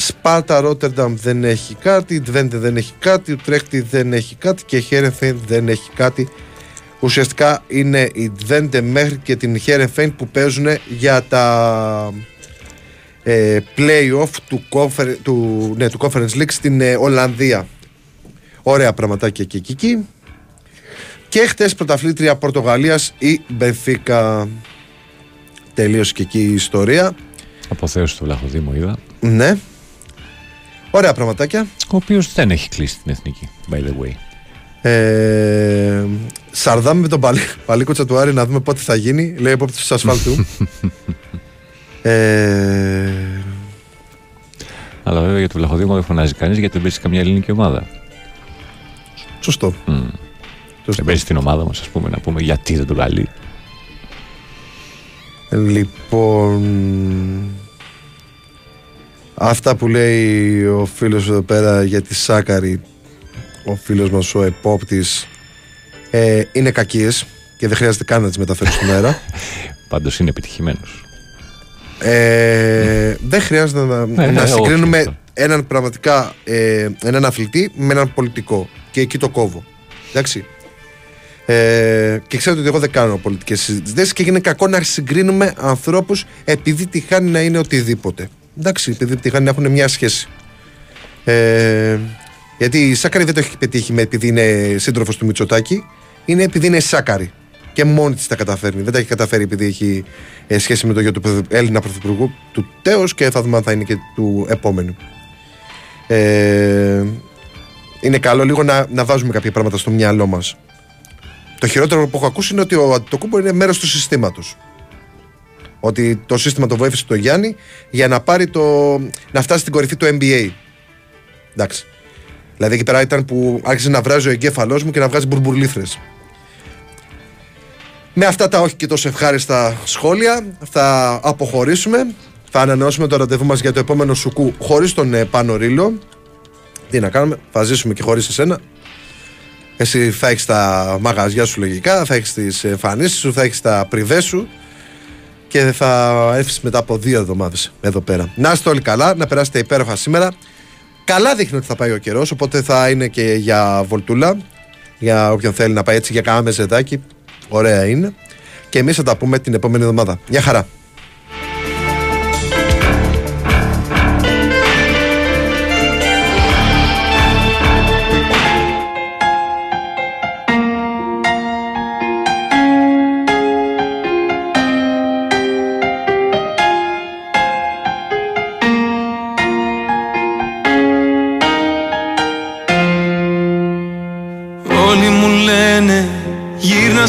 Σπάρτα Ρότερνταμ δεν έχει κάτι, η Τβέντε δεν έχει κάτι, Ουτρέχτη δεν έχει κάτι και η Χέρεφεν δεν έχει κάτι. Ουσιαστικά είναι η Τβέντε μέχρι και την Χέρεφεν που παίζουν για τα ε, play-off του, confer- του, ναι, του Conference League στην ε, Ολλανδία. Ωραία πραγματάκια και εκεί. εκεί. Και χτες πρωταθλήτρια Πορτογαλίας η Μπενφίκα. Τελείωσε και εκεί η ιστορία. Αποθέωσης του Βλαχοδήμου είδα. Ναι. Ωραία πραγματάκια. Ο οποίος δεν έχει κλείσει την εθνική, by the way. Ε, Σαρδάμ με τον Παλί, Παλίκο Τσατουάρη να δούμε πότε θα γίνει. Λέει υπόπτη του ασφάλτου. ε, Αλλά βέβαια για το Βλαχοδήμο δεν φωνάζει κανείς γιατί δεν παίζει καμιά ελληνική ομάδα. σωστό. Δεν παίζει στην ομάδα μας, ας πούμε, να πούμε γιατί δεν τον καλεί. Λοιπόν. Αυτά που λέει ο φίλος εδώ πέρα για τη Σάκαρη ο φίλος μας ο επόπτης ε, είναι κακίες και δεν χρειάζεται καν να τις μεταφέρεις στον αέρα Πάντως είναι επιτυχημένος. ε, δεν χρειάζεται να, Ναι, να ναι, όχι συγκρίνουμε αυτό. έναν πραγματικά ε, έναν αθλητή με έναν πολιτικό και εκεί το κόβω εντάξει ε, και ξέρετε ότι εγώ δεν κάνω πολιτικές συζητήσεις και είναι κακό να συγκρίνουμε ανθρώπους επειδή τυχάνει να είναι οτιδήποτε. Εντάξει, επειδή τυχάνει να έχουν μια σχέση. Ε, γιατί η Σάκαρη δεν το έχει πετύχει με επειδή είναι σύντροφος του Μητσοτάκη, είναι επειδή είναι Σάκαρη. Και μόνη της τα καταφέρνει. Δεν τα έχει καταφέρει επειδή έχει ε, σχέση με το γιο του πρωθυ- Έλληνα πρωθυπουργού του τέος και θα δούμε αν θα είναι και του επόμενου. Ε, είναι καλό λίγο να, να βάζουμε κάποια πράγματα στο μυαλό μας. Το χειρότερο που έχω ακούσει είναι ότι ο Αντιτοκούμπο είναι μέρος του συστήματος. Ότι το σύστημα το βοήθησε τον Γιάννη για να πάρει το. να φτάσει στην κορυφή του NBA. Εντάξει. Δηλαδή εκεί πέρα ήταν που άρχισε να βράζει ο εγκέφαλός μου και να βγάζει μπουρμπουρλίθρε. Με αυτά τα όχι και τόσο ευχάριστα σχόλια θα αποχωρήσουμε. Θα ανανεώσουμε το ραντεβού μας για το επόμενο σουκού χωρίς τον ε, Πάνο Ρίλο. Τι να κάνουμε, θα ζήσουμε και χωρίς εσένα. Εσύ θα έχεις τα μαγαζιά σου λογικά, θα έχεις τις εμφανίσεις σου, θα έχεις τα πριβές σου και θα έρθεις μετά από δύο εβδομάδες εδώ πέρα. Να είστε όλοι καλά, να περάσετε υπέροχα σήμερα. Καλά δείχνει ότι θα πάει ο καιρός, οπότε θα είναι και για βολτούλα. Για όποιον θέλει να πάει έτσι για κάνα μεζεδάκι. Ωραία είναι. Και εμείς θα τα πούμε την επόμενη εβδομάδα. Γεια χαρά.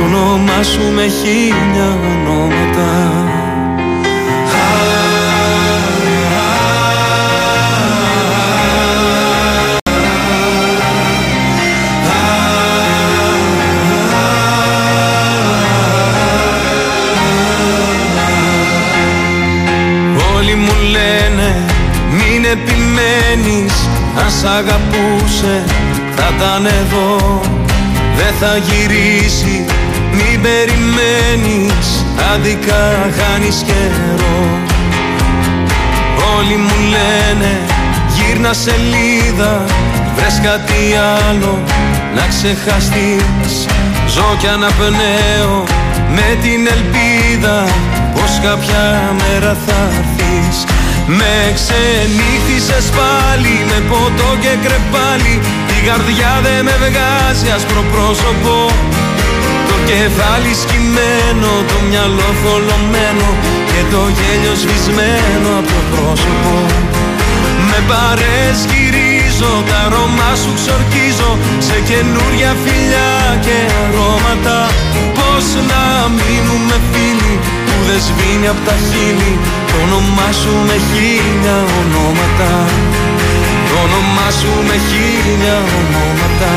Το όνομά σου με χίλια ονόματα. Όλοι μου λένε μην επιμένεις. Αν σ' αγαπούσε θα ήταν εδώ Δεν θα γυρίσει μην περιμένεις Άδικα χάνεις καιρό. Όλοι μου λένε γύρνα σελίδα Βρες κάτι άλλο να ξεχαστείς. Ζω κι αναπνέω με την ελπίδα Πως κάποια μέρα θα έρθεις. Με ξενύχτησες πάλι με ποτό και κρεπάλι. Η καρδιά δεν με βγάζει άσπρο πρόσωπο Το κεφάλι σκυμμένο, το μυαλό θολωμένο Και το γέλιο σβησμένο από το πρόσωπο. Με παρές γυρίζω, τα αρώμα σου ξορκίζω Σε καινούρια φιλιά και αρώματα. Πώς να μείνουμε φίλοι που δεν σβήνει απ' τα χείλη Το όνομά σου με χίλια ονόματα. Το όνομά σου με χίλια ονόματα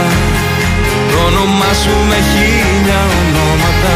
Το όνομά σου με χίλια ονόματα